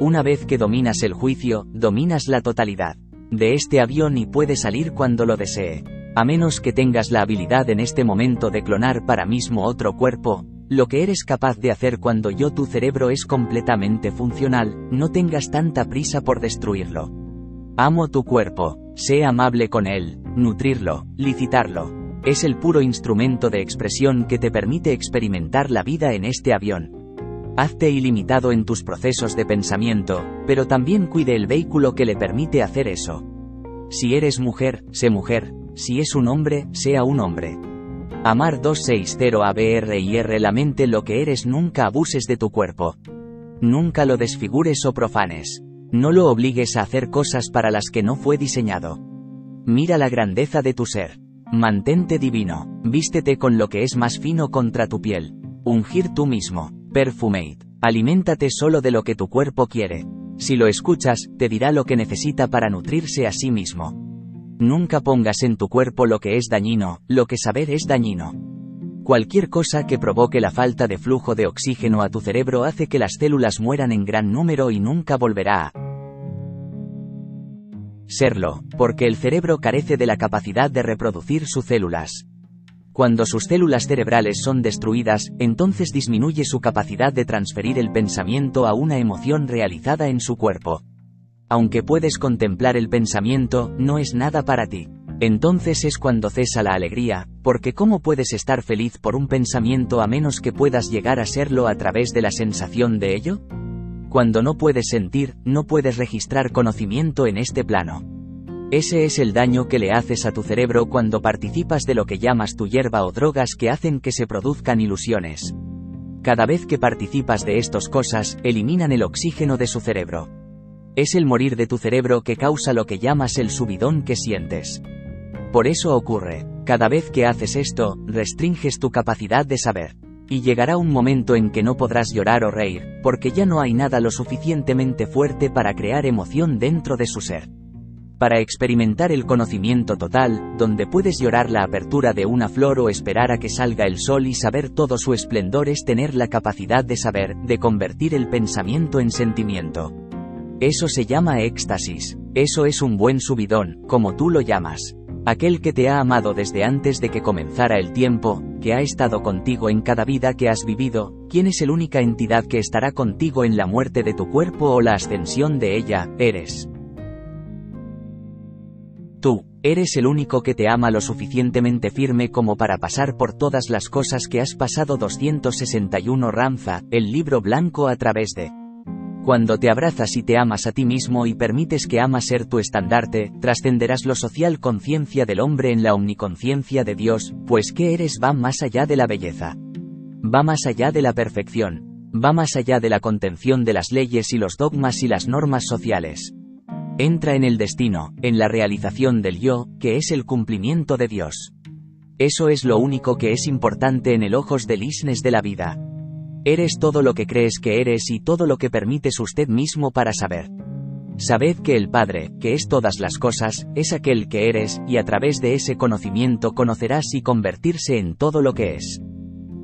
Una vez que dominas el juicio, dominas la totalidad de este avión y puede salir cuando lo desee. A menos que tengas la habilidad en este momento de clonar para mismo otro cuerpo, lo que eres capaz de hacer cuando yo tu cerebro es completamente funcional, no tengas tanta prisa por destruirlo. Amo tu cuerpo, sé amable con él, nutrirlo, licitarlo. Es el puro instrumento de expresión que te permite experimentar la vida en este avión. Hazte ilimitado en tus procesos de pensamiento, pero también cuide el vehículo que le permite hacer eso. Si eres mujer, sé mujer, si es un hombre, sea un hombre. Amar 260 ABR y la mente lo que eres nunca abuses de tu cuerpo. Nunca lo desfigures o profanes. No lo obligues a hacer cosas para las que no fue diseñado. Mira la grandeza de tu ser. Mantente divino. Vístete con lo que es más fino contra tu piel. Ungir tú mismo. Perfumate. Aliméntate solo de lo que tu cuerpo quiere. Si lo escuchas, te dirá lo que necesita para nutrirse a sí mismo. Nunca pongas en tu cuerpo lo que es dañino, lo que saber es dañino. Cualquier cosa que provoque la falta de flujo de oxígeno a tu cerebro hace que las células mueran en gran número y nunca volverá a serlo, porque el cerebro carece de la capacidad de reproducir sus células. Cuando sus células cerebrales son destruidas, entonces disminuye su capacidad de transferir el pensamiento a una emoción realizada en su cuerpo. Aunque puedes contemplar el pensamiento, no es nada para ti. Entonces es cuando cesa la alegría, porque ¿cómo puedes estar feliz por un pensamiento a menos que puedas llegar a serlo a través de la sensación de ello? Cuando no puedes sentir, no puedes registrar conocimiento en este plano. Ese es el daño que le haces a tu cerebro cuando participas de lo que llamas tu hierba o drogas que hacen que se produzcan ilusiones. Cada vez que participas de estas cosas, eliminan el oxígeno de su cerebro. Es el morir de tu cerebro que causa lo que llamas el subidón que sientes. Por eso ocurre, cada vez que haces esto, restringes tu capacidad de saber. Y llegará un momento en que no podrás llorar o reír, porque ya no hay nada lo suficientemente fuerte para crear emoción dentro de su ser. Para experimentar el conocimiento total, donde puedes llorar la apertura de una flor o esperar a que salga el sol y saber todo su esplendor es tener la capacidad de saber, de convertir el pensamiento en sentimiento. Eso se llama éxtasis. Eso es un buen subidón, como tú lo llamas. Aquel que te ha amado desde antes de que comenzara el tiempo, que ha estado contigo en cada vida que has vivido, ¿quién es la única entidad que estará contigo en la muerte de tu cuerpo o la ascensión de ella? Eres. Tú, eres el único que te ama lo suficientemente firme como para pasar por todas las cosas que has pasado 261 Ramza, el libro blanco a través de cuando te abrazas y te amas a ti mismo y permites que amas ser tu estandarte, trascenderás lo social conciencia del hombre en la omniconciencia de Dios, pues que eres va más allá de la belleza. Va más allá de la perfección. Va más allá de la contención de las leyes y los dogmas y las normas sociales. Entra en el destino, en la realización del yo, que es el cumplimiento de Dios. Eso es lo único que es importante en el ojos del isnes de la vida. Eres todo lo que crees que eres y todo lo que permites usted mismo para saber. Sabed que el Padre, que es todas las cosas, es aquel que eres, y a través de ese conocimiento conocerás y convertirse en todo lo que es.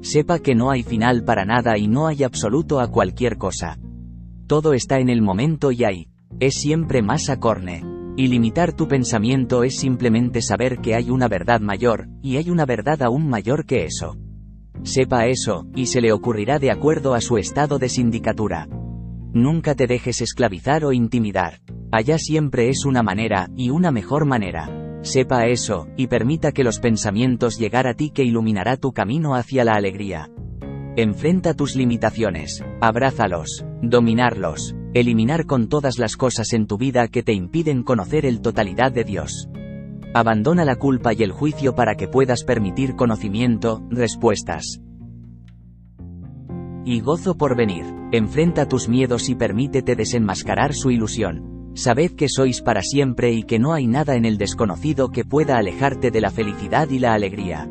Sepa que no hay final para nada y no hay absoluto a cualquier cosa. Todo está en el momento y ahí. Es siempre más acorne. Y limitar tu pensamiento es simplemente saber que hay una verdad mayor, y hay una verdad aún mayor que eso. Sepa eso, y se le ocurrirá de acuerdo a su estado de sindicatura. Nunca te dejes esclavizar o intimidar. Allá siempre es una manera, y una mejor manera. Sepa eso, y permita que los pensamientos llegar a ti que iluminará tu camino hacia la alegría. Enfrenta tus limitaciones, abrázalos, dominarlos, eliminar con todas las cosas en tu vida que te impiden conocer el totalidad de Dios. Abandona la culpa y el juicio para que puedas permitir conocimiento, respuestas. Y gozo por venir. Enfrenta tus miedos y permítete desenmascarar su ilusión. Sabed que sois para siempre y que no hay nada en el desconocido que pueda alejarte de la felicidad y la alegría.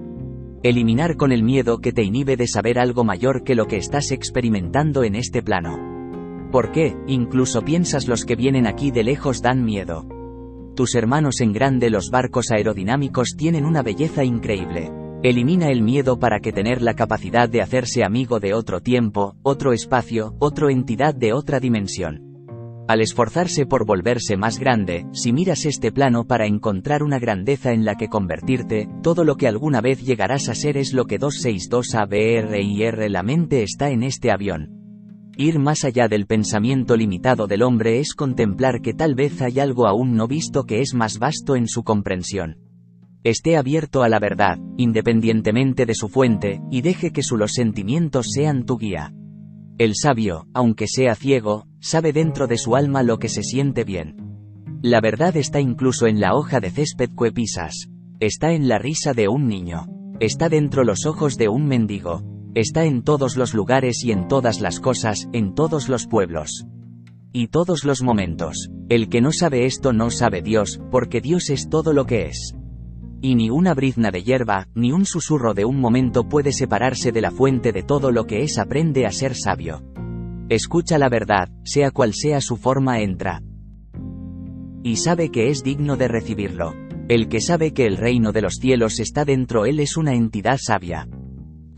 Eliminar con el miedo que te inhibe de saber algo mayor que lo que estás experimentando en este plano. ¿Por qué? Incluso piensas los que vienen aquí de lejos dan miedo. Tus hermanos en grande los barcos aerodinámicos tienen una belleza increíble. Elimina el miedo para que tener la capacidad de hacerse amigo de otro tiempo, otro espacio, otra entidad de otra dimensión. Al esforzarse por volverse más grande, si miras este plano para encontrar una grandeza en la que convertirte, todo lo que alguna vez llegarás a ser es lo que 262 ABRIR la mente está en este avión. Ir más allá del pensamiento limitado del hombre es contemplar que tal vez hay algo aún no visto que es más vasto en su comprensión. Esté abierto a la verdad, independientemente de su fuente, y deje que sus sentimientos sean tu guía. El sabio, aunque sea ciego, sabe dentro de su alma lo que se siente bien. La verdad está incluso en la hoja de césped que pisas. Está en la risa de un niño. Está dentro los ojos de un mendigo. Está en todos los lugares y en todas las cosas, en todos los pueblos. Y todos los momentos. El que no sabe esto no sabe Dios, porque Dios es todo lo que es. Y ni una brizna de hierba, ni un susurro de un momento puede separarse de la fuente de todo lo que es aprende a ser sabio. Escucha la verdad, sea cual sea su forma entra. Y sabe que es digno de recibirlo. El que sabe que el reino de los cielos está dentro él es una entidad sabia.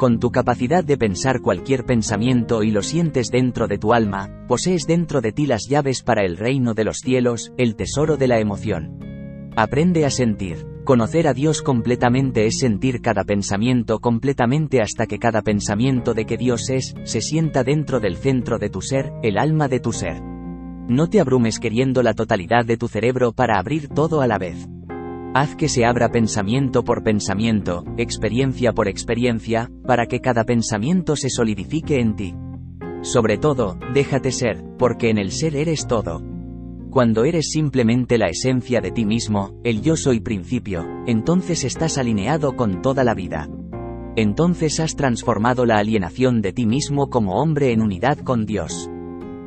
Con tu capacidad de pensar cualquier pensamiento y lo sientes dentro de tu alma, posees dentro de ti las llaves para el reino de los cielos, el tesoro de la emoción. Aprende a sentir. Conocer a Dios completamente es sentir cada pensamiento completamente hasta que cada pensamiento de que Dios es, se sienta dentro del centro de tu ser, el alma de tu ser. No te abrumes queriendo la totalidad de tu cerebro para abrir todo a la vez. Haz que se abra pensamiento por pensamiento, experiencia por experiencia, para que cada pensamiento se solidifique en ti. Sobre todo, déjate ser, porque en el ser eres todo. Cuando eres simplemente la esencia de ti mismo, el yo soy principio, entonces estás alineado con toda la vida. Entonces has transformado la alienación de ti mismo como hombre en unidad con Dios.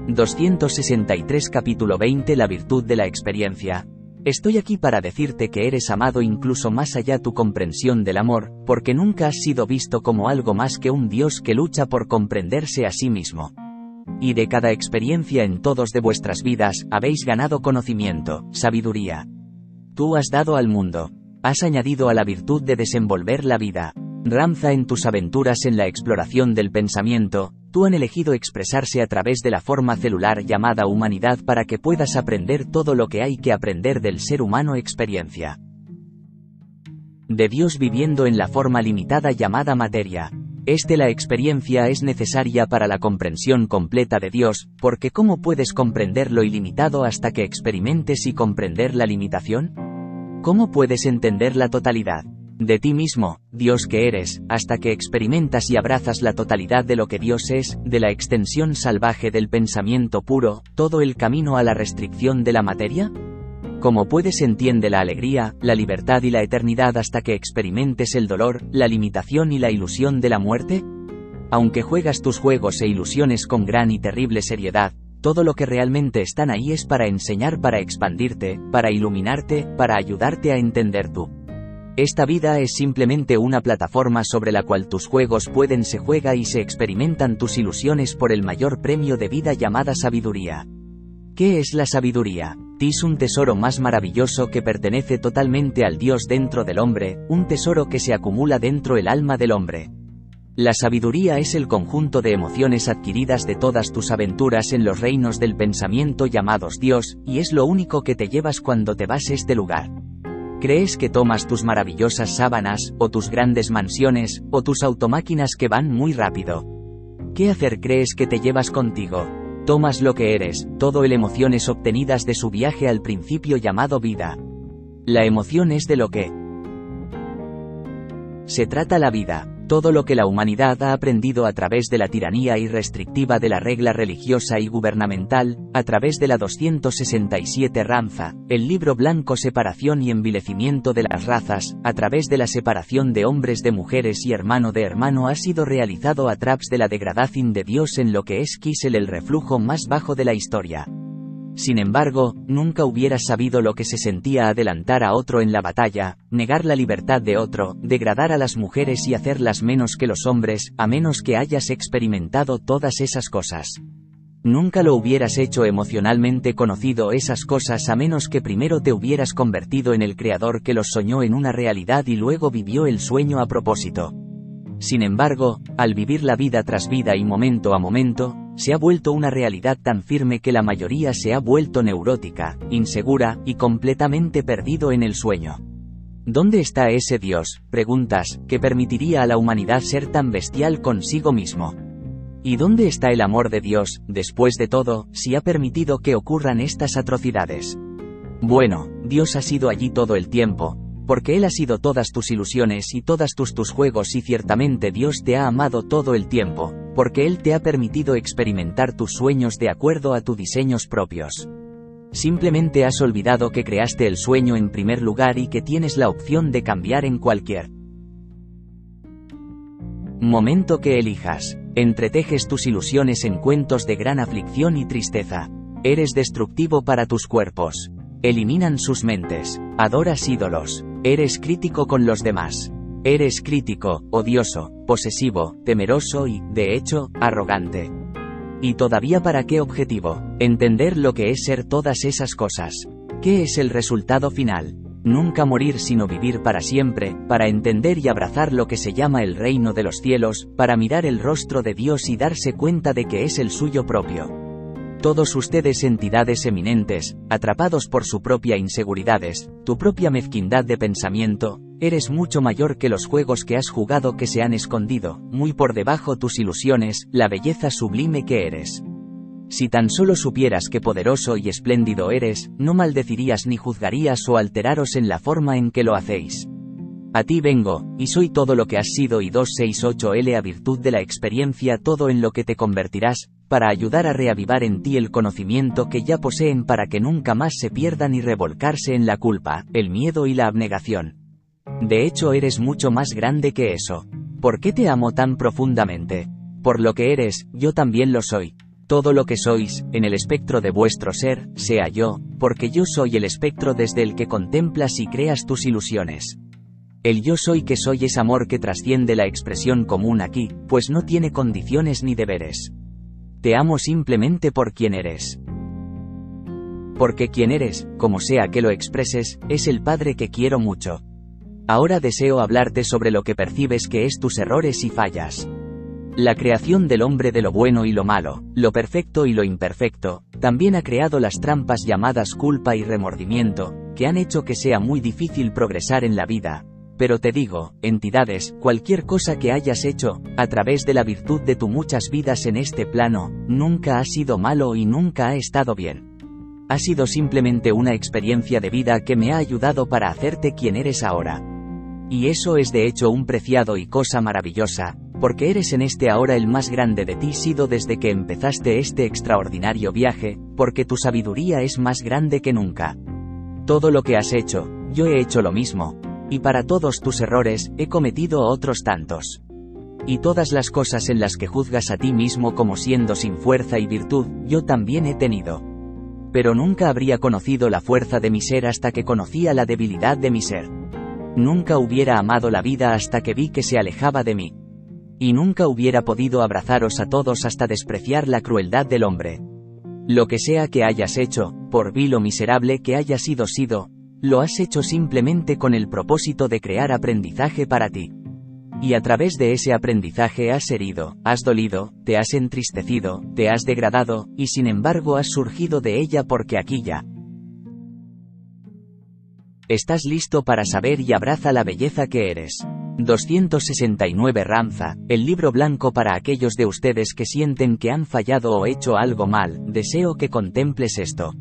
263 capítulo 20 La virtud de la experiencia, Estoy aquí para decirte que eres amado incluso más allá tu comprensión del amor, porque nunca has sido visto como algo más que un Dios que lucha por comprenderse a sí mismo. Y de cada experiencia en todos de vuestras vidas, habéis ganado conocimiento, sabiduría. Tú has dado al mundo. Has añadido a la virtud de desenvolver la vida. Ranza en tus aventuras en la exploración del pensamiento, Tú han elegido expresarse a través de la forma celular llamada humanidad para que puedas aprender todo lo que hay que aprender del ser humano experiencia. De Dios viviendo en la forma limitada llamada materia. Este la experiencia es necesaria para la comprensión completa de Dios, porque ¿cómo puedes comprender lo ilimitado hasta que experimentes y comprender la limitación? ¿Cómo puedes entender la totalidad? De ti mismo, Dios que eres, hasta que experimentas y abrazas la totalidad de lo que Dios es, de la extensión salvaje del pensamiento puro, todo el camino a la restricción de la materia? ¿Cómo puedes entiende la alegría, la libertad y la eternidad hasta que experimentes el dolor, la limitación y la ilusión de la muerte? Aunque juegas tus juegos e ilusiones con gran y terrible seriedad, todo lo que realmente están ahí es para enseñar, para expandirte, para iluminarte, para ayudarte a entender tú. Esta vida es simplemente una plataforma sobre la cual tus juegos pueden se juega y se experimentan tus ilusiones por el mayor premio de vida llamada sabiduría. ¿Qué es la sabiduría? Es un tesoro más maravilloso que pertenece totalmente al Dios dentro del hombre, un tesoro que se acumula dentro el alma del hombre. La sabiduría es el conjunto de emociones adquiridas de todas tus aventuras en los reinos del pensamiento llamados Dios, y es lo único que te llevas cuando te vas a este lugar. ¿Crees que tomas tus maravillosas sábanas, o tus grandes mansiones, o tus automáquinas que van muy rápido? ¿Qué hacer crees que te llevas contigo? Tomas lo que eres, todo el emociones obtenidas de su viaje al principio llamado vida. La emoción es de lo que se trata la vida. Todo lo que la humanidad ha aprendido a través de la tiranía irrestrictiva de la regla religiosa y gubernamental, a través de la 267 Ranza, el libro blanco Separación y envilecimiento de las razas, a través de la separación de hombres de mujeres y hermano de hermano ha sido realizado a través de la degradación de Dios en lo que es Kisel el reflujo más bajo de la historia. Sin embargo, nunca hubieras sabido lo que se sentía adelantar a otro en la batalla, negar la libertad de otro, degradar a las mujeres y hacerlas menos que los hombres, a menos que hayas experimentado todas esas cosas. Nunca lo hubieras hecho emocionalmente conocido esas cosas a menos que primero te hubieras convertido en el creador que los soñó en una realidad y luego vivió el sueño a propósito. Sin embargo, al vivir la vida tras vida y momento a momento, se ha vuelto una realidad tan firme que la mayoría se ha vuelto neurótica, insegura, y completamente perdido en el sueño. ¿Dónde está ese Dios, preguntas, que permitiría a la humanidad ser tan bestial consigo mismo? ¿Y dónde está el amor de Dios, después de todo, si ha permitido que ocurran estas atrocidades? Bueno, Dios ha sido allí todo el tiempo, porque Él ha sido todas tus ilusiones y todas tus tus juegos y ciertamente Dios te ha amado todo el tiempo, porque Él te ha permitido experimentar tus sueños de acuerdo a tus diseños propios. Simplemente has olvidado que creaste el sueño en primer lugar y que tienes la opción de cambiar en cualquier momento que elijas. Entretejes tus ilusiones en cuentos de gran aflicción y tristeza. Eres destructivo para tus cuerpos. Eliminan sus mentes. Adoras ídolos. Eres crítico con los demás. Eres crítico, odioso, posesivo, temeroso y, de hecho, arrogante. ¿Y todavía para qué objetivo? Entender lo que es ser todas esas cosas. ¿Qué es el resultado final? Nunca morir sino vivir para siempre, para entender y abrazar lo que se llama el reino de los cielos, para mirar el rostro de Dios y darse cuenta de que es el suyo propio. Todos ustedes entidades eminentes, atrapados por su propia inseguridades, tu propia mezquindad de pensamiento, eres mucho mayor que los juegos que has jugado que se han escondido, muy por debajo tus ilusiones, la belleza sublime que eres. Si tan solo supieras qué poderoso y espléndido eres, no maldecirías ni juzgarías o alteraros en la forma en que lo hacéis. A ti vengo, y soy todo lo que has sido y 268L a virtud de la experiencia todo en lo que te convertirás, para ayudar a reavivar en ti el conocimiento que ya poseen para que nunca más se pierdan y revolcarse en la culpa, el miedo y la abnegación. De hecho eres mucho más grande que eso. ¿Por qué te amo tan profundamente? Por lo que eres, yo también lo soy. Todo lo que sois, en el espectro de vuestro ser, sea yo, porque yo soy el espectro desde el que contemplas y creas tus ilusiones. El yo soy que soy es amor que trasciende la expresión común aquí, pues no tiene condiciones ni deberes. Te amo simplemente por quien eres. Porque quien eres, como sea que lo expreses, es el Padre que quiero mucho. Ahora deseo hablarte sobre lo que percibes que es tus errores y fallas. La creación del hombre de lo bueno y lo malo, lo perfecto y lo imperfecto, también ha creado las trampas llamadas culpa y remordimiento, que han hecho que sea muy difícil progresar en la vida. Pero te digo, entidades, cualquier cosa que hayas hecho, a través de la virtud de tu muchas vidas en este plano, nunca ha sido malo y nunca ha estado bien. Ha sido simplemente una experiencia de vida que me ha ayudado para hacerte quien eres ahora. Y eso es de hecho un preciado y cosa maravillosa, porque eres en este ahora el más grande de ti sido desde que empezaste este extraordinario viaje, porque tu sabiduría es más grande que nunca. Todo lo que has hecho, yo he hecho lo mismo, y para todos tus errores, he cometido otros tantos. Y todas las cosas en las que juzgas a ti mismo como siendo sin fuerza y virtud, yo también he tenido. Pero nunca habría conocido la fuerza de mi ser hasta que conocía la debilidad de mi ser. Nunca hubiera amado la vida hasta que vi que se alejaba de mí. Y nunca hubiera podido abrazaros a todos hasta despreciar la crueldad del hombre. Lo que sea que hayas hecho, por vil o miserable que haya sido sido, lo has hecho simplemente con el propósito de crear aprendizaje para ti. Y a través de ese aprendizaje has herido, has dolido, te has entristecido, te has degradado, y sin embargo has surgido de ella porque aquí ya. Estás listo para saber y abraza la belleza que eres. 269 Ramza, el libro blanco para aquellos de ustedes que sienten que han fallado o hecho algo mal, deseo que contemples esto.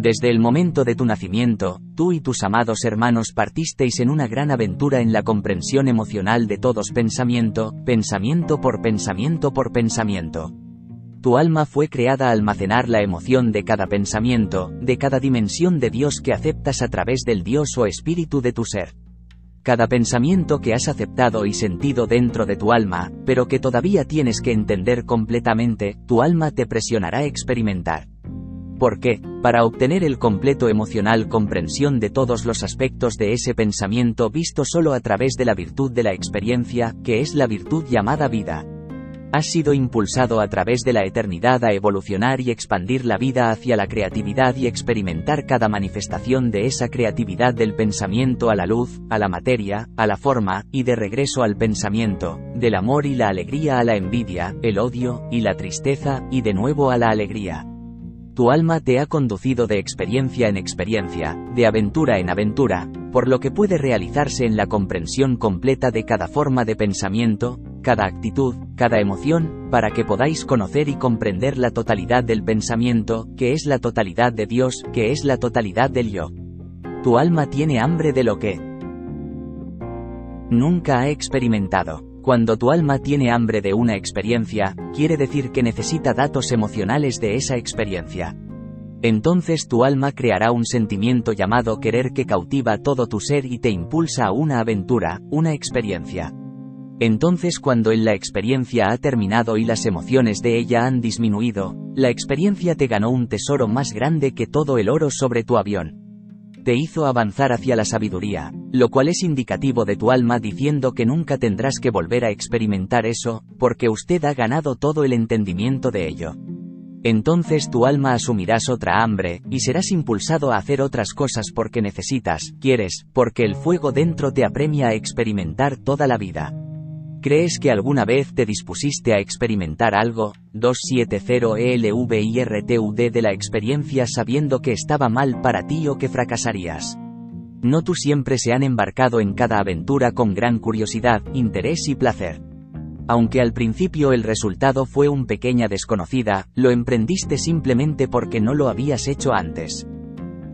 Desde el momento de tu nacimiento, tú y tus amados hermanos partisteis en una gran aventura en la comprensión emocional de todos pensamiento, pensamiento por pensamiento por pensamiento. Tu alma fue creada a almacenar la emoción de cada pensamiento, de cada dimensión de Dios que aceptas a través del Dios o espíritu de tu ser. Cada pensamiento que has aceptado y sentido dentro de tu alma, pero que todavía tienes que entender completamente, tu alma te presionará a experimentar. ¿Por qué? Para obtener el completo emocional comprensión de todos los aspectos de ese pensamiento visto solo a través de la virtud de la experiencia, que es la virtud llamada vida. Has sido impulsado a través de la eternidad a evolucionar y expandir la vida hacia la creatividad y experimentar cada manifestación de esa creatividad del pensamiento a la luz, a la materia, a la forma, y de regreso al pensamiento, del amor y la alegría a la envidia, el odio, y la tristeza, y de nuevo a la alegría. Tu alma te ha conducido de experiencia en experiencia, de aventura en aventura, por lo que puede realizarse en la comprensión completa de cada forma de pensamiento, cada actitud, cada emoción, para que podáis conocer y comprender la totalidad del pensamiento, que es la totalidad de Dios, que es la totalidad del yo. Tu alma tiene hambre de lo que nunca ha experimentado. Cuando tu alma tiene hambre de una experiencia, quiere decir que necesita datos emocionales de esa experiencia. Entonces tu alma creará un sentimiento llamado querer que cautiva todo tu ser y te impulsa a una aventura, una experiencia. Entonces cuando en la experiencia ha terminado y las emociones de ella han disminuido, la experiencia te ganó un tesoro más grande que todo el oro sobre tu avión. Te hizo avanzar hacia la sabiduría, lo cual es indicativo de tu alma diciendo que nunca tendrás que volver a experimentar eso, porque usted ha ganado todo el entendimiento de ello. Entonces tu alma asumirás otra hambre, y serás impulsado a hacer otras cosas porque necesitas, quieres, porque el fuego dentro te apremia a experimentar toda la vida. ¿Crees que alguna vez te dispusiste a experimentar algo? 270 ELVIRTUD de la experiencia sabiendo que estaba mal para ti o que fracasarías. No tú siempre se han embarcado en cada aventura con gran curiosidad, interés y placer. Aunque al principio el resultado fue un pequeña desconocida, lo emprendiste simplemente porque no lo habías hecho antes.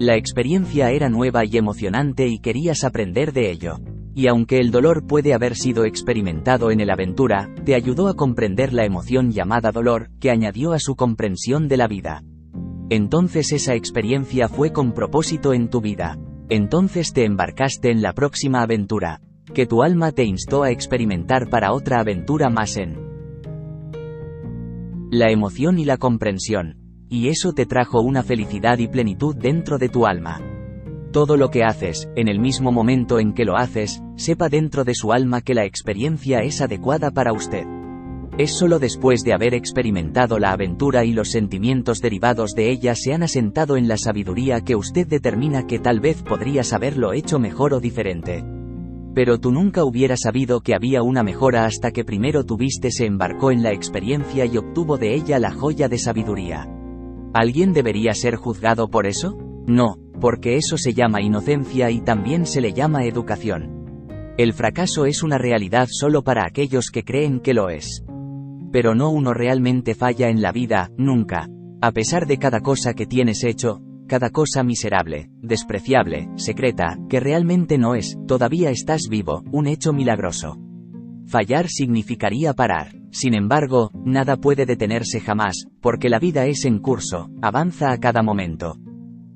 La experiencia era nueva y emocionante y querías aprender de ello. Y aunque el dolor puede haber sido experimentado en el aventura, te ayudó a comprender la emoción llamada dolor, que añadió a su comprensión de la vida. Entonces esa experiencia fue con propósito en tu vida. Entonces te embarcaste en la próxima aventura, que tu alma te instó a experimentar para otra aventura más en la emoción y la comprensión. Y eso te trajo una felicidad y plenitud dentro de tu alma. Todo lo que haces, en el mismo momento en que lo haces, sepa dentro de su alma que la experiencia es adecuada para usted. Es solo después de haber experimentado la aventura y los sentimientos derivados de ella se han asentado en la sabiduría que usted determina que tal vez podrías haberlo hecho mejor o diferente. Pero tú nunca hubieras sabido que había una mejora hasta que primero tuviste se embarcó en la experiencia y obtuvo de ella la joya de sabiduría. ¿Alguien debería ser juzgado por eso? No, porque eso se llama inocencia y también se le llama educación. El fracaso es una realidad solo para aquellos que creen que lo es. Pero no uno realmente falla en la vida, nunca. A pesar de cada cosa que tienes hecho, cada cosa miserable, despreciable, secreta, que realmente no es, todavía estás vivo, un hecho milagroso. Fallar significaría parar. Sin embargo, nada puede detenerse jamás, porque la vida es en curso, avanza a cada momento.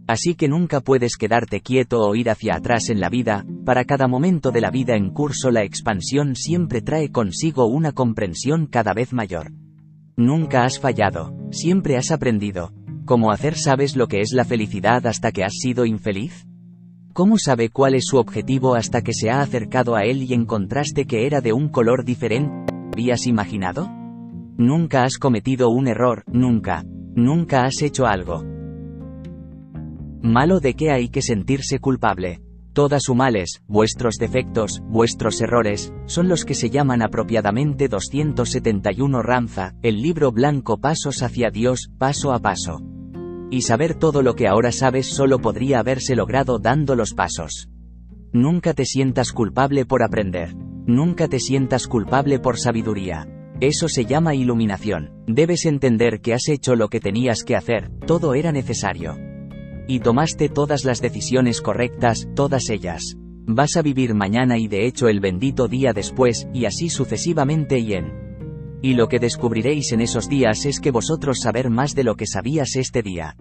Así que nunca puedes quedarte quieto o ir hacia atrás en la vida, para cada momento de la vida en curso la expansión siempre trae consigo una comprensión cada vez mayor. Nunca has fallado, siempre has aprendido, ¿Cómo hacer sabes lo que es la felicidad hasta que has sido infeliz? ¿Cómo sabe cuál es su objetivo hasta que se ha acercado a él y encontraste que era de un color diferente? ¿Habías imaginado? Nunca has cometido un error, nunca. Nunca has hecho algo. Malo de qué hay que sentirse culpable. Todas sus males, vuestros defectos, vuestros errores, son los que se llaman apropiadamente 271 Ramza, el libro blanco Pasos hacia Dios, paso a paso. Y saber todo lo que ahora sabes solo podría haberse logrado dando los pasos. Nunca te sientas culpable por aprender. Nunca te sientas culpable por sabiduría. Eso se llama iluminación. Debes entender que has hecho lo que tenías que hacer, todo era necesario. Y tomaste todas las decisiones correctas, todas ellas. Vas a vivir mañana y de hecho el bendito día después, y así sucesivamente y en y lo que descubriréis en esos días es que vosotros saber más de lo que sabías este día.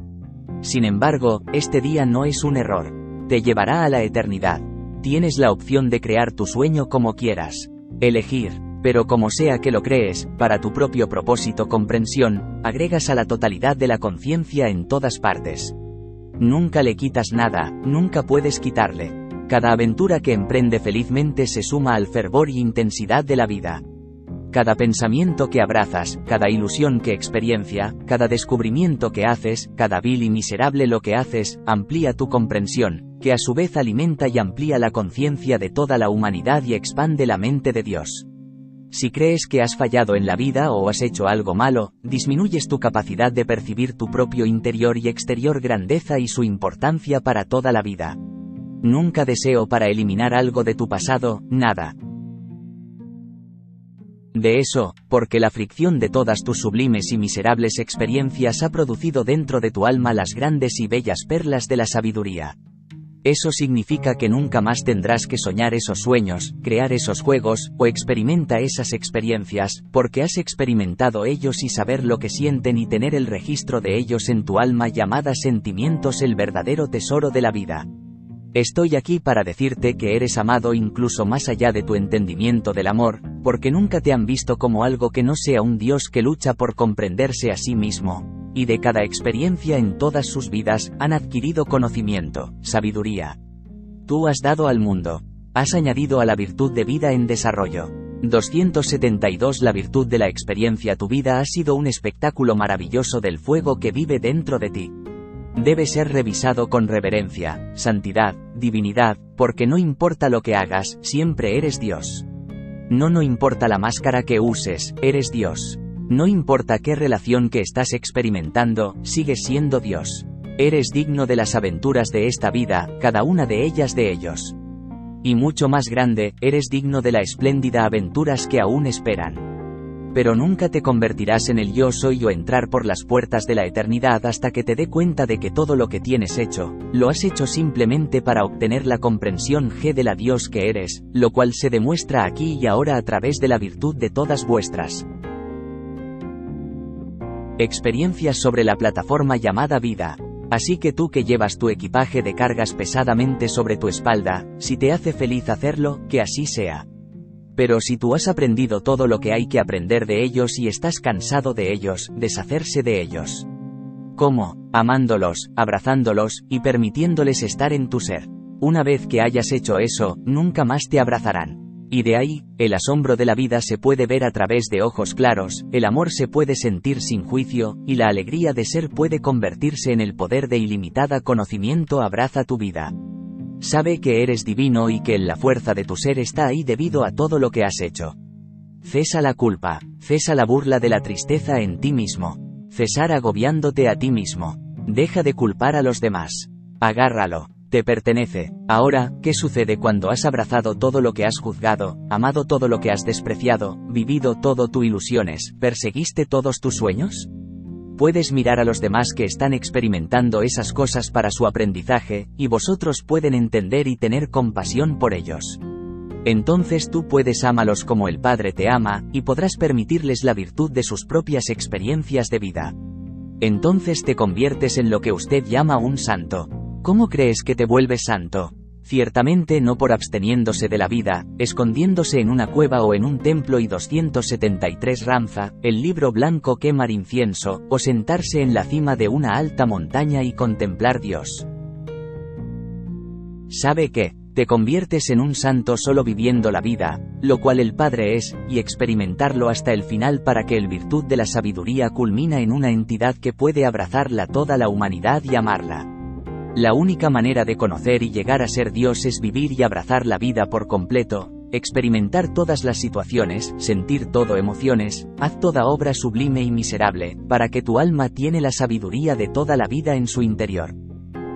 Sin embargo, este día no es un error. Te llevará a la eternidad. Tienes la opción de crear tu sueño como quieras. Elegir. Pero como sea que lo crees, para tu propio propósito comprensión, agregas a la totalidad de la conciencia en todas partes. Nunca le quitas nada, nunca puedes quitarle. Cada aventura que emprende felizmente se suma al fervor y intensidad de la vida. Cada pensamiento que abrazas, cada ilusión que experiencia, cada descubrimiento que haces, cada vil y miserable lo que haces, amplía tu comprensión, que a su vez alimenta y amplía la conciencia de toda la humanidad y expande la mente de Dios. Si crees que has fallado en la vida o has hecho algo malo, disminuyes tu capacidad de percibir tu propio interior y exterior grandeza y su importancia para toda la vida. Nunca deseo para eliminar algo de tu pasado, nada, de eso, porque la fricción de todas tus sublimes y miserables experiencias ha producido dentro de tu alma las grandes y bellas perlas de la sabiduría. Eso significa que nunca más tendrás que soñar esos sueños, crear esos juegos, o experimenta esas experiencias, porque has experimentado ellos y saber lo que sienten y tener el registro de ellos en tu alma llamada sentimientos el verdadero tesoro de la vida. Estoy aquí para decirte que eres amado incluso más allá de tu entendimiento del amor, porque nunca te han visto como algo que no sea un Dios que lucha por comprenderse a sí mismo, y de cada experiencia en todas sus vidas, han adquirido conocimiento, sabiduría. Tú has dado al mundo. Has añadido a la virtud de vida en desarrollo. 272 La virtud de la experiencia Tu vida ha sido un espectáculo maravilloso del fuego que vive dentro de ti debe ser revisado con reverencia, santidad, divinidad, porque no importa lo que hagas, siempre eres Dios. No no importa la máscara que uses, eres Dios. No importa qué relación que estás experimentando, sigues siendo Dios. Eres digno de las aventuras de esta vida, cada una de ellas de ellos. Y mucho más grande, eres digno de la espléndida aventuras que aún esperan pero nunca te convertirás en el yo soy o entrar por las puertas de la eternidad hasta que te dé cuenta de que todo lo que tienes hecho, lo has hecho simplemente para obtener la comprensión G de la Dios que eres, lo cual se demuestra aquí y ahora a través de la virtud de todas vuestras experiencias sobre la plataforma llamada vida. Así que tú que llevas tu equipaje de cargas pesadamente sobre tu espalda, si te hace feliz hacerlo, que así sea. Pero si tú has aprendido todo lo que hay que aprender de ellos y estás cansado de ellos, deshacerse de ellos. ¿Cómo? Amándolos, abrazándolos, y permitiéndoles estar en tu ser. Una vez que hayas hecho eso, nunca más te abrazarán. Y de ahí, el asombro de la vida se puede ver a través de ojos claros, el amor se puede sentir sin juicio, y la alegría de ser puede convertirse en el poder de ilimitada conocimiento abraza tu vida. Sabe que eres divino y que la fuerza de tu ser está ahí debido a todo lo que has hecho. Cesa la culpa, cesa la burla de la tristeza en ti mismo. Cesar agobiándote a ti mismo. Deja de culpar a los demás. Agárralo. Te pertenece. Ahora, ¿qué sucede cuando has abrazado todo lo que has juzgado, amado todo lo que has despreciado, vivido todo tus ilusiones, perseguiste todos tus sueños? Puedes mirar a los demás que están experimentando esas cosas para su aprendizaje, y vosotros pueden entender y tener compasión por ellos. Entonces tú puedes amarlos como el Padre te ama, y podrás permitirles la virtud de sus propias experiencias de vida. Entonces te conviertes en lo que usted llama un santo. ¿Cómo crees que te vuelves santo? Ciertamente no por absteniéndose de la vida, escondiéndose en una cueva o en un templo y 273 Ramza, el libro blanco quemar incienso, o sentarse en la cima de una alta montaña y contemplar Dios. ¿Sabe qué? Te conviertes en un santo solo viviendo la vida, lo cual el Padre es, y experimentarlo hasta el final para que el virtud de la sabiduría culmina en una entidad que puede abrazarla toda la humanidad y amarla. La única manera de conocer y llegar a ser Dios es vivir y abrazar la vida por completo, experimentar todas las situaciones, sentir todo emociones, haz toda obra sublime y miserable, para que tu alma tiene la sabiduría de toda la vida en su interior.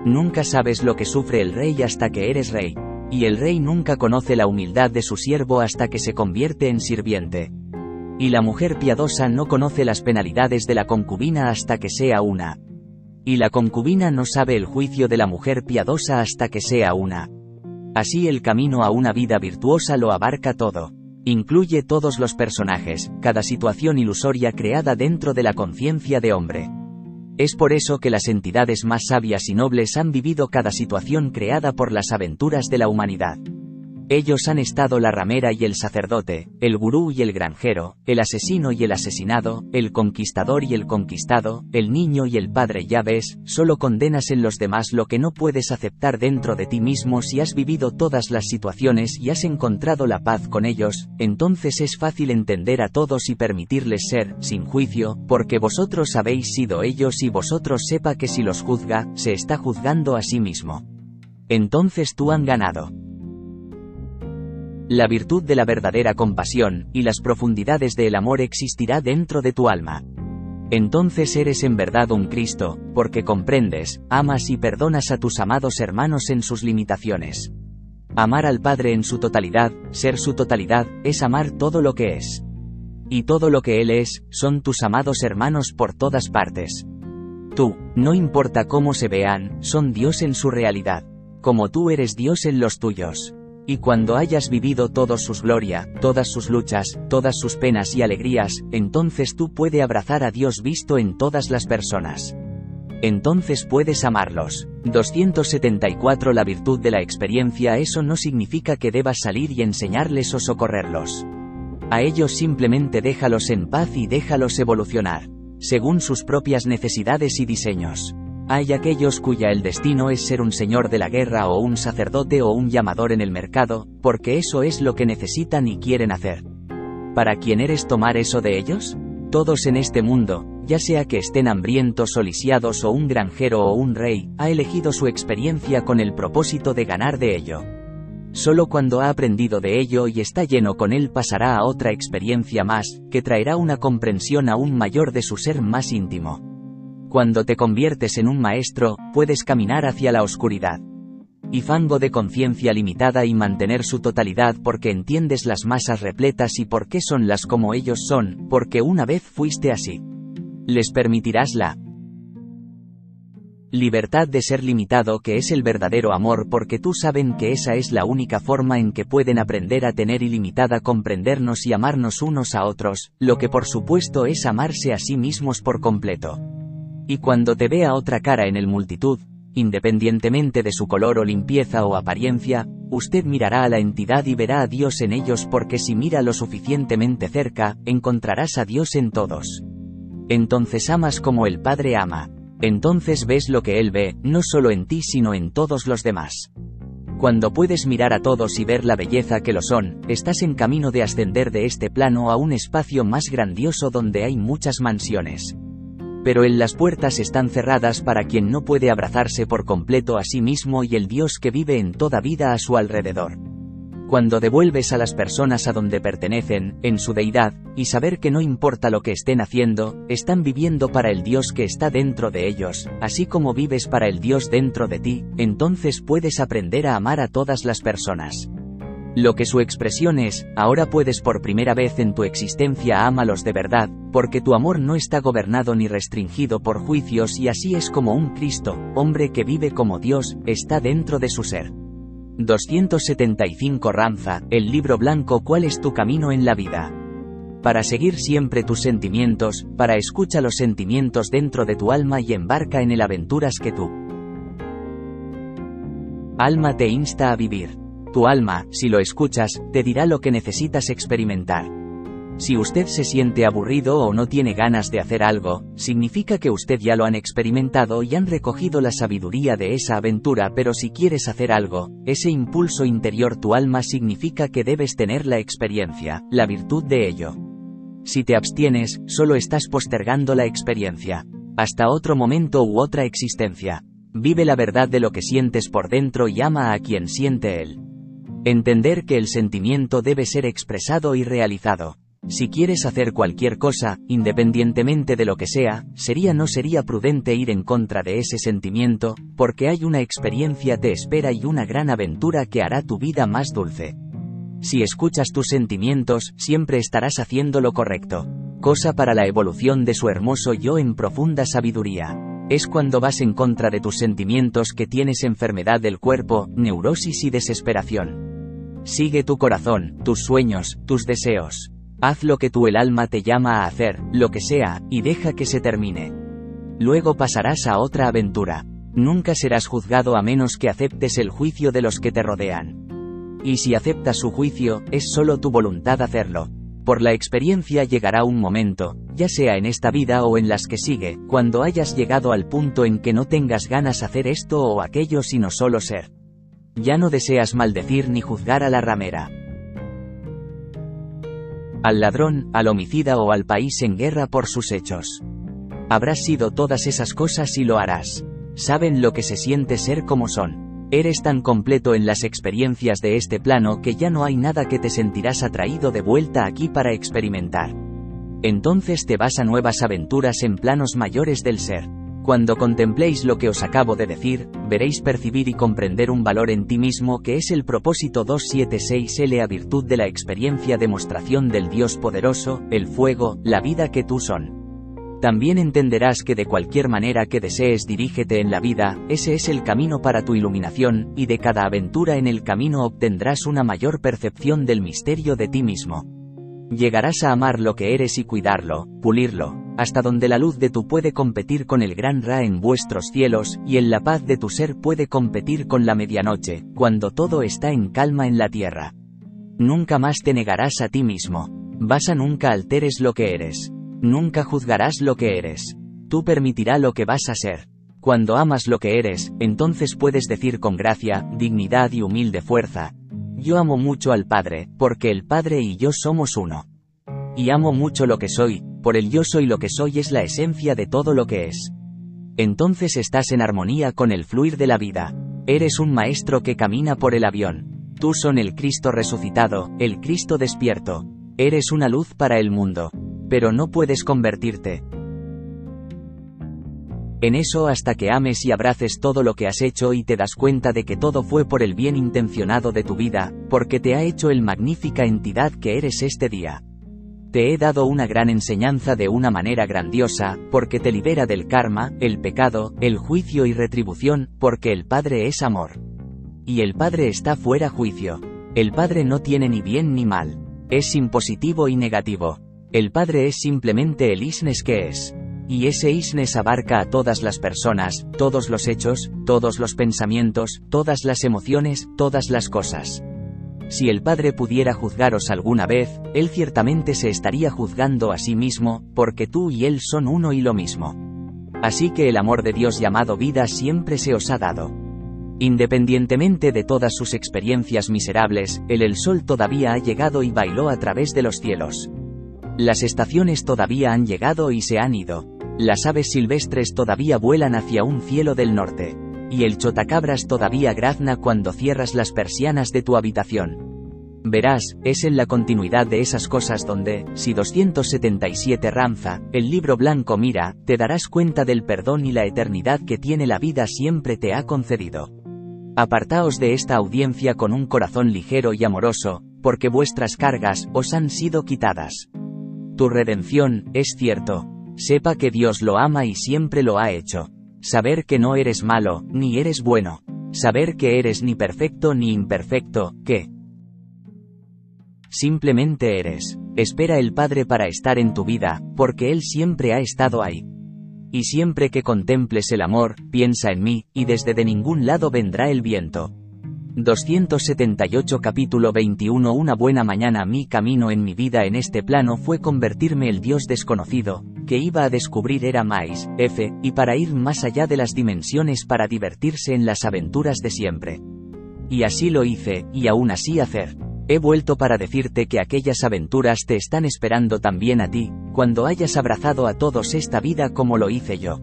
Nunca sabes lo que sufre el rey hasta que eres rey. Y el rey nunca conoce la humildad de su siervo hasta que se convierte en sirviente. Y la mujer piadosa no conoce las penalidades de la concubina hasta que sea una. Y la concubina no sabe el juicio de la mujer piadosa hasta que sea una. Así el camino a una vida virtuosa lo abarca todo. Incluye todos los personajes, cada situación ilusoria creada dentro de la conciencia de hombre. Es por eso que las entidades más sabias y nobles han vivido cada situación creada por las aventuras de la humanidad. Ellos han estado la ramera y el sacerdote, el gurú y el granjero, el asesino y el asesinado, el conquistador y el conquistado, el niño y el padre. Ya ves, solo condenas en los demás lo que no puedes aceptar dentro de ti mismo si has vivido todas las situaciones y has encontrado la paz con ellos, entonces es fácil entender a todos y permitirles ser, sin juicio, porque vosotros habéis sido ellos y vosotros sepa que si los juzga, se está juzgando a sí mismo. Entonces tú han ganado la virtud de la verdadera compasión, y las profundidades del amor existirá dentro de tu alma. Entonces eres en verdad un Cristo, porque comprendes, amas y perdonas a tus amados hermanos en sus limitaciones. Amar al Padre en su totalidad, ser su totalidad, es amar todo lo que es. Y todo lo que Él es, son tus amados hermanos por todas partes. Tú, no importa cómo se vean, son Dios en su realidad. Como tú eres Dios en los tuyos. Y cuando hayas vivido toda sus gloria, todas sus luchas, todas sus penas y alegrías, entonces tú puedes abrazar a Dios visto en todas las personas. Entonces puedes amarlos. 274 La virtud de la experiencia Eso no significa que debas salir y enseñarles o socorrerlos. A ellos simplemente déjalos en paz y déjalos evolucionar, según sus propias necesidades y diseños. Hay aquellos cuya el destino es ser un señor de la guerra o un sacerdote o un llamador en el mercado, porque eso es lo que necesitan y quieren hacer. ¿Para quién eres tomar eso de ellos? Todos en este mundo, ya sea que estén hambrientos o lisiados o un granjero o un rey, ha elegido su experiencia con el propósito de ganar de ello. Solo cuando ha aprendido de ello y está lleno con él pasará a otra experiencia más, que traerá una comprensión aún mayor de su ser más íntimo. Cuando te conviertes en un maestro, puedes caminar hacia la oscuridad. Y fango de conciencia limitada y mantener su totalidad porque entiendes las masas repletas y por qué son las como ellos son, porque una vez fuiste así. Les permitirás la libertad de ser limitado que es el verdadero amor porque tú saben que esa es la única forma en que pueden aprender a tener ilimitada comprendernos y amarnos unos a otros, lo que por supuesto es amarse a sí mismos por completo. Y cuando te vea otra cara en el multitud, independientemente de su color o limpieza o apariencia, usted mirará a la entidad y verá a Dios en ellos porque si mira lo suficientemente cerca, encontrarás a Dios en todos. Entonces amas como el Padre ama. Entonces ves lo que Él ve, no solo en ti sino en todos los demás. Cuando puedes mirar a todos y ver la belleza que lo son, estás en camino de ascender de este plano a un espacio más grandioso donde hay muchas mansiones. Pero en las puertas están cerradas para quien no puede abrazarse por completo a sí mismo y el Dios que vive en toda vida a su alrededor. Cuando devuelves a las personas a donde pertenecen, en su deidad, y saber que no importa lo que estén haciendo, están viviendo para el Dios que está dentro de ellos, así como vives para el Dios dentro de ti, entonces puedes aprender a amar a todas las personas. Lo que su expresión es, ahora puedes por primera vez en tu existencia ámalos de verdad, porque tu amor no está gobernado ni restringido por juicios y así es como un Cristo, hombre que vive como Dios, está dentro de su ser. 275 Ranza, el libro blanco ¿Cuál es tu camino en la vida? Para seguir siempre tus sentimientos, para escucha los sentimientos dentro de tu alma y embarca en el aventuras que tú. Alma te insta a vivir. Tu alma, si lo escuchas, te dirá lo que necesitas experimentar. Si usted se siente aburrido o no tiene ganas de hacer algo, significa que usted ya lo han experimentado y han recogido la sabiduría de esa aventura, pero si quieres hacer algo, ese impulso interior tu alma significa que debes tener la experiencia, la virtud de ello. Si te abstienes, solo estás postergando la experiencia. Hasta otro momento u otra existencia. Vive la verdad de lo que sientes por dentro y ama a quien siente él. Entender que el sentimiento debe ser expresado y realizado. Si quieres hacer cualquier cosa, independientemente de lo que sea, sería no sería prudente ir en contra de ese sentimiento, porque hay una experiencia te espera y una gran aventura que hará tu vida más dulce. Si escuchas tus sentimientos, siempre estarás haciendo lo correcto. Cosa para la evolución de su hermoso yo en profunda sabiduría. Es cuando vas en contra de tus sentimientos que tienes enfermedad del cuerpo, neurosis y desesperación. Sigue tu corazón, tus sueños, tus deseos. Haz lo que tú el alma te llama a hacer, lo que sea, y deja que se termine. Luego pasarás a otra aventura. Nunca serás juzgado a menos que aceptes el juicio de los que te rodean. Y si aceptas su juicio, es solo tu voluntad hacerlo. Por la experiencia llegará un momento, ya sea en esta vida o en las que sigue, cuando hayas llegado al punto en que no tengas ganas hacer esto o aquello sino solo ser. Ya no deseas maldecir ni juzgar a la ramera al ladrón, al homicida o al país en guerra por sus hechos. Habrás sido todas esas cosas y lo harás. Saben lo que se siente ser como son. Eres tan completo en las experiencias de este plano que ya no hay nada que te sentirás atraído de vuelta aquí para experimentar. Entonces te vas a nuevas aventuras en planos mayores del ser. Cuando contempléis lo que os acabo de decir, veréis percibir y comprender un valor en ti mismo que es el propósito 276L a virtud de la experiencia demostración del Dios poderoso, el fuego, la vida que tú son. También entenderás que de cualquier manera que desees dirígete en la vida, ese es el camino para tu iluminación, y de cada aventura en el camino obtendrás una mayor percepción del misterio de ti mismo. Llegarás a amar lo que eres y cuidarlo, pulirlo, hasta donde la luz de tu puede competir con el gran Ra en vuestros cielos, y en la paz de tu ser puede competir con la medianoche, cuando todo está en calma en la tierra. Nunca más te negarás a ti mismo. Vas a nunca alteres lo que eres. Nunca juzgarás lo que eres. Tú permitirá lo que vas a ser. Cuando amas lo que eres, entonces puedes decir con gracia, dignidad y humilde fuerza. Yo amo mucho al Padre, porque el Padre y yo somos uno. Y amo mucho lo que soy, por el yo soy lo que soy es la esencia de todo lo que es. Entonces estás en armonía con el fluir de la vida. Eres un maestro que camina por el avión. Tú son el Cristo resucitado, el Cristo despierto. Eres una luz para el mundo. Pero no puedes convertirte en eso hasta que ames y abraces todo lo que has hecho y te das cuenta de que todo fue por el bien intencionado de tu vida, porque te ha hecho el magnífica entidad que eres este día. Te he dado una gran enseñanza de una manera grandiosa, porque te libera del karma, el pecado, el juicio y retribución, porque el Padre es amor. Y el Padre está fuera juicio. El Padre no tiene ni bien ni mal. Es impositivo y negativo. El Padre es simplemente el isnes que es. Y ese isnes abarca a todas las personas, todos los hechos, todos los pensamientos, todas las emociones, todas las cosas. Si el Padre pudiera juzgaros alguna vez, Él ciertamente se estaría juzgando a sí mismo, porque tú y Él son uno y lo mismo. Así que el amor de Dios llamado vida siempre se os ha dado. Independientemente de todas sus experiencias miserables, el el sol todavía ha llegado y bailó a través de los cielos. Las estaciones todavía han llegado y se han ido. Las aves silvestres todavía vuelan hacia un cielo del norte. Y el chotacabras todavía grazna cuando cierras las persianas de tu habitación. Verás, es en la continuidad de esas cosas donde, si 277 Ramza, el libro blanco mira, te darás cuenta del perdón y la eternidad que tiene la vida siempre te ha concedido. Apartaos de esta audiencia con un corazón ligero y amoroso, porque vuestras cargas os han sido quitadas. Tu redención, es cierto. Sepa que Dios lo ama y siempre lo ha hecho. Saber que no eres malo, ni eres bueno. Saber que eres ni perfecto ni imperfecto, que, Simplemente eres. Espera el Padre para estar en tu vida, porque Él siempre ha estado ahí. Y siempre que contemples el amor, piensa en mí, y desde de ningún lado vendrá el viento. 278 capítulo 21 Una buena mañana mi camino en mi vida en este plano fue convertirme el Dios desconocido, que iba a descubrir era más, F, y para ir más allá de las dimensiones para divertirse en las aventuras de siempre. Y así lo hice, y aún así hacer. He vuelto para decirte que aquellas aventuras te están esperando también a ti, cuando hayas abrazado a todos esta vida como lo hice yo.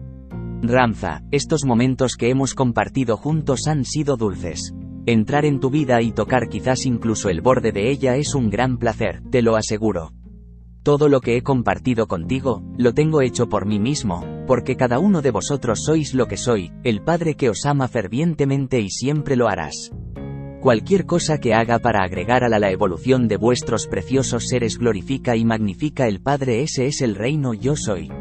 Ramza, estos momentos que hemos compartido juntos han sido dulces. Entrar en tu vida y tocar quizás incluso el borde de ella es un gran placer, te lo aseguro. Todo lo que he compartido contigo, lo tengo hecho por mí mismo, porque cada uno de vosotros sois lo que soy, el Padre que os ama fervientemente y siempre lo harás. Cualquier cosa que haga para agregar a la, evolución de vuestros preciosos seres glorifica y magnifica el Padre ese es el reino yo soy.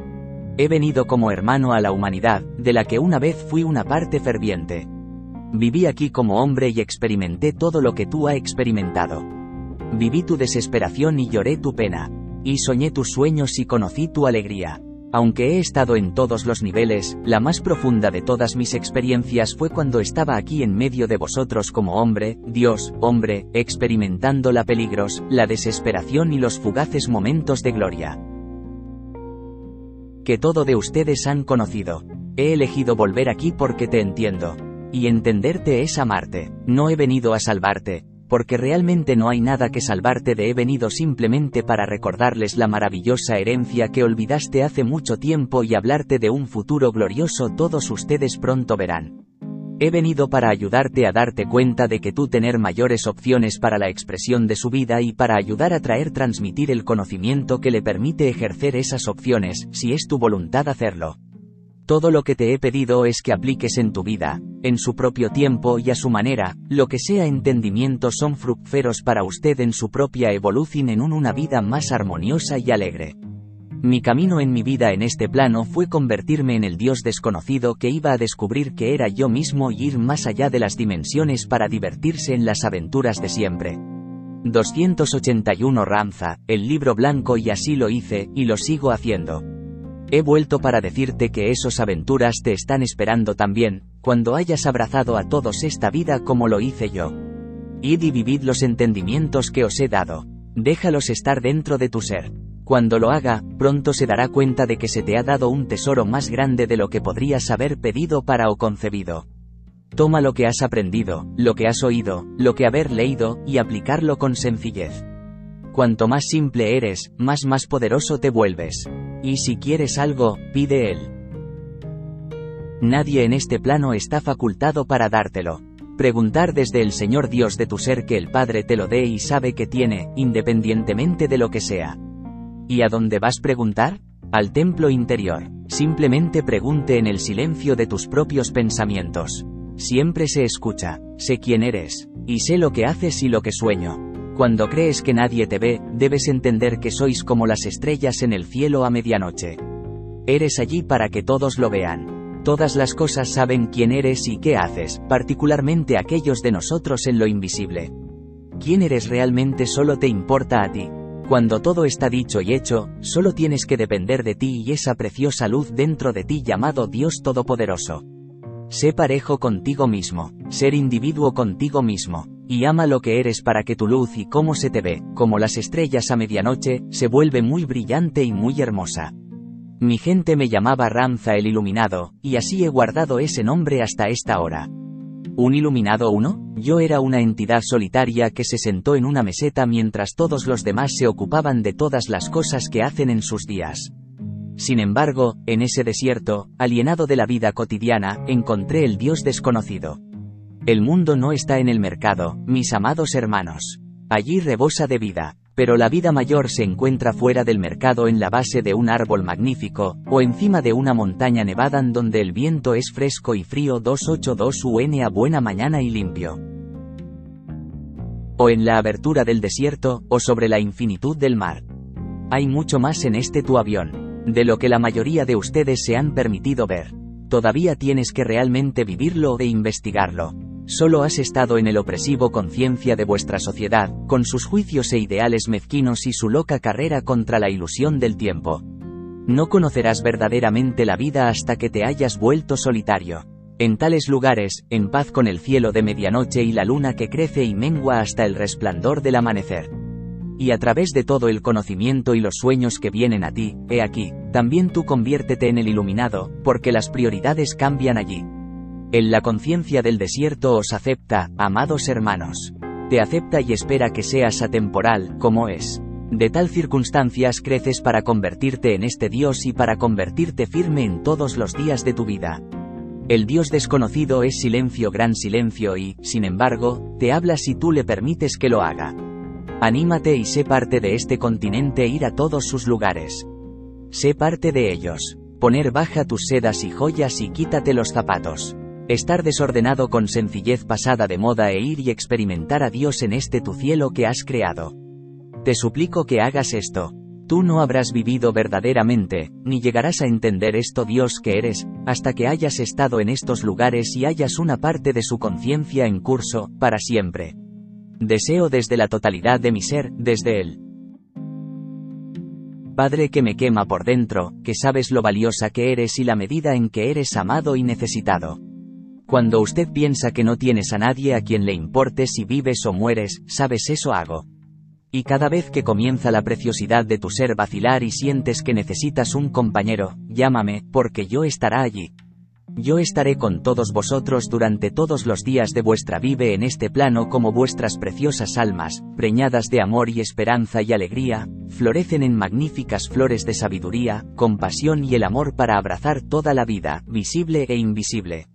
He venido como hermano a la humanidad, de la que una vez fui una parte ferviente. Viví aquí como hombre y experimenté todo lo que tú has experimentado. Viví tu desesperación y lloré tu pena. Y soñé tus sueños y conocí tu alegría. Aunque he estado en todos los niveles, la más profunda de todas mis experiencias fue cuando estaba aquí en medio de vosotros como hombre, Dios, hombre, experimentando la peligros, la desesperación y los fugaces momentos de gloria. Que todo de ustedes han conocido. He elegido volver aquí porque te entiendo. Y entenderte es amarte. No he venido a salvarte, porque realmente no hay nada que salvarte de he venido simplemente para recordarles la maravillosa herencia que olvidaste hace mucho tiempo y hablarte de un futuro glorioso todos ustedes pronto verán. He venido para ayudarte a darte cuenta de que tú tener mayores opciones para la expresión de su vida y para ayudar a traer transmitir el conocimiento que le permite ejercer esas opciones, si es tu voluntad hacerlo. Todo lo que te he pedido es que apliques en tu vida, en su propio tiempo y a su manera, lo que sea entendimiento son fructíferos para usted en su propia evolución en una vida más armoniosa y alegre. Mi camino en mi vida en este plano fue convertirme en el Dios desconocido que iba a descubrir que era yo mismo y ir más allá de las dimensiones para divertirse en las aventuras de siempre. 281 Ramza, el libro blanco y así lo hice, y lo sigo haciendo. He vuelto para decirte que esos aventuras te están esperando también, cuando hayas abrazado a todos esta vida como lo hice yo. Id y vivid los entendimientos que os he dado. Déjalos estar dentro de tu ser. Cuando lo haga, pronto se dará cuenta de que se te ha dado un tesoro más grande de lo que podrías haber pedido para o concebido. Toma lo que has aprendido, lo que has oído, lo que haber leído, y aplicarlo con sencillez. Cuanto más simple eres, más más poderoso te vuelves. Y si quieres algo, pide él. Nadie en este plano está facultado para dártelo. Preguntar desde el Señor Dios de tu ser que el Padre te lo dé y sabe que tiene, independientemente de lo que sea. ¿Y a dónde vas preguntar? Al templo interior. Simplemente pregunte en el silencio de tus propios pensamientos. Siempre se escucha, sé quién eres, y sé lo que haces y lo que sueño. Cuando crees que nadie te ve, debes entender que sois como las estrellas en el cielo a medianoche. Eres allí para que todos lo vean. Todas las cosas saben quién eres y qué haces, particularmente aquellos de nosotros en lo invisible. Quién eres realmente solo te importa a ti. Cuando todo está dicho y hecho, solo tienes que depender de ti y esa preciosa luz dentro de ti llamado Dios Todopoderoso. Sé parejo contigo mismo, ser individuo contigo mismo, y ama lo que eres para que tu luz y cómo se te ve, como las estrellas a medianoche, se vuelve muy brillante y muy hermosa. Mi gente me llamaba Ramza el Iluminado, y así he guardado ese nombre hasta esta hora. ¿Un iluminado uno? Yo era una entidad solitaria que se sentó en una meseta mientras todos los demás se ocupaban de todas las cosas que hacen en sus días. Sin embargo, en ese desierto, alienado de la vida cotidiana, encontré el Dios desconocido. El mundo no está en el mercado, mis amados hermanos. Allí rebosa de vida, pero la vida mayor se encuentra fuera del mercado en la base de un árbol magnífico, o encima de una montaña nevada en donde el viento es fresco y frío 282 UN a buena mañana y limpio. O en la abertura del desierto, o sobre la infinitud del mar. Hay mucho más en este tu avión de lo que la mayoría de ustedes se han permitido ver. Todavía tienes que realmente vivirlo e investigarlo. Solo has estado en el opresivo conciencia de vuestra sociedad, con sus juicios e ideales mezquinos y su loca carrera contra la ilusión del tiempo. No conocerás verdaderamente la vida hasta que te hayas vuelto solitario. En tales lugares, en paz con el cielo de medianoche y la luna que crece y mengua hasta el resplandor del amanecer y a través de todo el conocimiento y los sueños que vienen a ti, he aquí, también tú conviértete en el iluminado, porque las prioridades cambian allí. En la conciencia del desierto os acepta, amados hermanos. Te acepta y espera que seas atemporal, como es. De tal circunstancias creces para convertirte en este Dios y para convertirte firme en todos los días de tu vida. El Dios desconocido es silencio, gran silencio y, sin embargo, te habla si tú le permites que lo haga. Anímate y sé parte de este continente e ir a todos sus lugares. Sé parte de ellos. Poner baja tus sedas y joyas y quítate los zapatos. Estar desordenado con sencillez pasada de moda e ir y experimentar a Dios en este tu cielo que has creado. Te suplico que hagas esto. Tú no habrás vivido verdaderamente, ni llegarás a entender esto Dios que eres, hasta que hayas estado en estos lugares y hayas una parte de su conciencia en curso, para siempre. Deseo desde la totalidad de mi ser, desde él. Padre que me quema por dentro, que sabes lo valiosa que eres y la medida en que eres amado y necesitado. Cuando usted piensa que no tienes a nadie a quien le importe si vives o mueres, sabes eso hago. Y cada vez que comienza la preciosidad de tu ser vacilar y sientes que necesitas un compañero, llámame, porque yo estará allí. Yo estaré con todos vosotros durante todos los días de vuestra vive en este plano como vuestras preciosas almas, preñadas de amor y esperanza y alegría, florecen en magníficas flores de sabiduría, compasión y el amor para abrazar toda la vida, visible e invisible.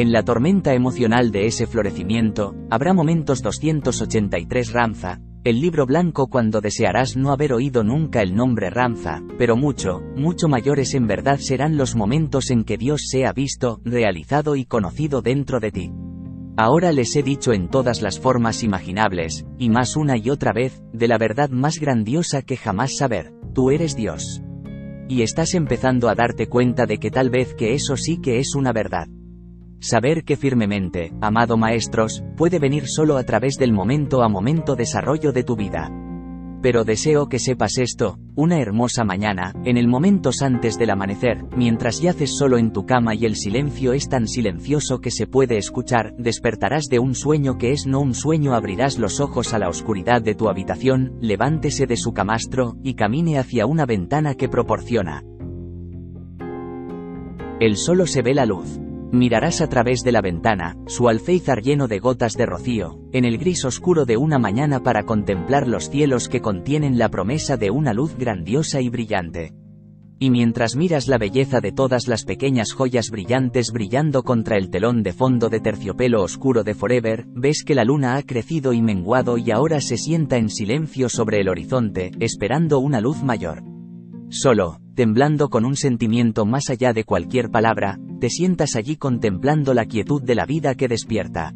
En la tormenta emocional de ese florecimiento, habrá momentos 283 Ramza, el libro blanco cuando desearás no haber oído nunca el nombre Ramza, pero mucho, mucho mayores en verdad serán los momentos en que Dios sea visto, realizado y conocido dentro de ti. Ahora les he dicho en todas las formas imaginables, y más una y otra vez, de la verdad más grandiosa que jamás saber, tú eres Dios. Y estás empezando a darte cuenta de que tal vez que eso sí que es una verdad. Saber que firmemente, amado maestros, puede venir solo a través del momento a momento desarrollo de tu vida. Pero deseo que sepas esto, una hermosa mañana, en el momentos antes del amanecer, mientras yaces solo en tu cama y el silencio es tan silencioso que se puede escuchar, despertarás de un sueño que es no un sueño, abrirás los ojos a la oscuridad de tu habitación, levántese de su camastro, y camine hacia una ventana que proporciona. El solo se ve la luz. Mirarás a través de la ventana, su alféizar lleno de gotas de rocío, en el gris oscuro de una mañana para contemplar los cielos que contienen la promesa de una luz grandiosa y brillante. Y mientras miras la belleza de todas las pequeñas joyas brillantes brillando contra el telón de fondo de terciopelo oscuro de Forever, ves que la luna ha crecido y menguado y ahora se sienta en silencio sobre el horizonte, esperando una luz mayor. Solo, temblando con un sentimiento más allá de cualquier palabra, te sientas allí contemplando la quietud de la vida que despierta.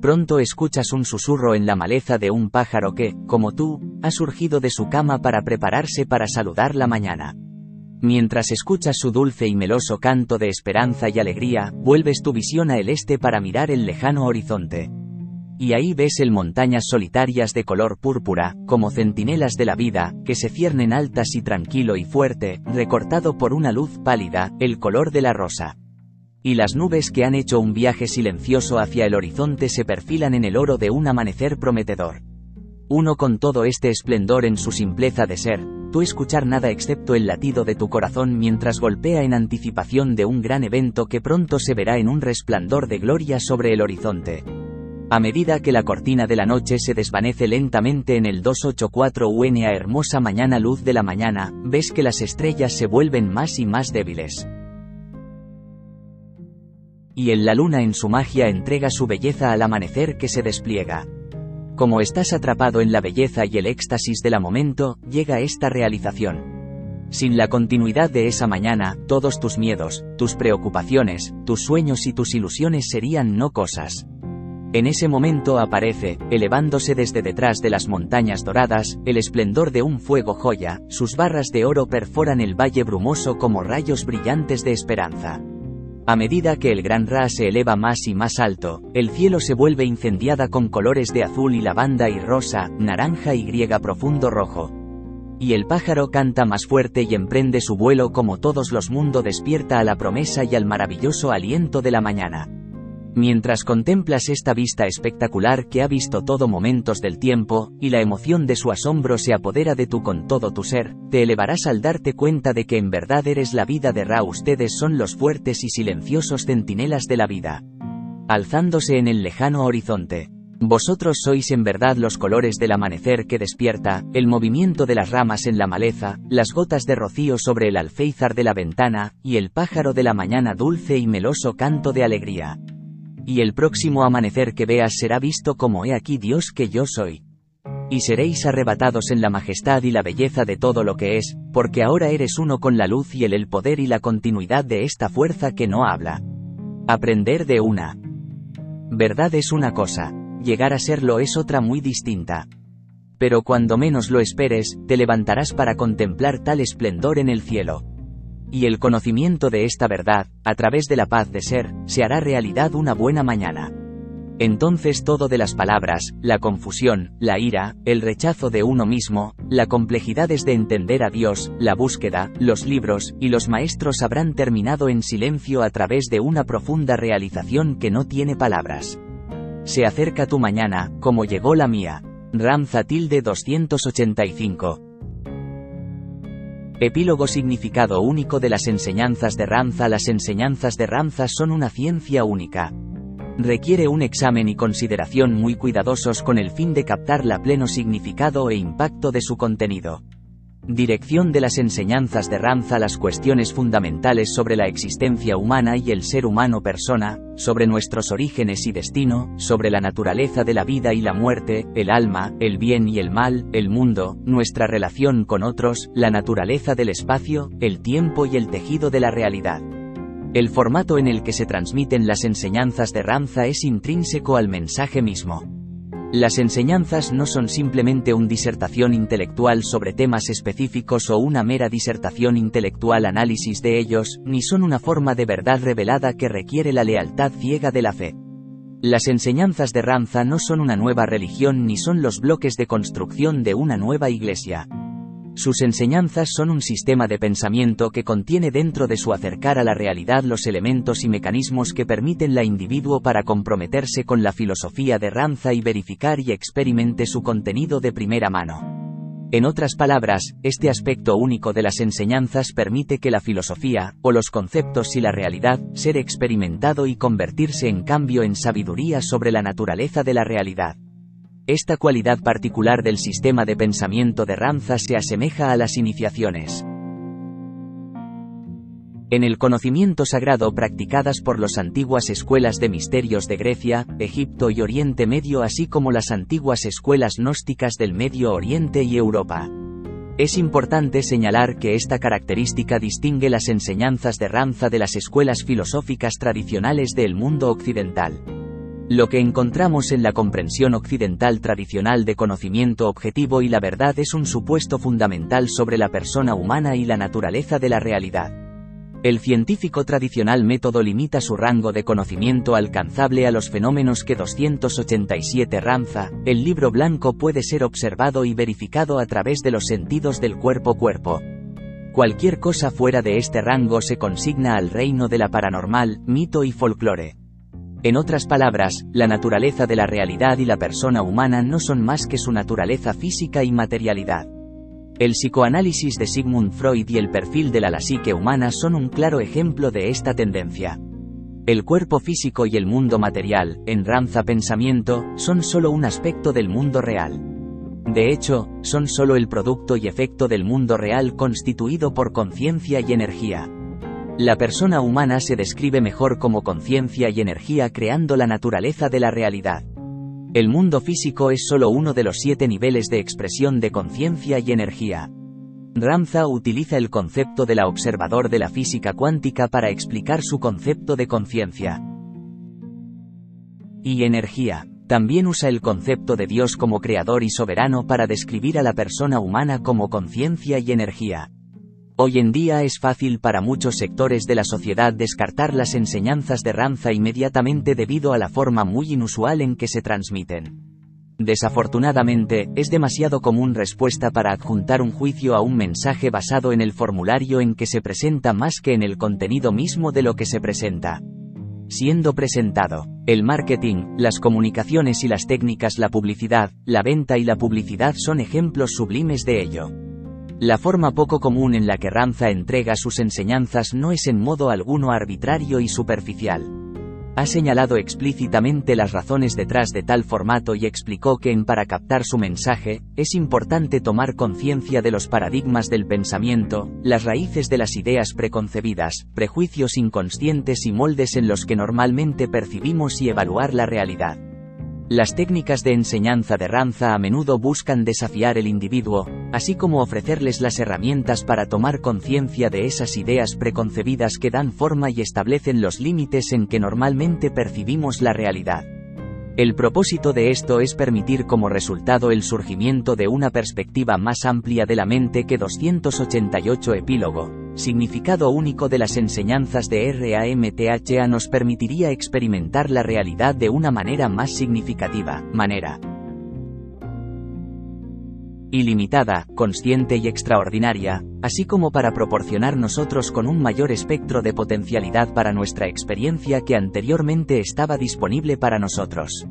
Pronto escuchas un susurro en la maleza de un pájaro que, como tú, ha surgido de su cama para prepararse para saludar la mañana. Mientras escuchas su dulce y meloso canto de esperanza y alegría, vuelves tu visión a el este para mirar el lejano horizonte. Y ahí ves el montañas solitarias de color púrpura, como centinelas de la vida, que se ciernen altas y tranquilo y fuerte, recortado por una luz pálida, el color de la rosa. Y las nubes que han hecho un viaje silencioso hacia el horizonte se perfilan en el oro de un amanecer prometedor. Uno con todo este esplendor en su simpleza de ser, tú escuchar nada excepto el latido de tu corazón mientras golpea en anticipación de un gran evento que pronto se verá en un resplandor de gloria sobre el horizonte. A medida que la cortina de la noche se desvanece lentamente en el 284 UN a hermosa mañana luz de la mañana, ves que las estrellas se vuelven más y más débiles. Y en la luna en su magia entrega su belleza al amanecer que se despliega. Como estás atrapado en la belleza y el éxtasis de la momento, llega esta realización. Sin la continuidad de esa mañana, todos tus miedos, tus preocupaciones, tus sueños y tus ilusiones serían no cosas. En ese momento aparece, elevándose desde detrás de las montañas doradas, el esplendor de un fuego joya, sus barras de oro perforan el valle brumoso como rayos brillantes de esperanza. A medida que el gran Ra se eleva más y más alto, el cielo se vuelve incendiada con colores de azul y lavanda y rosa, naranja y griega profundo rojo. Y el pájaro canta más fuerte y emprende su vuelo como todos los mundos despierta a la promesa y al maravilloso aliento de la mañana. Mientras contemplas esta vista espectacular que ha visto todo momentos del tiempo, y la emoción de su asombro se apodera de tú con todo tu ser, te elevarás al darte cuenta de que en verdad eres la vida de Ra. Ustedes son los fuertes y silenciosos centinelas de la vida. Alzándose en el lejano horizonte. Vosotros sois en verdad los colores del amanecer que despierta, el movimiento de las ramas en la maleza, las gotas de rocío sobre el alféizar de la ventana, y el pájaro de la mañana dulce y meloso canto de alegría y el próximo amanecer que veas será visto como he aquí Dios que yo soy. Y seréis arrebatados en la majestad y la belleza de todo lo que es, porque ahora eres uno con la luz y el, el poder y la continuidad de esta fuerza que no habla. Aprender de una. Verdad es una cosa, llegar a serlo es otra muy distinta. Pero cuando menos lo esperes, te levantarás para contemplar tal esplendor en el cielo. Y el conocimiento de esta verdad, a través de la paz de ser, se hará realidad una buena mañana. Entonces todo de las palabras, la confusión, la ira, el rechazo de uno mismo, la complejidades de entender a Dios, la búsqueda, los libros, y los maestros habrán terminado en silencio a través de una profunda realización que no tiene palabras. Se acerca tu mañana, como llegó la mía. Ramza tilde 285. Epílogo Significado único de las enseñanzas de Ramza Las enseñanzas de Ramza son una ciencia única. Requiere un examen y consideración muy cuidadosos con el fin de captar la pleno significado e impacto de su contenido. Dirección de las enseñanzas de Ramza las cuestiones fundamentales sobre la existencia humana y el ser humano persona, sobre nuestros orígenes y destino, sobre la naturaleza de la vida y la muerte, el alma, el bien y el mal, el mundo, nuestra relación con otros, la naturaleza del espacio, el tiempo y el tejido de la realidad. El formato en el que se transmiten las enseñanzas de Ramza es intrínseco al mensaje mismo. Las enseñanzas no son simplemente una disertación intelectual sobre temas específicos o una mera disertación intelectual análisis de ellos, ni son una forma de verdad revelada que requiere la lealtad ciega de la fe. Las enseñanzas de Ramza no son una nueva religión ni son los bloques de construcción de una nueva iglesia. Sus enseñanzas son un sistema de pensamiento que contiene dentro de su acercar a la realidad los elementos y mecanismos que permiten la individuo para comprometerse con la filosofía de Ramza y verificar y experimente su contenido de primera mano. En otras palabras, este aspecto único de las enseñanzas permite que la filosofía, o los conceptos y la realidad, ser experimentado y convertirse en cambio en sabiduría sobre la naturaleza de la realidad. Esta cualidad particular del sistema de pensamiento de Ramza se asemeja a las iniciaciones. En el conocimiento sagrado practicadas por las antiguas escuelas de misterios de Grecia, Egipto y Oriente Medio así como las antiguas escuelas gnósticas del Medio Oriente y Europa. Es importante señalar que esta característica distingue las enseñanzas de Ramza de las escuelas filosóficas tradicionales del mundo occidental. Lo que encontramos en la comprensión occidental tradicional de conocimiento objetivo y la verdad es un supuesto fundamental sobre la persona humana y la naturaleza de la realidad. El científico tradicional método limita su rango de conocimiento alcanzable a los fenómenos que 287 Ramza, el libro blanco puede ser observado y verificado a través de los sentidos del cuerpo-cuerpo. Cualquier cosa fuera de este rango se consigna al reino de la paranormal, mito y folclore. En otras palabras, la naturaleza de la realidad y la persona humana no son más que su naturaleza física y materialidad. El psicoanálisis de Sigmund Freud y el perfil de la psique humana son un claro ejemplo de esta tendencia. El cuerpo físico y el mundo material, en Ramza Pensamiento, son solo un aspecto del mundo real. De hecho, son solo el producto y efecto del mundo real constituido por conciencia y energía. La persona humana se describe mejor como conciencia y energía creando la naturaleza de la realidad. El mundo físico es solo uno de los siete niveles de expresión de conciencia y energía. Ramza utiliza el concepto de la observador de la física cuántica para explicar su concepto de conciencia. Y energía. También usa el concepto de Dios como creador y soberano para describir a la persona humana como conciencia y energía. Hoy en día es fácil para muchos sectores de la sociedad descartar las enseñanzas de Ramza inmediatamente debido a la forma muy inusual en que se transmiten. Desafortunadamente, es demasiado común respuesta para adjuntar un juicio a un mensaje basado en el formulario en que se presenta más que en el contenido mismo de lo que se presenta. Siendo presentado, el marketing, las comunicaciones y las técnicas, la publicidad, la venta y la publicidad son ejemplos sublimes de ello. La forma poco común en la que Ramza entrega sus enseñanzas no es en modo alguno arbitrario y superficial ha señalado explícitamente las razones detrás de tal formato y explicó que en para captar su mensaje, es importante tomar conciencia de los paradigmas del pensamiento, las raíces de las ideas preconcebidas, prejuicios inconscientes y moldes en los que normalmente percibimos y evaluar la realidad. Las técnicas de enseñanza de Ranza a menudo buscan desafiar el individuo, así como ofrecerles las herramientas para tomar conciencia de esas ideas preconcebidas que dan forma y establecen los límites en que normalmente percibimos la realidad. El propósito de esto es permitir como resultado el surgimiento de una perspectiva más amplia de la mente que 288 epílogo, significado único de las enseñanzas de RAMTHA nos permitiría experimentar la realidad de una manera más significativa, manera ilimitada, consciente y extraordinaria, así como para proporcionar nosotros con un mayor espectro de potencialidad para nuestra experiencia que anteriormente estaba disponible para nosotros.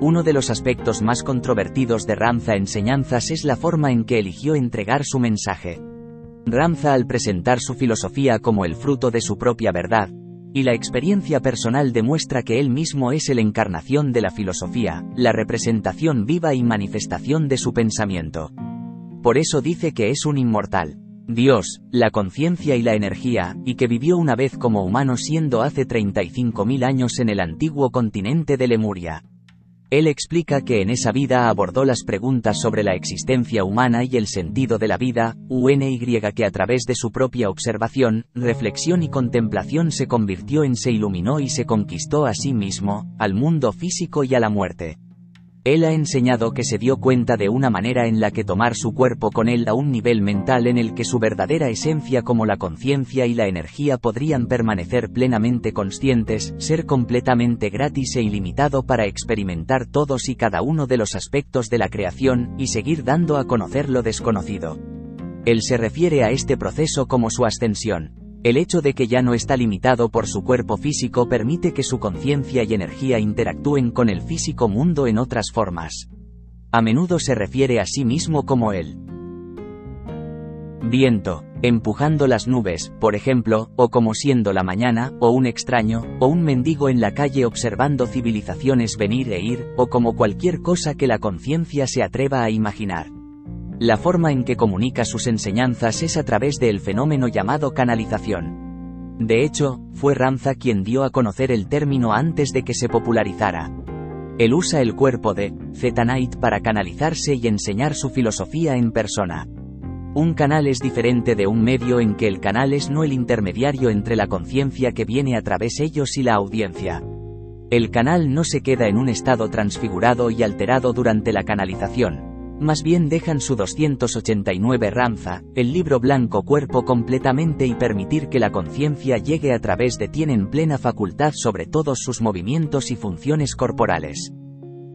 Uno de los aspectos más controvertidos de Ramza Enseñanzas es la forma en que eligió entregar su mensaje. Ramza al presentar su filosofía como el fruto de su propia verdad, y la experiencia personal demuestra que él mismo es el encarnación de la filosofía, la representación viva y manifestación de su pensamiento. Por eso dice que es un inmortal. Dios, la conciencia y la energía, y que vivió una vez como humano siendo hace 35.000 años en el antiguo continente de Lemuria. Él explica que en esa vida abordó las preguntas sobre la existencia humana y el sentido de la vida, UNY que a través de su propia observación, reflexión y contemplación se convirtió en se iluminó y se conquistó a sí mismo, al mundo físico y a la muerte. Él ha enseñado que se dio cuenta de una manera en la que tomar su cuerpo con él a un nivel mental en el que su verdadera esencia como la conciencia y la energía podrían permanecer plenamente conscientes, ser completamente gratis e ilimitado para experimentar todos y cada uno de los aspectos de la creación, y seguir dando a conocer lo desconocido. Él se refiere a este proceso como su ascensión. El hecho de que ya no está limitado por su cuerpo físico permite que su conciencia y energía interactúen con el físico mundo en otras formas. A menudo se refiere a sí mismo como el viento, empujando las nubes, por ejemplo, o como siendo la mañana, o un extraño, o un mendigo en la calle observando civilizaciones venir e ir, o como cualquier cosa que la conciencia se atreva a imaginar. La forma en que comunica sus enseñanzas es a través del fenómeno llamado canalización. De hecho, fue Ramza quien dio a conocer el término antes de que se popularizara. Él usa el cuerpo de Zetanite para canalizarse y enseñar su filosofía en persona. Un canal es diferente de un medio en que el canal es no el intermediario entre la conciencia que viene a través ellos y la audiencia. El canal no se queda en un estado transfigurado y alterado durante la canalización, más bien dejan su 289 Ramza, el libro blanco cuerpo completamente y permitir que la conciencia llegue a través de tienen plena facultad sobre todos sus movimientos y funciones corporales.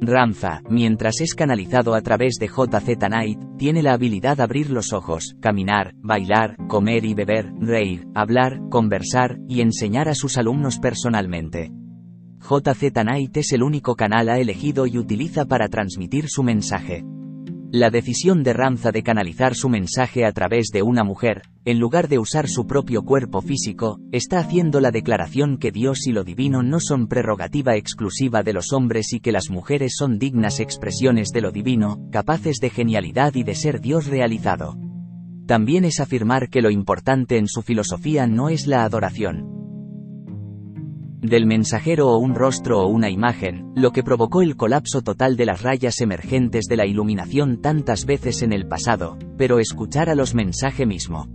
Ramza, mientras es canalizado a través de JZ Night, tiene la habilidad de abrir los ojos, caminar, bailar, comer y beber, reír, hablar, conversar, y enseñar a sus alumnos personalmente. JZ Night es el único canal a elegido y utiliza para transmitir su mensaje. La decisión de Ramza de canalizar su mensaje a través de una mujer, en lugar de usar su propio cuerpo físico, está haciendo la declaración que Dios y lo divino no son prerrogativa exclusiva de los hombres y que las mujeres son dignas expresiones de lo divino, capaces de genialidad y de ser Dios realizado. También es afirmar que lo importante en su filosofía no es la adoración, del mensajero o un rostro o una imagen, lo que provocó el colapso total de las rayas emergentes de la iluminación tantas veces en el pasado, pero escuchar a los mensajes mismo.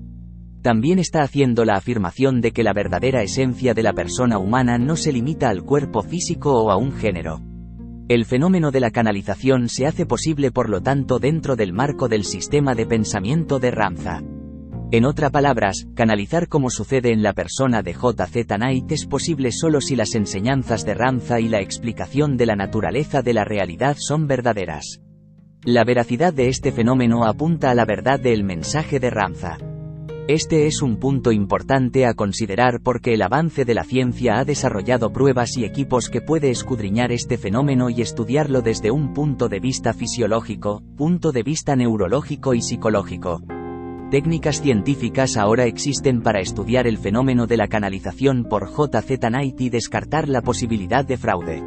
También está haciendo la afirmación de que la verdadera esencia de la persona humana no se limita al cuerpo físico o a un género. El fenómeno de la canalización se hace posible por lo tanto dentro del marco del sistema de pensamiento de Ramza. En otras palabras, canalizar como sucede en la persona de J.Z. Knight es posible solo si las enseñanzas de Ramza y la explicación de la naturaleza de la realidad son verdaderas. La veracidad de este fenómeno apunta a la verdad del mensaje de Ramza. Este es un punto importante a considerar porque el avance de la ciencia ha desarrollado pruebas y equipos que puede escudriñar este fenómeno y estudiarlo desde un punto de vista fisiológico, punto de vista neurológico y psicológico. Técnicas científicas ahora existen para estudiar el fenómeno de la canalización por JZ Knight y descartar la posibilidad de fraude.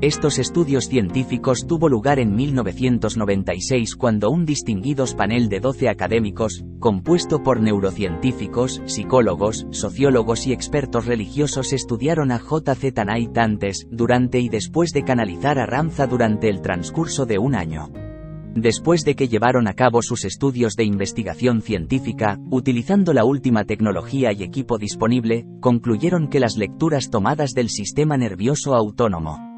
Estos estudios científicos tuvo lugar en 1996 cuando un distinguidos panel de 12 académicos, compuesto por neurocientíficos, psicólogos, sociólogos y expertos religiosos estudiaron a JZ Knight antes, durante y después de canalizar a Ramza durante el transcurso de un año. Después de que llevaron a cabo sus estudios de investigación científica, utilizando la última tecnología y equipo disponible, concluyeron que las lecturas tomadas del sistema nervioso autónomo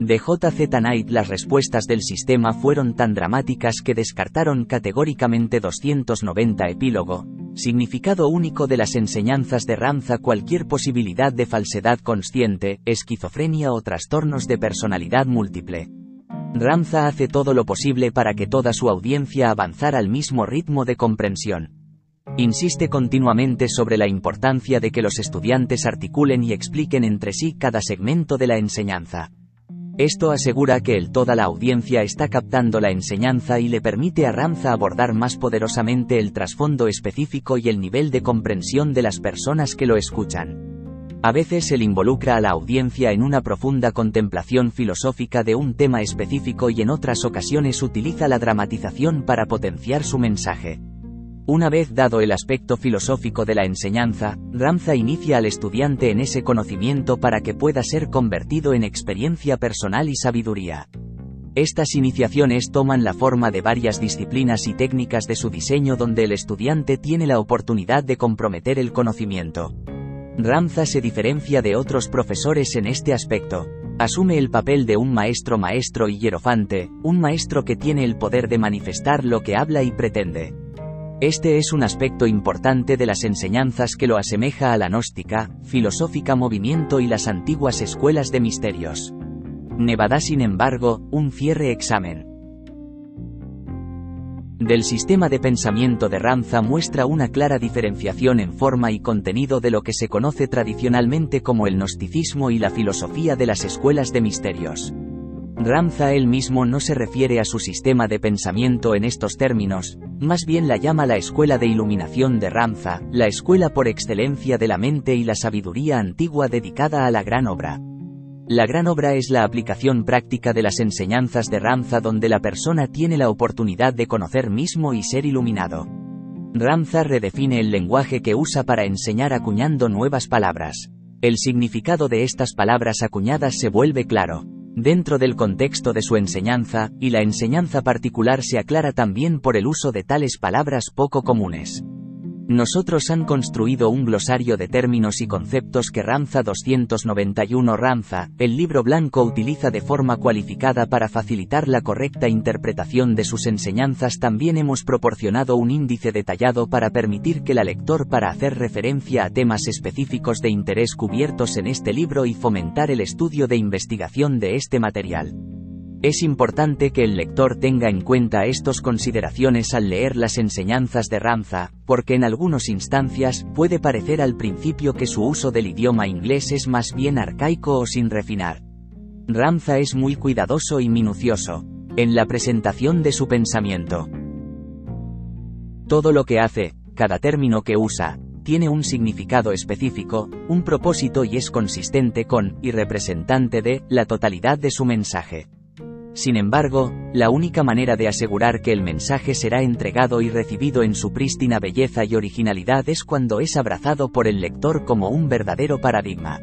de JZ Knight las respuestas del sistema fueron tan dramáticas que descartaron categóricamente 290 epílogo, significado único de las enseñanzas de Ramza cualquier posibilidad de falsedad consciente, esquizofrenia o trastornos de personalidad múltiple. Ramza hace todo lo posible para que toda su audiencia avanzara al mismo ritmo de comprensión. Insiste continuamente sobre la importancia de que los estudiantes articulen y expliquen entre sí cada segmento de la enseñanza. Esto asegura que el toda la audiencia está captando la enseñanza y le permite a Ramza abordar más poderosamente el trasfondo específico y el nivel de comprensión de las personas que lo escuchan. A veces él involucra a la audiencia en una profunda contemplación filosófica de un tema específico y en otras ocasiones utiliza la dramatización para potenciar su mensaje. Una vez dado el aspecto filosófico de la enseñanza, Ramza inicia al estudiante en ese conocimiento para que pueda ser convertido en experiencia personal y sabiduría. Estas iniciaciones toman la forma de varias disciplinas y técnicas de su diseño donde el estudiante tiene la oportunidad de comprometer el conocimiento. Ramza se diferencia de otros profesores en este aspecto. Asume el papel de un maestro maestro y hierofante, un maestro que tiene el poder de manifestar lo que habla y pretende. Este es un aspecto importante de las enseñanzas que lo asemeja a la gnóstica, filosófica movimiento y las antiguas escuelas de misterios. Nevada sin embargo, un cierre examen del sistema de pensamiento de Ramza muestra una clara diferenciación en forma y contenido de lo que se conoce tradicionalmente como el gnosticismo y la filosofía de las escuelas de misterios. Ramza él mismo no se refiere a su sistema de pensamiento en estos términos, más bien la llama la escuela de iluminación de Ramza, la escuela por excelencia de la mente y la sabiduría antigua dedicada a la gran obra. La gran obra es la aplicación práctica de las enseñanzas de Ramza donde la persona tiene la oportunidad de conocer mismo y ser iluminado. Ramza redefine el lenguaje que usa para enseñar acuñando nuevas palabras. El significado de estas palabras acuñadas se vuelve claro dentro del contexto de su enseñanza, y la enseñanza particular se aclara también por el uso de tales palabras poco comunes. Nosotros han construido un glosario de términos y conceptos que Ramza 291 Ramza, el libro blanco utiliza de forma cualificada para facilitar la correcta interpretación de sus enseñanzas. También hemos proporcionado un índice detallado para permitir que la lector para hacer referencia a temas específicos de interés cubiertos en este libro y fomentar el estudio de investigación de este material. Es importante que el lector tenga en cuenta estas consideraciones al leer las enseñanzas de Ramza, porque en algunas instancias puede parecer al principio que su uso del idioma inglés es más bien arcaico o sin refinar. Ramza es muy cuidadoso y minucioso. en la presentación de su pensamiento. Todo lo que hace, cada término que usa, tiene un significado específico, un propósito y es consistente con, y representante de, la totalidad de su mensaje. Sin embargo, la única manera de asegurar que el mensaje será entregado y recibido en su prístina belleza y originalidad es cuando es abrazado por el lector como un verdadero paradigma.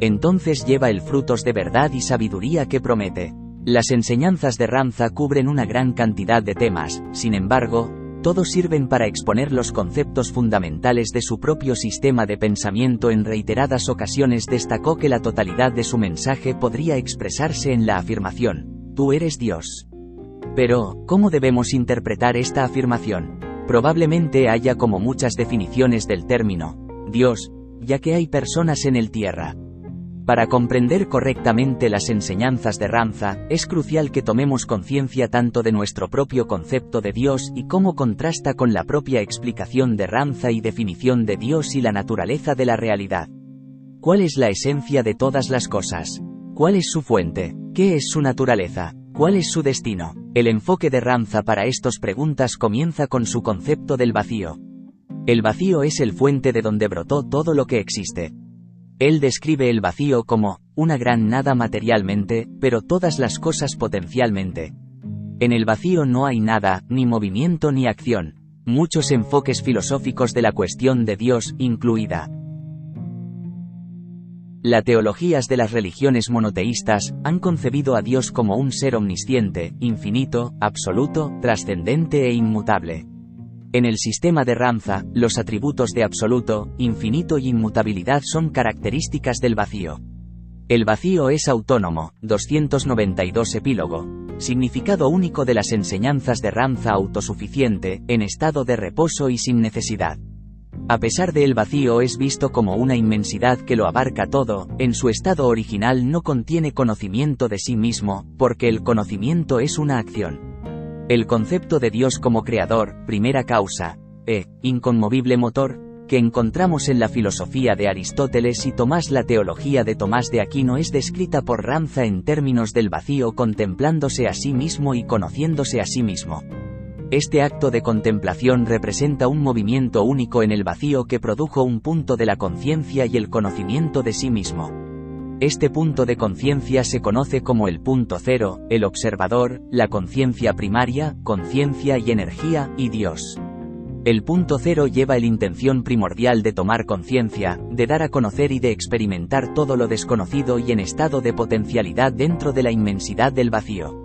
Entonces lleva el frutos de verdad y sabiduría que promete. Las enseñanzas de Ramza cubren una gran cantidad de temas, sin embargo, todos sirven para exponer los conceptos fundamentales de su propio sistema de pensamiento en reiteradas ocasiones destacó que la totalidad de su mensaje podría expresarse en la afirmación, tú eres Dios. Pero, ¿cómo debemos interpretar esta afirmación? Probablemente haya como muchas definiciones del término, Dios, ya que hay personas en el tierra, para comprender correctamente las enseñanzas de Ramza, es crucial que tomemos conciencia tanto de nuestro propio concepto de Dios y cómo contrasta con la propia explicación de Ramza y definición de Dios y la naturaleza de la realidad. ¿Cuál es la esencia de todas las cosas? ¿Cuál es su fuente? ¿Qué es su naturaleza? ¿Cuál es su destino? El enfoque de Ramza para estas preguntas comienza con su concepto del vacío. El vacío es el fuente de donde brotó todo lo que existe. Él describe el vacío como, una gran nada materialmente, pero todas las cosas potencialmente. En el vacío no hay nada, ni movimiento ni acción. Muchos enfoques filosóficos de la cuestión de Dios, incluida. Las teologías de las religiones monoteístas han concebido a Dios como un ser omnisciente, infinito, absoluto, trascendente e inmutable. En el sistema de Ramza, los atributos de absoluto, infinito y inmutabilidad son características del vacío. El vacío es autónomo, 292 epílogo. Significado único de las enseñanzas de Ramza autosuficiente, en estado de reposo y sin necesidad. A pesar de el vacío es visto como una inmensidad que lo abarca todo, en su estado original no contiene conocimiento de sí mismo, porque el conocimiento es una acción. El concepto de Dios como creador, primera causa, e, inconmovible motor, que encontramos en la filosofía de Aristóteles y Tomás la teología de Tomás de Aquino es descrita por Ramza en términos del vacío contemplándose a sí mismo y conociéndose a sí mismo. Este acto de contemplación representa un movimiento único en el vacío que produjo un punto de la conciencia y el conocimiento de sí mismo. Este punto de conciencia se conoce como el punto cero, el observador, la conciencia primaria, conciencia y energía, y Dios. El punto cero lleva el intención primordial de tomar conciencia, de dar a conocer y de experimentar todo lo desconocido y en estado de potencialidad dentro de la inmensidad del vacío.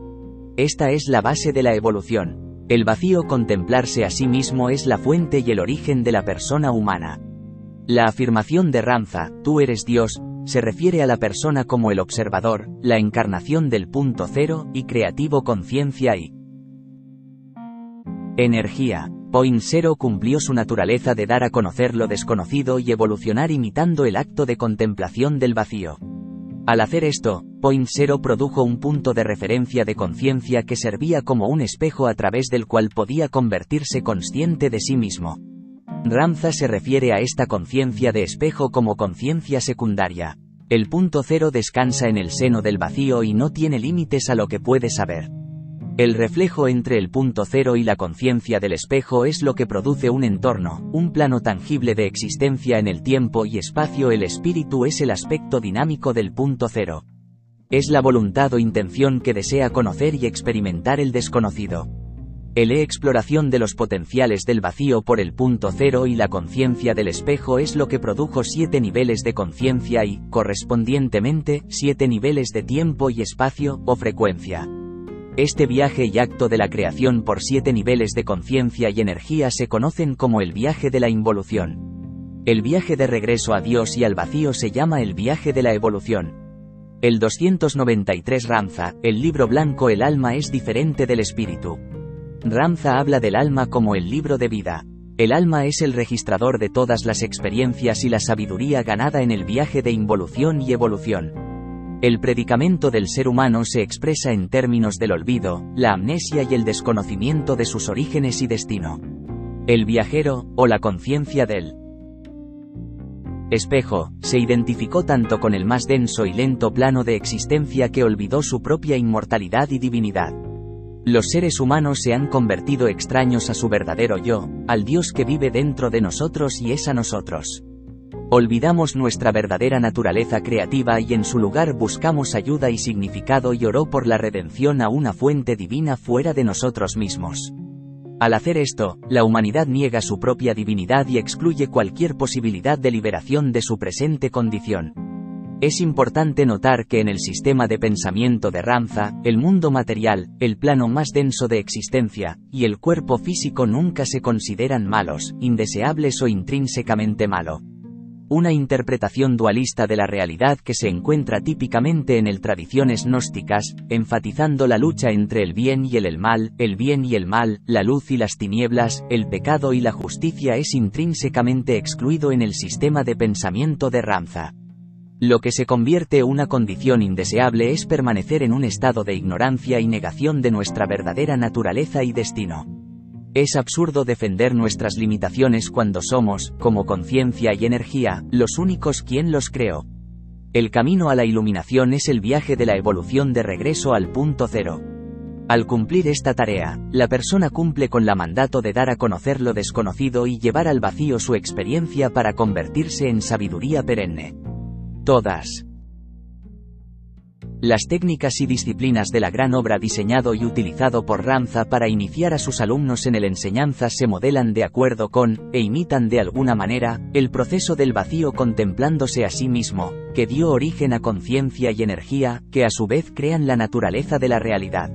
Esta es la base de la evolución. El vacío contemplarse a sí mismo es la fuente y el origen de la persona humana. La afirmación de Ramza, tú eres Dios, se refiere a la persona como el observador, la encarnación del punto cero, y creativo conciencia y energía. Point Zero cumplió su naturaleza de dar a conocer lo desconocido y evolucionar imitando el acto de contemplación del vacío. Al hacer esto, Point Zero produjo un punto de referencia de conciencia que servía como un espejo a través del cual podía convertirse consciente de sí mismo. Ramza se refiere a esta conciencia de espejo como conciencia secundaria. El punto cero descansa en el seno del vacío y no tiene límites a lo que puede saber. El reflejo entre el punto cero y la conciencia del espejo es lo que produce un entorno, un plano tangible de existencia en el tiempo y espacio. El espíritu es el aspecto dinámico del punto cero. Es la voluntad o intención que desea conocer y experimentar el desconocido. El e-exploración de los potenciales del vacío por el punto cero y la conciencia del espejo es lo que produjo siete niveles de conciencia y, correspondientemente, siete niveles de tiempo y espacio, o frecuencia. Este viaje y acto de la creación por siete niveles de conciencia y energía se conocen como el viaje de la involución. El viaje de regreso a Dios y al vacío se llama el viaje de la evolución. El 293 Ramza, el libro blanco El alma es diferente del espíritu. Ramza habla del alma como el libro de vida. El alma es el registrador de todas las experiencias y la sabiduría ganada en el viaje de involución y evolución. El predicamento del ser humano se expresa en términos del olvido, la amnesia y el desconocimiento de sus orígenes y destino. El viajero, o la conciencia del espejo, se identificó tanto con el más denso y lento plano de existencia que olvidó su propia inmortalidad y divinidad. Los seres humanos se han convertido extraños a su verdadero yo, al Dios que vive dentro de nosotros y es a nosotros. Olvidamos nuestra verdadera naturaleza creativa y en su lugar buscamos ayuda y significado y oró por la redención a una fuente divina fuera de nosotros mismos. Al hacer esto, la humanidad niega su propia divinidad y excluye cualquier posibilidad de liberación de su presente condición. Es importante notar que en el sistema de pensamiento de Ramza, el mundo material, el plano más denso de existencia, y el cuerpo físico nunca se consideran malos, indeseables o intrínsecamente malo. Una interpretación dualista de la realidad que se encuentra típicamente en el tradiciones gnósticas, enfatizando la lucha entre el bien y el, mal, el bien y el mal, la luz y las tinieblas, el pecado y la justicia es intrínsecamente excluido en el sistema de pensamiento de Ramza. Lo que se convierte una condición indeseable es permanecer en un estado de ignorancia y negación de nuestra verdadera naturaleza y destino. Es absurdo defender nuestras limitaciones cuando somos, como conciencia y energía, los únicos quien los creó. El camino a la iluminación es el viaje de la evolución de regreso al punto cero. Al cumplir esta tarea, la persona cumple con la mandato de dar a conocer lo desconocido y llevar al vacío su experiencia para convertirse en sabiduría perenne. Todas. Las técnicas y disciplinas de la gran obra diseñado y utilizado por Ramza para iniciar a sus alumnos en el enseñanza se modelan de acuerdo con, e imitan de alguna manera, el proceso del vacío contemplándose a sí mismo, que dio origen a conciencia y energía, que a su vez crean la naturaleza de la realidad.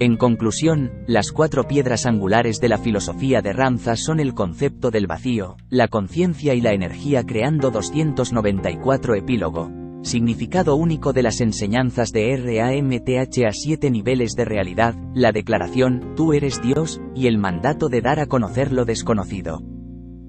En conclusión, las cuatro piedras angulares de la filosofía de Ramza son el concepto del vacío, la conciencia y la energía creando 294 epílogo. Significado único de las enseñanzas de RAMTH a siete niveles de realidad, la declaración, tú eres Dios, y el mandato de dar a conocer lo desconocido.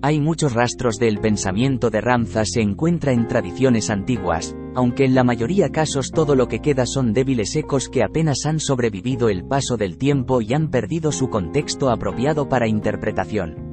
Hay muchos rastros del pensamiento de Ramza se encuentra en tradiciones antiguas, aunque en la mayoría casos todo lo que queda son débiles ecos que apenas han sobrevivido el paso del tiempo y han perdido su contexto apropiado para interpretación.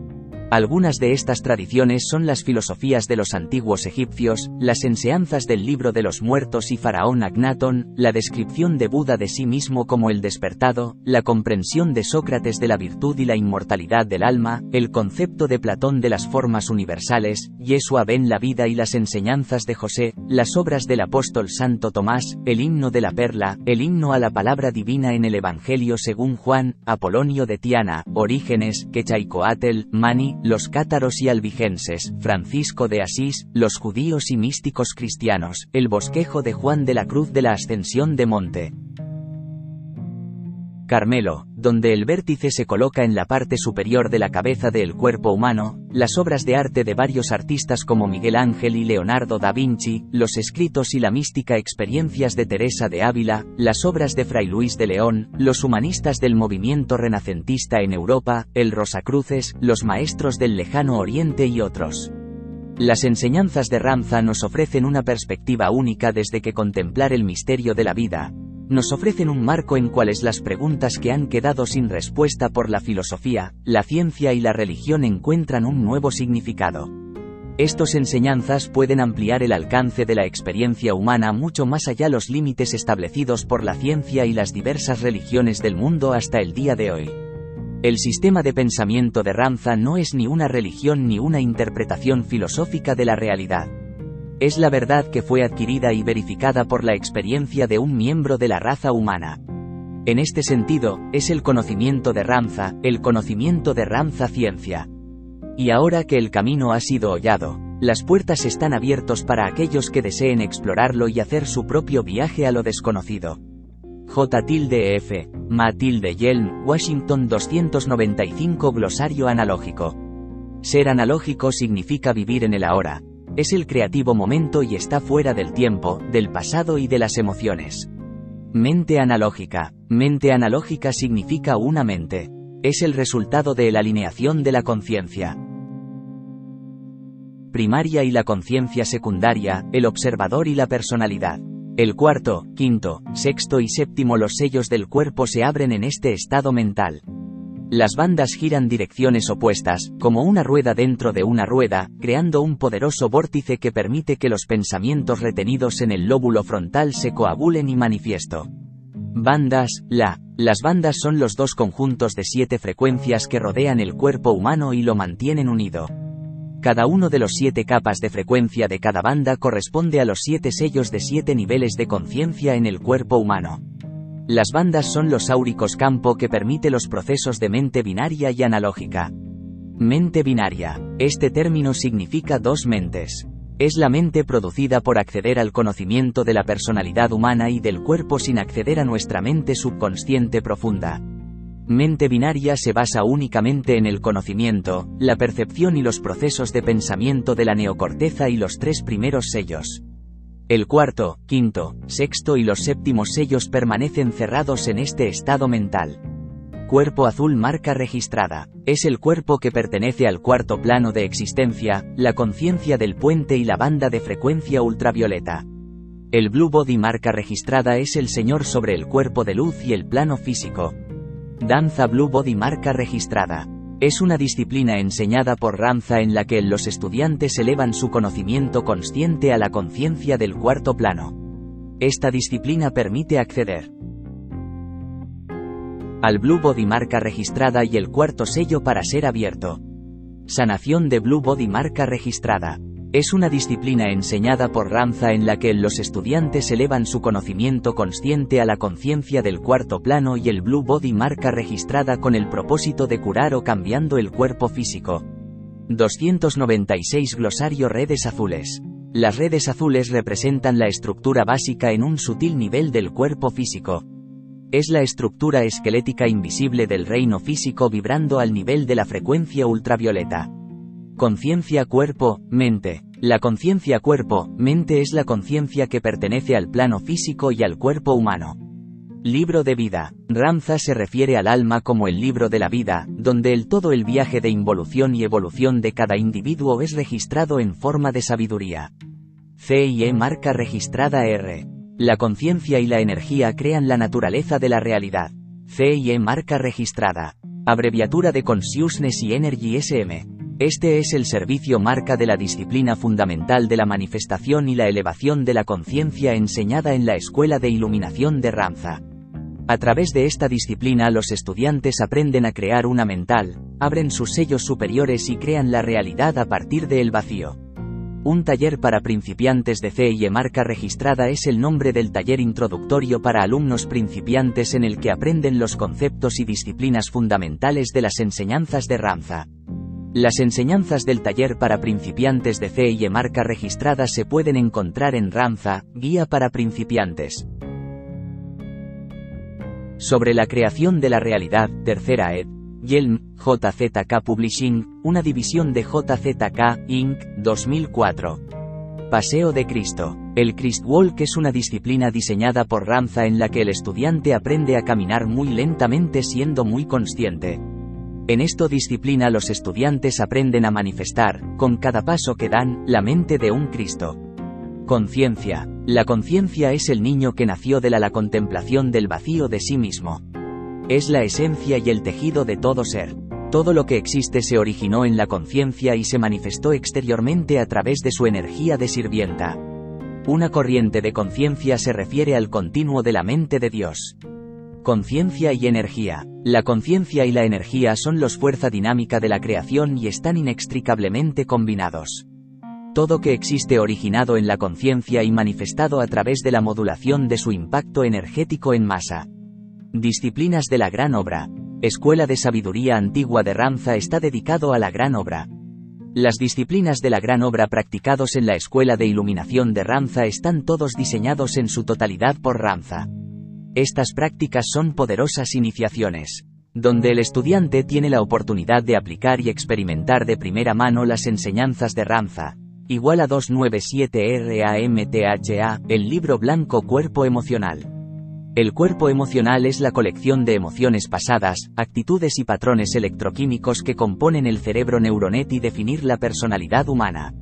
Algunas de estas tradiciones son las filosofías de los antiguos egipcios, las enseñanzas del libro de los muertos y faraón Agnatón, la descripción de Buda de sí mismo como el despertado, la comprensión de Sócrates de la virtud y la inmortalidad del alma, el concepto de Platón de las formas universales, Yeshua ben la vida y las enseñanzas de José, las obras del apóstol Santo Tomás, el himno de la perla, el himno a la palabra divina en el Evangelio según Juan, Apolonio de Tiana, Orígenes, Quechaicoatl, Mani, los cátaros y albigenses, Francisco de Asís, los judíos y místicos cristianos, el bosquejo de Juan de la Cruz de la Ascensión de Monte. Carmelo, donde el vértice se coloca en la parte superior de la cabeza del cuerpo humano, las obras de arte de varios artistas como Miguel Ángel y Leonardo da Vinci, los escritos y la mística experiencias de Teresa de Ávila, las obras de Fray Luis de León, los humanistas del movimiento renacentista en Europa, el Rosacruces, los maestros del lejano Oriente y otros. Las enseñanzas de Ramza nos ofrecen una perspectiva única desde que contemplar el misterio de la vida, nos ofrecen un marco en cuales las preguntas que han quedado sin respuesta por la filosofía, la ciencia y la religión encuentran un nuevo significado. Estos enseñanzas pueden ampliar el alcance de la experiencia humana mucho más allá los límites establecidos por la ciencia y las diversas religiones del mundo hasta el día de hoy. El sistema de pensamiento de Ramza no es ni una religión ni una interpretación filosófica de la realidad es la verdad que fue adquirida y verificada por la experiencia de un miembro de la raza humana. En este sentido, es el conocimiento de Ramza, el conocimiento de Ramza ciencia. Y ahora que el camino ha sido hollado, las puertas están abiertos para aquellos que deseen explorarlo y hacer su propio viaje a lo desconocido. J. tilde F. Ma tilde Yelm, Washington 295 Glosario analógico. Ser analógico significa vivir en el ahora, es el creativo momento y está fuera del tiempo, del pasado y de las emociones. Mente analógica. Mente analógica significa una mente. Es el resultado de la alineación de la conciencia primaria y la conciencia secundaria, el observador y la personalidad. El cuarto, quinto, sexto y séptimo los sellos del cuerpo se abren en este estado mental. Las bandas giran direcciones opuestas, como una rueda dentro de una rueda, creando un poderoso vórtice que permite que los pensamientos retenidos en el lóbulo frontal se coagulen y manifiesto. Bandas, la. Las bandas son los dos conjuntos de siete frecuencias que rodean el cuerpo humano y lo mantienen unido. Cada uno de los siete capas de frecuencia de cada banda corresponde a los siete sellos de siete niveles de conciencia en el cuerpo humano. Las bandas son los áuricos campo que permite los procesos de mente binaria y analógica. Mente binaria. Este término significa dos mentes. Es la mente producida por acceder al conocimiento de la personalidad humana y del cuerpo sin acceder a nuestra mente subconsciente profunda. Mente binaria se basa únicamente en el conocimiento, la percepción y los procesos de pensamiento de la neocorteza y los tres primeros sellos. El cuarto, quinto, sexto y los séptimos sellos permanecen cerrados en este estado mental. Cuerpo azul marca registrada. Es el cuerpo que pertenece al cuarto plano de existencia, la conciencia del puente y la banda de frecuencia ultravioleta. El Blue Body marca registrada es el señor sobre el cuerpo de luz y el plano físico. Danza Blue Body marca registrada. Es una disciplina enseñada por Ramza en la que los estudiantes elevan su conocimiento consciente a la conciencia del cuarto plano. Esta disciplina permite acceder al Blue Body marca registrada y el cuarto sello para ser abierto. Sanación de Blue Body marca registrada. Es una disciplina enseñada por Ramza en la que los estudiantes elevan su conocimiento consciente a la conciencia del cuarto plano y el Blue Body marca registrada con el propósito de curar o cambiando el cuerpo físico. 296 Glosario Redes Azules. Las redes azules representan la estructura básica en un sutil nivel del cuerpo físico. Es la estructura esquelética invisible del reino físico vibrando al nivel de la frecuencia ultravioleta. Conciencia cuerpo, mente. La conciencia cuerpo, mente es la conciencia que pertenece al plano físico y al cuerpo humano. Libro de vida. Ramza se refiere al alma como el libro de la vida, donde el todo el viaje de involución y evolución de cada individuo es registrado en forma de sabiduría. C y E marca registrada R. La conciencia y la energía crean la naturaleza de la realidad. C y E marca registrada. Abreviatura de Consciousness y Energy SM. Este es el servicio marca de la disciplina fundamental de la manifestación y la elevación de la conciencia enseñada en la Escuela de Iluminación de Ramza. A través de esta disciplina los estudiantes aprenden a crear una mental, abren sus sellos superiores y crean la realidad a partir del vacío. Un taller para principiantes de C y e marca registrada es el nombre del taller introductorio para alumnos principiantes en el que aprenden los conceptos y disciplinas fundamentales de las enseñanzas de Ramza. Las enseñanzas del taller para principiantes de C y E marca registrada se pueden encontrar en Ramza, Guía para principiantes. Sobre la creación de la realidad, tercera ed. Yelm, JZK Publishing, una división de JZK, Inc., 2004. Paseo de Cristo. El Christ Walk es una disciplina diseñada por Ramza en la que el estudiante aprende a caminar muy lentamente siendo muy consciente. En esta disciplina los estudiantes aprenden a manifestar, con cada paso que dan, la mente de un Cristo. Conciencia. La conciencia es el niño que nació de la, la contemplación del vacío de sí mismo. Es la esencia y el tejido de todo ser. Todo lo que existe se originó en la conciencia y se manifestó exteriormente a través de su energía de sirvienta. Una corriente de conciencia se refiere al continuo de la mente de Dios. Conciencia y energía. La conciencia y la energía son los fuerza dinámica de la creación y están inextricablemente combinados. Todo que existe originado en la conciencia y manifestado a través de la modulación de su impacto energético en masa. Disciplinas de la Gran Obra. Escuela de Sabiduría Antigua de Ramza está dedicado a la Gran Obra. Las disciplinas de la Gran Obra practicados en la Escuela de Iluminación de Ramza están todos diseñados en su totalidad por Ramza. Estas prácticas son poderosas iniciaciones, donde el estudiante tiene la oportunidad de aplicar y experimentar de primera mano las enseñanzas de Ramza. Igual a 297 RAMTHA, el libro blanco Cuerpo Emocional. El cuerpo emocional es la colección de emociones pasadas, actitudes y patrones electroquímicos que componen el cerebro neuronet y definir la personalidad humana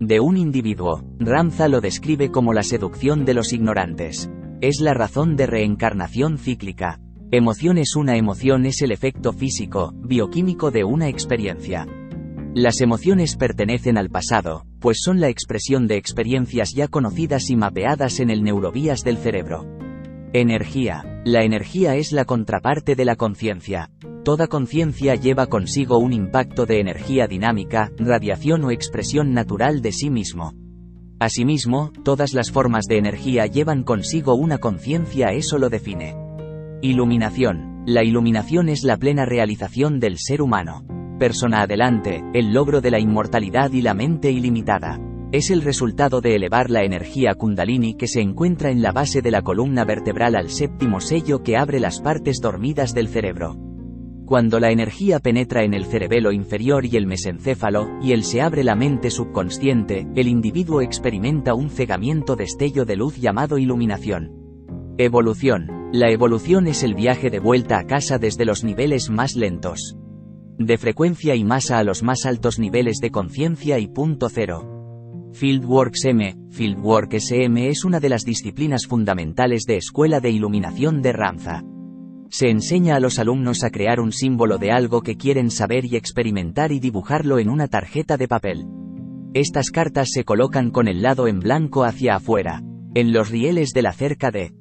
de un individuo. Ramza lo describe como la seducción de los ignorantes. Es la razón de reencarnación cíclica. Emoción es una emoción es el efecto físico, bioquímico de una experiencia. Las emociones pertenecen al pasado, pues son la expresión de experiencias ya conocidas y mapeadas en el neurovías del cerebro. Energía. La energía es la contraparte de la conciencia. Toda conciencia lleva consigo un impacto de energía dinámica, radiación o expresión natural de sí mismo. Asimismo, todas las formas de energía llevan consigo una conciencia, eso lo define. Iluminación. La iluminación es la plena realización del ser humano. Persona adelante, el logro de la inmortalidad y la mente ilimitada. Es el resultado de elevar la energía kundalini que se encuentra en la base de la columna vertebral al séptimo sello que abre las partes dormidas del cerebro. Cuando la energía penetra en el cerebelo inferior y el mesencéfalo, y él se abre la mente subconsciente, el individuo experimenta un cegamiento destello de luz llamado iluminación. Evolución. La evolución es el viaje de vuelta a casa desde los niveles más lentos. De frecuencia y masa a los más altos niveles de conciencia y punto cero. Fieldworks M, Fieldwork SM es una de las disciplinas fundamentales de Escuela de Iluminación de Ramza. Se enseña a los alumnos a crear un símbolo de algo que quieren saber y experimentar y dibujarlo en una tarjeta de papel. Estas cartas se colocan con el lado en blanco hacia afuera, en los rieles de la cerca de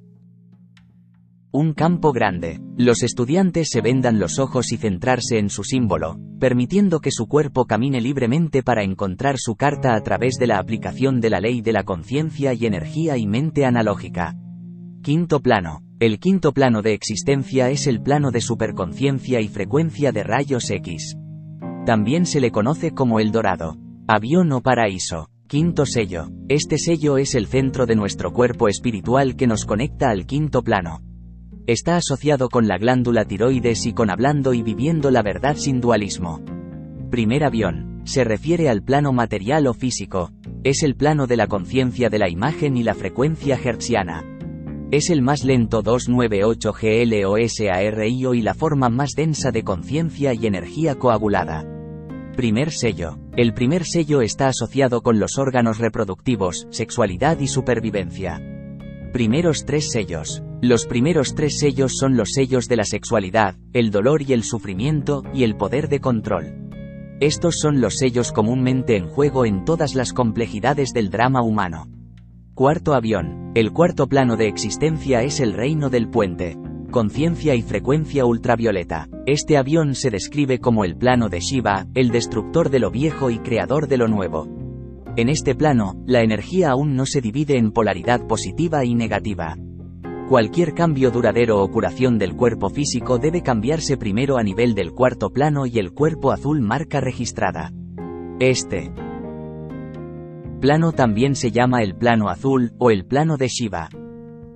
un campo grande. Los estudiantes se vendan los ojos y centrarse en su símbolo, permitiendo que su cuerpo camine libremente para encontrar su carta a través de la aplicación de la ley de la conciencia y energía y mente analógica. Quinto plano. El quinto plano de existencia es el plano de superconciencia y frecuencia de rayos X. También se le conoce como el dorado, avión o paraíso. Quinto sello. Este sello es el centro de nuestro cuerpo espiritual que nos conecta al quinto plano. Está asociado con la glándula tiroides y con hablando y viviendo la verdad sin dualismo. Primer avión. Se refiere al plano material o físico. Es el plano de la conciencia de la imagen y la frecuencia hertziana. Es el más lento 298 GLOSARIO y la forma más densa de conciencia y energía coagulada. Primer sello. El primer sello está asociado con los órganos reproductivos, sexualidad y supervivencia. Primeros tres sellos. Los primeros tres sellos son los sellos de la sexualidad, el dolor y el sufrimiento, y el poder de control. Estos son los sellos comúnmente en juego en todas las complejidades del drama humano. Cuarto avión. El cuarto plano de existencia es el reino del puente. Conciencia y frecuencia ultravioleta. Este avión se describe como el plano de Shiva, el destructor de lo viejo y creador de lo nuevo. En este plano, la energía aún no se divide en polaridad positiva y negativa. Cualquier cambio duradero o curación del cuerpo físico debe cambiarse primero a nivel del cuarto plano y el cuerpo azul marca registrada. Este plano también se llama el plano azul, o el plano de Shiva.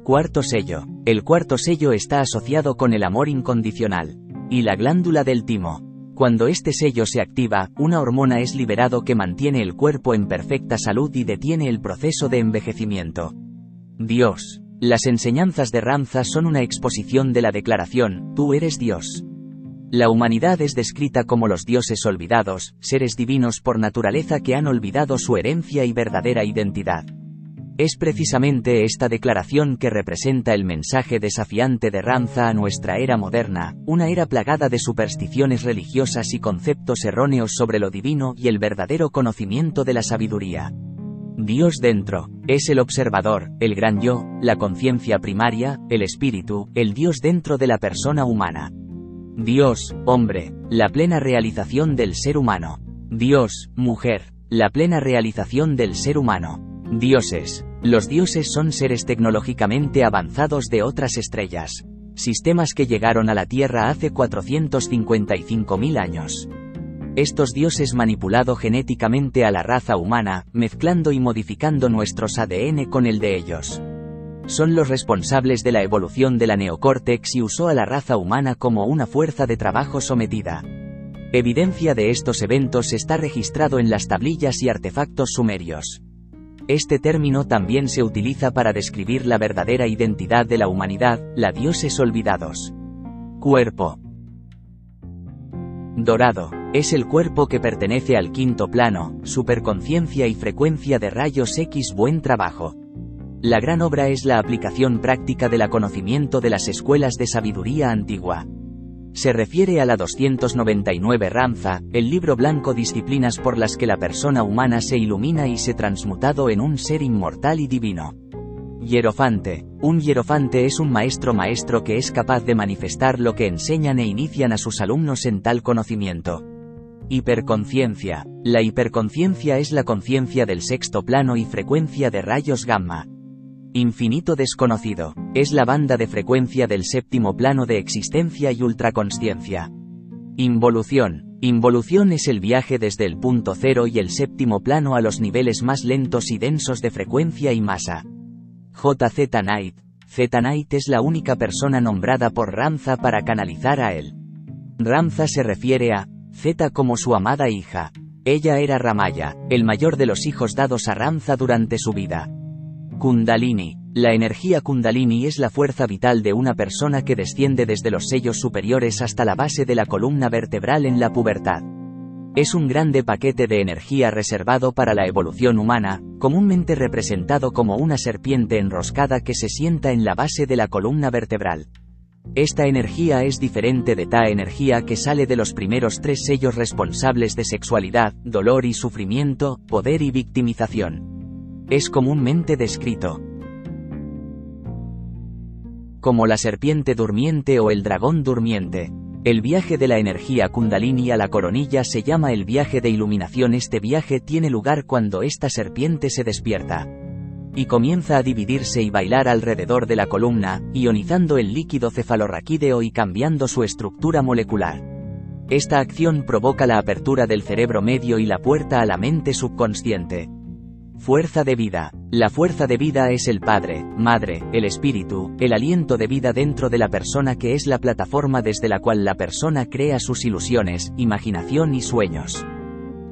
Cuarto sello. El cuarto sello está asociado con el amor incondicional. Y la glándula del timo. Cuando este sello se activa, una hormona es liberado que mantiene el cuerpo en perfecta salud y detiene el proceso de envejecimiento. Dios. Las enseñanzas de Ramza son una exposición de la declaración, tú eres Dios. La humanidad es descrita como los dioses olvidados, seres divinos por naturaleza que han olvidado su herencia y verdadera identidad. Es precisamente esta declaración que representa el mensaje desafiante de Ramza a nuestra era moderna, una era plagada de supersticiones religiosas y conceptos erróneos sobre lo divino y el verdadero conocimiento de la sabiduría. Dios dentro, es el observador, el gran yo, la conciencia primaria, el espíritu, el Dios dentro de la persona humana. Dios, hombre, la plena realización del ser humano. Dios, mujer, la plena realización del ser humano. Dioses. Los dioses son seres tecnológicamente avanzados de otras estrellas. Sistemas que llegaron a la Tierra hace 455.000 años. Estos dioses manipulado genéticamente a la raza humana, mezclando y modificando nuestros ADN con el de ellos. Son los responsables de la evolución de la neocórtex y usó a la raza humana como una fuerza de trabajo sometida. Evidencia de estos eventos está registrado en las tablillas y artefactos sumerios. Este término también se utiliza para describir la verdadera identidad de la humanidad, la dioses olvidados. Cuerpo. Dorado. Es el cuerpo que pertenece al quinto plano, superconciencia y frecuencia de rayos X. Buen trabajo. La gran obra es la aplicación práctica del conocimiento de las escuelas de sabiduría antigua. se refiere a la 299 Ramza, el libro blanco disciplinas por las que la persona humana se ilumina y se transmutado en un ser inmortal y divino. Hierofante. Un hierofante es un maestro maestro que es capaz de manifestar lo que enseñan e inician a sus alumnos en tal conocimiento. Hiperconciencia. La hiperconciencia es la conciencia del sexto plano y frecuencia de rayos gamma. Infinito desconocido. Es la banda de frecuencia del séptimo plano de existencia y ultraconsciencia. Involución. Involución es el viaje desde el punto cero y el séptimo plano a los niveles más lentos y densos de frecuencia y masa. JZ Knight. Z Knight es la única persona nombrada por Ramza para canalizar a él. Ramza se refiere a Z como su amada hija. Ella era Ramaya, el mayor de los hijos dados a Ramza durante su vida. Kundalini. La energía Kundalini es la fuerza vital de una persona que desciende desde los sellos superiores hasta la base de la columna vertebral en la pubertad. Es un grande paquete de energía reservado para la evolución humana, comúnmente representado como una serpiente enroscada que se sienta en la base de la columna vertebral. Esta energía es diferente de ta energía que sale de los primeros tres sellos responsables de sexualidad, dolor y sufrimiento, poder y victimización. Es comúnmente descrito como la serpiente durmiente o el dragón durmiente. El viaje de la energía kundalini a la coronilla se llama el viaje de iluminación. Este viaje tiene lugar cuando esta serpiente se despierta y comienza a dividirse y bailar alrededor de la columna, ionizando el líquido cefalorraquídeo y cambiando su estructura molecular. Esta acción provoca la apertura del cerebro medio y la puerta a la mente subconsciente. Fuerza de vida. La fuerza de vida es el Padre, Madre, el Espíritu, el aliento de vida dentro de la persona que es la plataforma desde la cual la persona crea sus ilusiones, imaginación y sueños.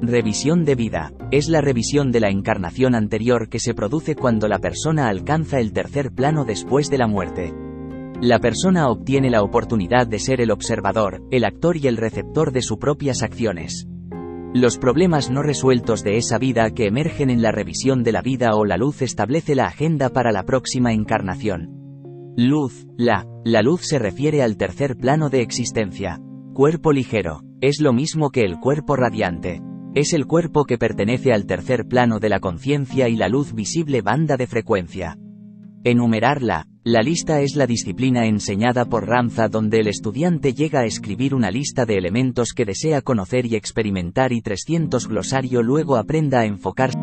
Revisión de vida. Es la revisión de la encarnación anterior que se produce cuando la persona alcanza el tercer plano después de la muerte. La persona obtiene la oportunidad de ser el observador, el actor y el receptor de sus propias acciones. Los problemas no resueltos de esa vida que emergen en la revisión de la vida o la luz establece la agenda para la próxima encarnación. Luz, la, la luz se refiere al tercer plano de existencia. Cuerpo ligero, es lo mismo que el cuerpo radiante. Es el cuerpo que pertenece al tercer plano de la conciencia y la luz visible banda de frecuencia. Enumerarla, la lista es la disciplina enseñada por Ramza donde el estudiante llega a escribir una lista de elementos que desea conocer y experimentar y 300 glosario luego aprenda a enfocarse